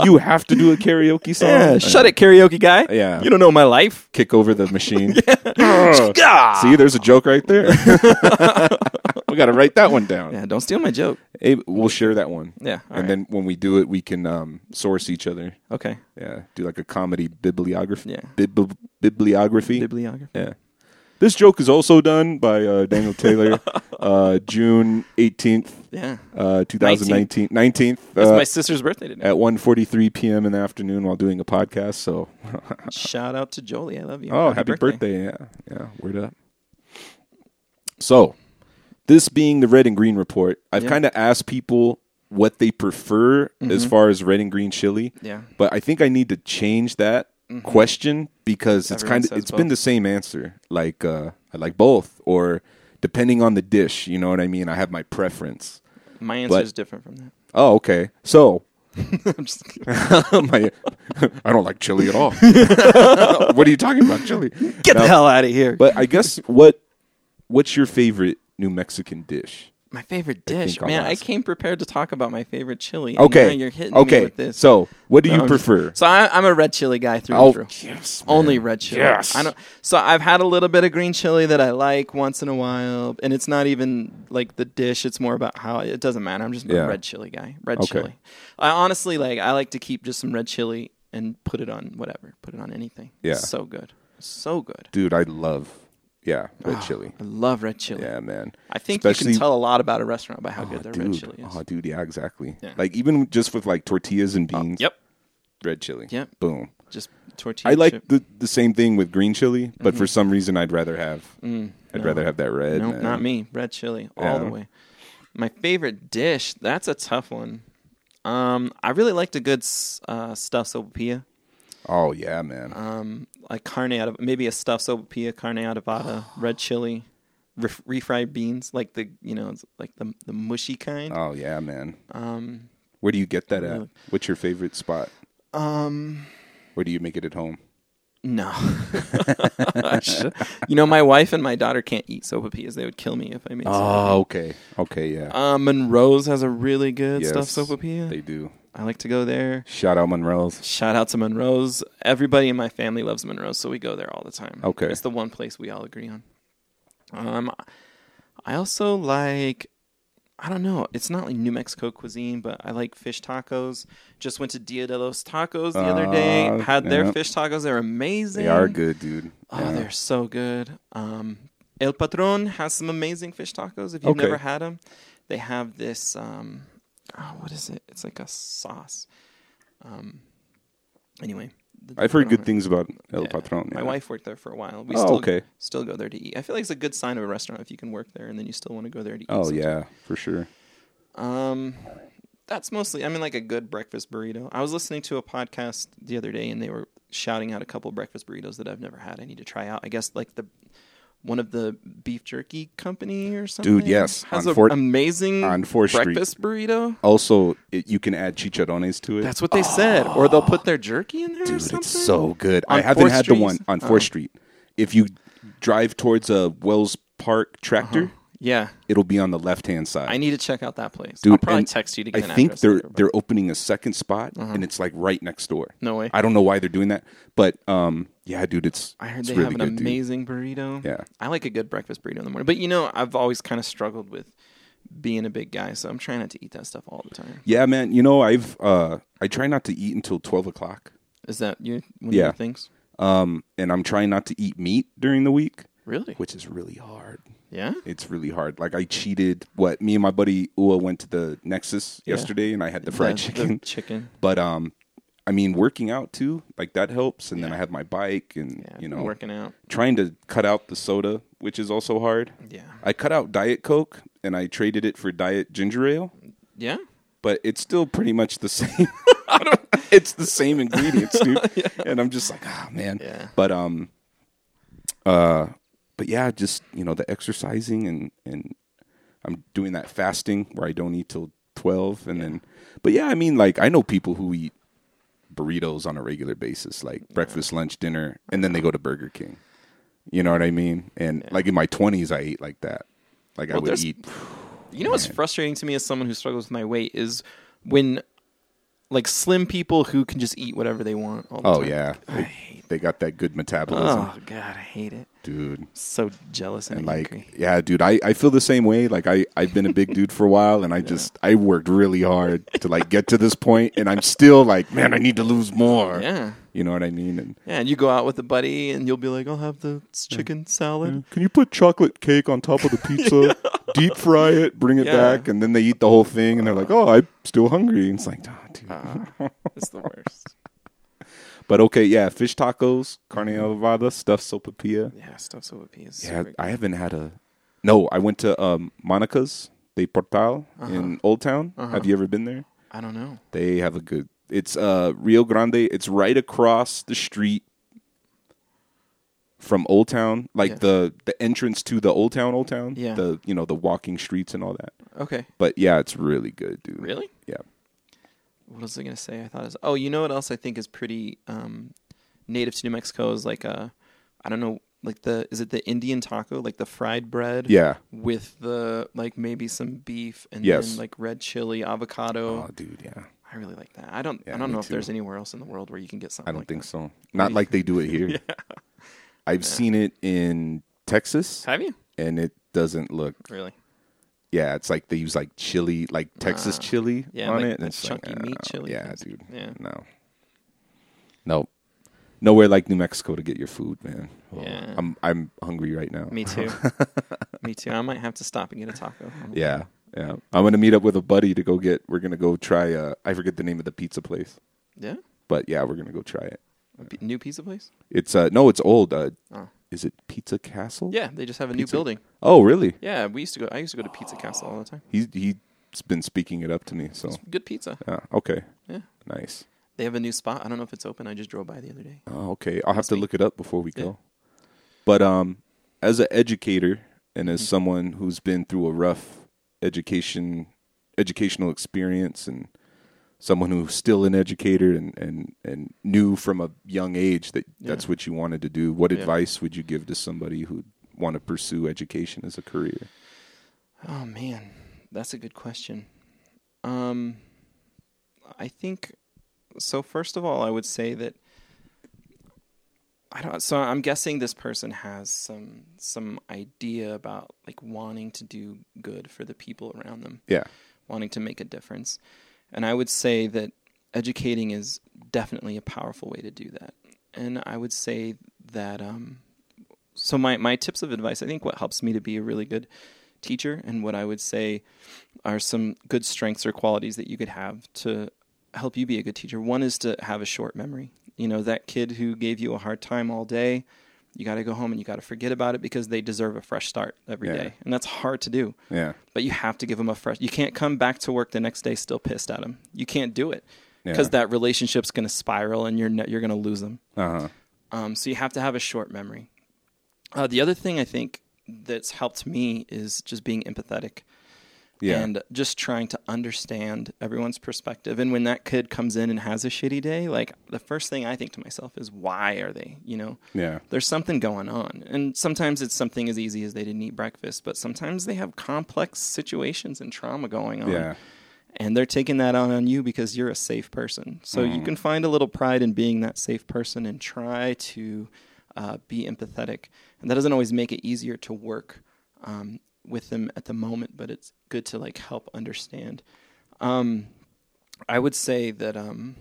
Speaker 3: you have to do a karaoke song.
Speaker 4: Yeah, shut it, karaoke guy.
Speaker 3: Yeah.
Speaker 4: you don't know my life.
Speaker 3: Kick over the machine. (laughs) See, there's a joke right there. (laughs) we got to write that one down.
Speaker 4: Yeah, don't steal my joke.
Speaker 3: Hey, we'll share that one.
Speaker 4: Yeah, all
Speaker 3: and
Speaker 4: right.
Speaker 3: then when we do it, we can um, source each other.
Speaker 4: Okay,
Speaker 3: Yeah, do like a comedy bibliography.
Speaker 4: Yeah.
Speaker 3: Bib- bibliography.
Speaker 4: bibliography.
Speaker 3: yeah. This joke is also done by uh, Daniel Taylor, (laughs) uh, June 18th,
Speaker 4: Yeah,
Speaker 3: uh, 2019. 19th.
Speaker 4: it's
Speaker 3: uh,
Speaker 4: my sister's birthday today.
Speaker 3: at 1.43 p.m. in the afternoon while doing a podcast. So, (laughs)
Speaker 4: Shout out to Jolie. I love you.
Speaker 3: oh, happy, birthday. Yeah, yeah, word up. So, this being the red and green report, I've
Speaker 4: Yeah.
Speaker 3: kind of asked people what they prefer as far as red and green chili.
Speaker 4: Mm-hmm. Yeah.
Speaker 3: But I think I need to change that question because it's
Speaker 4: Everyone
Speaker 3: kind of
Speaker 4: says
Speaker 3: it's been the same answer. Like uh, I like both, or depending on the dish. You know what I mean? I have my preference.
Speaker 4: My answer
Speaker 3: But-
Speaker 4: is different from that.
Speaker 3: Oh, okay. So (laughs)
Speaker 4: I'm just kidding. (laughs)
Speaker 3: my, (laughs) I don't like chili at all. what are you talking about, chili?
Speaker 4: Get
Speaker 3: No,
Speaker 4: the hell out of here.
Speaker 3: But I guess what what's your favorite New Mexican dish?
Speaker 4: My favorite dish, man. I came prepared to talk about my favorite chili. and
Speaker 3: Okay,
Speaker 4: now you're hitting me with this.
Speaker 3: So what do you
Speaker 4: I'm
Speaker 3: prefer?
Speaker 4: So I, I'm a red chili guy through
Speaker 3: Oh,
Speaker 4: and through.
Speaker 3: yes,
Speaker 4: Only red chili.
Speaker 3: Yes.
Speaker 4: I don't. So I've had a little bit of green chili that I like once in a while, and it's not even like the dish. It's more about how it doesn't matter. I'm just
Speaker 3: Yeah.
Speaker 4: a red chili guy. Red
Speaker 3: Okay.
Speaker 4: chili. I honestly like. I like to keep just some red chili and put it on whatever. Put it on anything.
Speaker 3: Yeah.
Speaker 4: It's so good. So good.
Speaker 3: Dude, I love yeah red
Speaker 4: Ah,
Speaker 3: chili.
Speaker 4: I love red chili.
Speaker 3: Yeah, man.
Speaker 4: I think you can tell a lot about a restaurant by how
Speaker 3: Oh,
Speaker 4: good their
Speaker 3: dude.
Speaker 4: red chili is.
Speaker 3: Oh, dude, yeah, exactly.
Speaker 4: Yeah.
Speaker 3: Like even just with like tortillas and
Speaker 4: Oh,
Speaker 3: beans.
Speaker 4: yep.
Speaker 3: Red chili.
Speaker 4: Yep.
Speaker 3: Boom.
Speaker 4: Just tortilla.
Speaker 3: I like
Speaker 4: chip.
Speaker 3: the the same thing with green chili, but for some reason I'd rather have
Speaker 4: Mm,
Speaker 3: I'd
Speaker 4: no.
Speaker 3: rather have that red. Man.
Speaker 4: not me. Red chili all
Speaker 3: Yeah.
Speaker 4: the way. My favorite dish. That's a tough one. Um, I really liked a good uh, stuffed sopapilla.
Speaker 3: Oh yeah, man.
Speaker 4: Um, like carne out of maybe a stuffed sopapilla, carne adobada, (gasps) red chili, ref- refried beans, like the you know like the the mushy kind.
Speaker 3: oh yeah, man.
Speaker 4: Um,
Speaker 3: Where do you get that at? What's your favorite spot?
Speaker 4: um,
Speaker 3: Where do you make it at home?
Speaker 4: no. (laughs) (laughs) You know, my wife and my daughter can't eat sopapillas. They would kill me if I made. sopapilla.
Speaker 3: Oh, okay, okay, yeah.
Speaker 4: Uh, Monroe's has a really good
Speaker 3: Yes,
Speaker 4: stuffed sopapilla.
Speaker 3: They do.
Speaker 4: I like to go there.
Speaker 3: Shout out Monroe's.
Speaker 4: Shout out to Monroe's. Everybody in my family loves Monroe's, so we go there all the time.
Speaker 3: Okay.
Speaker 4: It's the one place we all agree on. Um, I also like, I don't know, it's not like New Mexico cuisine, but I like fish tacos. Just went to Dia de los Tacos the other day.
Speaker 3: Uh,
Speaker 4: Had their
Speaker 3: yeah.
Speaker 4: fish tacos. They're amazing.
Speaker 3: They are good, dude.
Speaker 4: Oh,
Speaker 3: Yeah.
Speaker 4: they're so good. Um, El Patron has some amazing fish tacos. If you've
Speaker 3: Okay.
Speaker 4: never had them, they have this. Um, oh, what is it? It's like a sauce. Um, anyway,
Speaker 3: I've heard good things about El
Speaker 4: yeah.
Speaker 3: Patron.
Speaker 4: My wife worked there for a while. We
Speaker 3: Oh,
Speaker 4: still
Speaker 3: okay.
Speaker 4: still go there to eat. I feel like it's a good sign of a restaurant if you can work there and then you still want to go there to eat.
Speaker 3: Oh
Speaker 4: sometime.
Speaker 3: yeah, for sure.
Speaker 4: Um, that's mostly. I mean, like a good breakfast burrito. I was listening to a podcast the other day, and they were shouting out a couple breakfast burritos that I've never had. I need to try out. I guess like the one of the beef jerky company or something.
Speaker 3: Dude, yes,
Speaker 4: has an amazing
Speaker 3: on Fourth Street.
Speaker 4: breakfast burrito.
Speaker 3: Also, it, you can add chicharrones to it.
Speaker 4: That's what they said. Or they'll put their jerky in there. or
Speaker 3: Dude,
Speaker 4: something?
Speaker 3: it's so good. I haven't
Speaker 4: Fourth
Speaker 3: had
Speaker 4: Street?
Speaker 3: the one on
Speaker 4: Oh.
Speaker 3: Fourth Street. If you drive towards a Wells Park tractor, uh-huh.
Speaker 4: Yeah,
Speaker 3: it'll be on the left hand side.
Speaker 4: I need to check out that place.
Speaker 3: Dude,
Speaker 4: I'll probably text you to get
Speaker 3: I
Speaker 4: an
Speaker 3: think they're
Speaker 4: later,
Speaker 3: they're opening a second spot, and it's like right next door.
Speaker 4: No way.
Speaker 3: I don't know why they're doing that, but um, yeah, dude, it's
Speaker 4: I heard
Speaker 3: it's
Speaker 4: they
Speaker 3: really
Speaker 4: have an
Speaker 3: good, dude.
Speaker 4: amazing burrito.
Speaker 3: Yeah.
Speaker 4: I like a good breakfast burrito in the morning. But you know, I've always kind of struggled with being a big guy, so I'm trying not to eat that stuff all the time.
Speaker 3: Yeah, man. You know, I've uh, I try not to eat until twelve o'clock.
Speaker 4: Is that you? One
Speaker 3: Yeah.
Speaker 4: of your things?
Speaker 3: Um, and I'm trying not to eat meat during the week,
Speaker 4: Really?
Speaker 3: which is really hard.
Speaker 4: Yeah.
Speaker 3: It's really hard. Like I cheated. What me and my buddy Ua went to the Nexus
Speaker 4: Yeah.
Speaker 3: yesterday, and I had the fried
Speaker 4: The- the
Speaker 3: chicken.
Speaker 4: chicken.
Speaker 3: But um, I mean, working out too, like that helps. And then I have my bike, and
Speaker 4: Yeah.
Speaker 3: you know,
Speaker 4: working out.
Speaker 3: trying to cut out the soda, which is also hard.
Speaker 4: Yeah.
Speaker 3: I cut out Diet Coke, and I traded it for Diet Ginger Ale.
Speaker 4: Yeah.
Speaker 3: But it's still pretty much the (laughs) same. it's the same ingredients, dude. (laughs) And I'm just like, ah, man.
Speaker 4: Yeah.
Speaker 3: But um, uh, but yeah, just you know the exercising and and I'm doing that fasting where I don't eat till twelve, and then, but yeah, I mean, like I know people who eat burritos on a regular basis, like breakfast, lunch, dinner, and then they go to Burger King. You know what I mean? And like in my twenties, I ate like that. Like I would eat. (sighs)
Speaker 4: You know what's frustrating to me as someone who struggles with my weight is when like slim people who can just eat whatever they want all the
Speaker 3: Oh
Speaker 4: time.
Speaker 3: yeah,
Speaker 4: I
Speaker 3: they,
Speaker 4: hate
Speaker 3: they got that good metabolism,
Speaker 4: Oh god, I hate it.
Speaker 3: dude.
Speaker 4: So jealous and,
Speaker 3: And like,
Speaker 4: angry.
Speaker 3: yeah, dude, I, I feel the same way. Like I I've been a big dude for a while, and I (laughs) just I worked really hard to like get to this point, and I'm still like, man, I need to lose more.
Speaker 4: Yeah.
Speaker 3: You know what I mean. And
Speaker 4: Yeah, and you go out with a buddy and you'll be like, I'll have the chicken salad.
Speaker 3: can you put chocolate cake on top of the (laughs) pizza, deep fry it, bring it
Speaker 4: Yeah.
Speaker 3: back, and then they eat the whole thing, and they're like, oh, I'm still hungry. And it's like, oh, dude.
Speaker 4: Ah, it's the worst. (laughs)
Speaker 3: But okay, yeah, fish tacos, carne adobada, stuffed sopapilla.
Speaker 4: Yeah, stuffed sopapilla.
Speaker 3: Yeah, I haven't had a. No, I went to um, Monica's de Portal in Old Town. Have you ever been there?
Speaker 4: I don't know.
Speaker 3: They have a good. It's uh Rio Grande. It's right across the street from Old Town, like
Speaker 4: Yeah.
Speaker 3: the the entrance to the Old Town, Old Town.
Speaker 4: Yeah.
Speaker 3: The you know the walking streets and all that.
Speaker 4: Okay.
Speaker 3: But yeah, it's really good, dude.
Speaker 4: Really?
Speaker 3: Yeah.
Speaker 4: What was I gonna say? I thought it was oh, you know what else I think is pretty um, native to New Mexico is like a I don't know like the is it the Indian taco like the fried bread
Speaker 3: Yeah.
Speaker 4: with the like maybe some beef and
Speaker 3: Yes.
Speaker 4: then like red chili avocado.
Speaker 3: Oh, dude. Yeah.
Speaker 4: I really like that. I don't
Speaker 3: Yeah,
Speaker 4: I don't know if
Speaker 3: too.
Speaker 4: there's anywhere else in the world where you can get something.
Speaker 3: I don't
Speaker 4: like
Speaker 3: think
Speaker 4: that.
Speaker 3: so. Not like they do it (laughs) here. I've seen it in Texas,
Speaker 4: Have you
Speaker 3: and it doesn't look.
Speaker 4: really?
Speaker 3: Yeah, it's like they use like chili, like Texas chili
Speaker 4: Ah. yeah,
Speaker 3: on
Speaker 4: like
Speaker 3: it. and it's like,
Speaker 4: chunky meat
Speaker 3: uh,
Speaker 4: chili
Speaker 3: Yeah,
Speaker 4: things.
Speaker 3: dude.
Speaker 4: Yeah.
Speaker 3: No. Nope. Nowhere like New Mexico to get your food, man. Oh,
Speaker 4: Yeah.
Speaker 3: I'm I'm hungry right now.
Speaker 4: Me too. (laughs) Me too. I might have to stop and get a taco.
Speaker 3: Yeah, yeah. I'm gonna meet up with a buddy to go get. We're gonna go try. Uh, I forget the name of the pizza place,
Speaker 4: Yeah.
Speaker 3: but yeah, we're gonna go try it.
Speaker 4: A p- new pizza place.
Speaker 3: It's uh no, it's old. Uh,
Speaker 4: Oh.
Speaker 3: is it Pizza Castle?
Speaker 4: Yeah, they just have a new
Speaker 3: Pizza-
Speaker 4: building.
Speaker 3: Oh, really?
Speaker 4: Yeah, we used to go. I used to go to Pizza Castle all the time.
Speaker 3: He's he's been speaking it up to me. So
Speaker 4: Good pizza.
Speaker 3: yeah, okay,
Speaker 4: Yeah,
Speaker 3: nice.
Speaker 4: they have a new spot. I don't know if it's open. I just drove by the other day.
Speaker 3: Oh, okay. I'll have to look it up before we go. But um, as an educator and
Speaker 4: Mm-hmm.
Speaker 3: as someone who's been through a rough education educational experience and someone who's still an educator and, and, and knew from a young age that that's what you wanted to do, what
Speaker 4: Yeah.
Speaker 3: advice would you give to somebody who'd want to pursue education as a career?
Speaker 4: Oh man, that's a good question. Um, I think so. First of all, I would say that I don't. So I'm guessing this person has some some idea about like wanting to do good for the people around them,
Speaker 3: Yeah.
Speaker 4: wanting to make a difference, and I would say that educating is definitely a powerful way to do that. And I would say that um, so my my tips of advice. I think what helps me to be a really good teacher and what I would say are some good strengths or qualities that you could have to help you be a good teacher. One is to have a short memory. You know, that kid who gave you a hard time all day, you got to go home and you got to forget about it because they deserve a fresh start every day,
Speaker 3: Yeah.
Speaker 4: And that's hard to do.
Speaker 3: Yeah.
Speaker 4: But you have to give them a fresh. You can't come back to work the next day still pissed at them. You can't do it because
Speaker 3: Yeah.
Speaker 4: that relationship's going to spiral and you're ne- you're going to lose them.
Speaker 3: Uh huh.
Speaker 4: Um, so you have to have a short memory. Uh, the other thing I think that's helped me is just being empathetic
Speaker 3: Yeah.
Speaker 4: and just trying to understand everyone's perspective. And when that kid comes in and has a shitty day, like the first thing I think to myself is, why are they? You know,
Speaker 3: yeah.
Speaker 4: there's something going on. And sometimes it's something as easy as they didn't eat breakfast, but sometimes they have complex situations and trauma going on
Speaker 3: Yeah.
Speaker 4: and they're taking that on on you because you're a safe person. So
Speaker 3: Mm-hmm.
Speaker 4: you can find a little pride in being that safe person and try to uh, be empathetic. And that doesn't always make it easier to work um, with them at the moment, but it's good to like help understand. Um, I would say that um,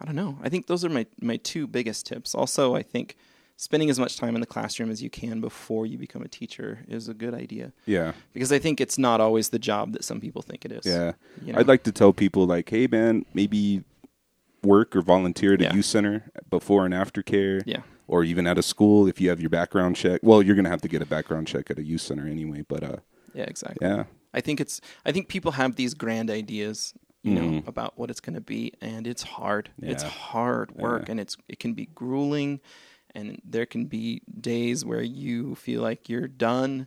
Speaker 4: I don't know. I think those are my my two biggest tips. Also, I think spending as much time in the classroom as you can before you become a teacher is a good idea
Speaker 3: Yeah.
Speaker 4: because I think it's not always the job that some people think it is.
Speaker 3: Yeah.
Speaker 4: You know?
Speaker 3: I'd like to tell people like, hey man, maybe work or volunteer at a youth center before and after care.
Speaker 4: Yeah.
Speaker 3: Or even at a school if you have your background check. Well, you're gonna have to get a background check at a youth center anyway, but uh
Speaker 4: Yeah, exactly.
Speaker 3: yeah.
Speaker 4: I think it's I think people have these grand ideas, you know,
Speaker 3: Mhm.
Speaker 4: about what it's going to be and it's hard. It's hard work
Speaker 3: Yeah.
Speaker 4: and it's it can be grueling and there can be days where you feel like you're done.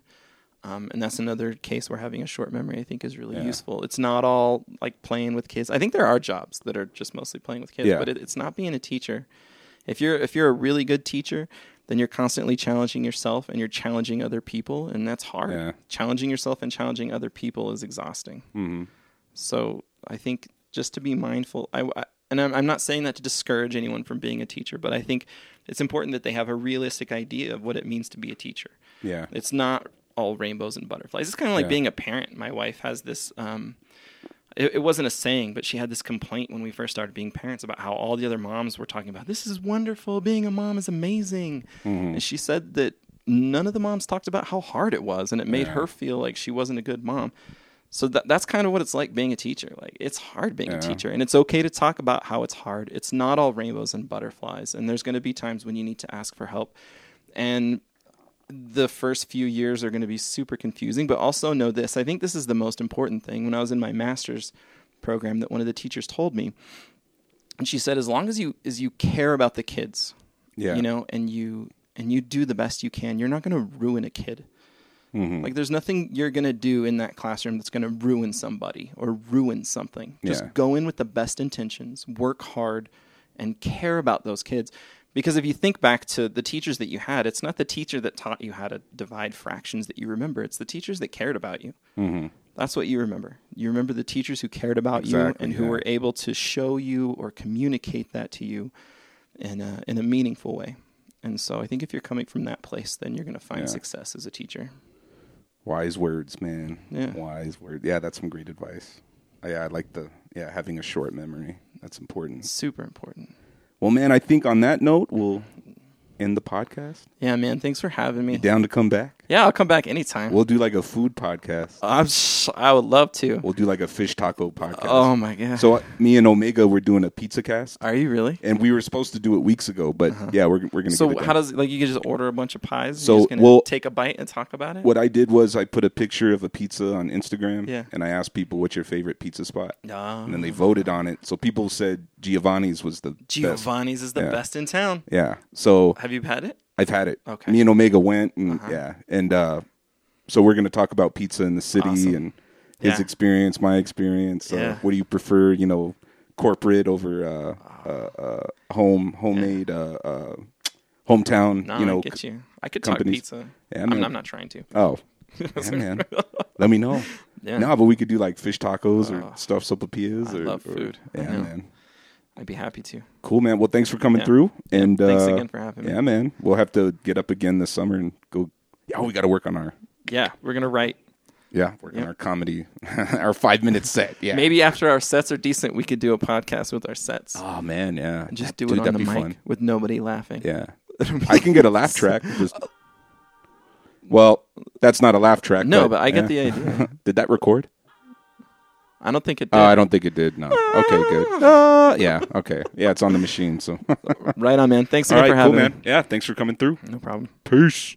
Speaker 4: Um, and that's another case where having a short memory I think is really
Speaker 3: Yeah.
Speaker 4: useful. It's not all like playing with kids. I think there are jobs that are just mostly playing with kids,
Speaker 3: Yeah.
Speaker 4: but it, it's not being a teacher. If you're if you're a really good teacher, then you're constantly challenging yourself and you're challenging other people, and that's hard.
Speaker 3: Yeah.
Speaker 4: Challenging yourself and challenging other people is exhausting.
Speaker 3: hmm
Speaker 4: So I think just to be mindful, I, I- and I'm, I'm not saying that to discourage anyone from being a teacher, but I think it's important that they have a realistic idea of what it means to be a teacher.
Speaker 3: Yeah.
Speaker 4: It's not all rainbows and butterflies. It's kind of like
Speaker 3: Yeah.
Speaker 4: being a parent. My wife has this. Um, it, it wasn't a saying, but she had this complaint when we first started being parents about how all the other moms were talking about this is wonderful. Being a mom is amazing,
Speaker 3: Mm-hmm.
Speaker 4: and she said that none of the moms talked about how hard it was, and it made
Speaker 3: Yeah.
Speaker 4: her feel like she wasn't a good mom. So that, that's kind of what it's like being a teacher. Like it's hard being
Speaker 3: Yeah.
Speaker 4: a teacher, and it's okay to talk about how it's hard. It's not all rainbows and butterflies, and there's going to be times when you need to ask for help. And the first few years are going to be super confusing, but also know this. I think this is the most important thing. When I was in my master's program, that one of the teachers told me, and she said, as long as you as you care about the kids,
Speaker 3: Yeah.
Speaker 4: you know, and you and you do the best you can, you're not going to ruin a kid.
Speaker 3: Mhm.
Speaker 4: Like there's nothing you're going to do in that classroom that's going to ruin somebody or ruin something. Just
Speaker 3: Yeah.
Speaker 4: go in with the best intentions, work hard and care about those kids. Because if you think back to the teachers that you had, it's not the teacher that taught you how to divide fractions that you remember. It's the teachers that cared about you.
Speaker 3: hmm
Speaker 4: That's what you remember. You remember the teachers who cared about you
Speaker 3: Exactly,
Speaker 4: and who
Speaker 3: yeah.
Speaker 4: were able to show you or communicate that to you in a, in a meaningful way. And so I think if you're coming from that place, then you're going to find
Speaker 3: Yeah.
Speaker 4: success as a teacher.
Speaker 3: Wise words, man.
Speaker 4: Yeah.
Speaker 3: Wise words. Yeah, that's some great advice. Yeah, I like the yeah having a short memory. That's important.
Speaker 4: Super important.
Speaker 3: Well, man, I think on that note, we'll in the podcast?
Speaker 4: Yeah, man. Thanks for having me.
Speaker 3: You down to come back?
Speaker 4: Yeah, I'll come back anytime.
Speaker 3: We'll do like a food podcast.
Speaker 4: I'm sh- I would love to.
Speaker 3: We'll do like a fish taco podcast.
Speaker 4: Oh my god.
Speaker 3: So uh, me and Omega, we're doing a pizza cast,
Speaker 4: are you really?
Speaker 3: and we were supposed to do it weeks ago, but yeah, we're we're gonna.
Speaker 4: Uh-huh. So
Speaker 3: get it
Speaker 4: how
Speaker 3: done.
Speaker 4: does like you can just order a bunch of pies?
Speaker 3: So,
Speaker 4: you're just gonna
Speaker 3: well-
Speaker 4: take a bite and talk about it.
Speaker 3: What I did was I put a picture of a pizza on Instagram,
Speaker 4: Yeah.
Speaker 3: and I asked people what's your favorite pizza spot,
Speaker 4: Ah.
Speaker 3: and then they voted on it. So people said Giovanni's was the best.
Speaker 4: Giovanni's is the
Speaker 3: Yeah.
Speaker 4: best in town.
Speaker 3: Yeah. So
Speaker 4: Have you had it?
Speaker 3: I've had it.
Speaker 4: Okay.
Speaker 3: Me and Omega went, and
Speaker 4: Uh-huh.
Speaker 3: yeah, and uh, so we're gonna talk about pizza in the city
Speaker 4: Awesome.
Speaker 3: and his
Speaker 4: Yeah.
Speaker 3: experience, my experience. Uh,
Speaker 4: Yeah.
Speaker 3: what do you prefer? You know, corporate over uh, uh, uh, home, homemade, uh, uh, hometown.
Speaker 4: No,
Speaker 3: you know,
Speaker 4: I get you. I could
Speaker 3: companies.
Speaker 4: talk pizza.
Speaker 3: Yeah,
Speaker 4: I'm. I'm not trying to.
Speaker 3: Oh, (laughs) yeah, man. Let me know. (laughs)
Speaker 4: Yeah.
Speaker 3: No, but we could do like fish tacos or
Speaker 4: Oh.
Speaker 3: stuffed sopapillas.
Speaker 4: I
Speaker 3: or,
Speaker 4: love food. I
Speaker 3: yeah, man.
Speaker 4: I'd be happy to.
Speaker 3: Cool, man. Well, thanks for coming
Speaker 4: Yeah.
Speaker 3: through. And
Speaker 4: Thanks
Speaker 3: uh,
Speaker 4: again for having me.
Speaker 3: Yeah, man. We'll have to get up again this summer and go. Yeah, we got to work on our.
Speaker 4: Yeah, we're gonna write.
Speaker 3: Yeah, work on
Speaker 4: Yep.
Speaker 3: our comedy, (laughs) our five minute set. Yeah.
Speaker 4: Maybe after our sets are decent, we could do a podcast with our sets.
Speaker 3: Oh man, yeah.
Speaker 4: and just do
Speaker 3: Dude,
Speaker 4: it on the mic
Speaker 3: fun.
Speaker 4: with nobody laughing.
Speaker 3: Yeah. (laughs) I can get a laugh track. Just. (laughs) Well, that's not a laugh track.
Speaker 4: No, but I get
Speaker 3: yeah.
Speaker 4: the idea.
Speaker 3: Did that record?
Speaker 4: I don't think it did.
Speaker 3: Oh, I don't think it did. No. Okay, good. (laughs) Uh, yeah. Okay. Yeah, it's on the machine. So.
Speaker 4: Right on, man. Thanks again
Speaker 3: right,
Speaker 4: for
Speaker 3: cool,
Speaker 4: having
Speaker 3: man. Yeah, thanks for coming through.
Speaker 4: No problem.
Speaker 3: Peace.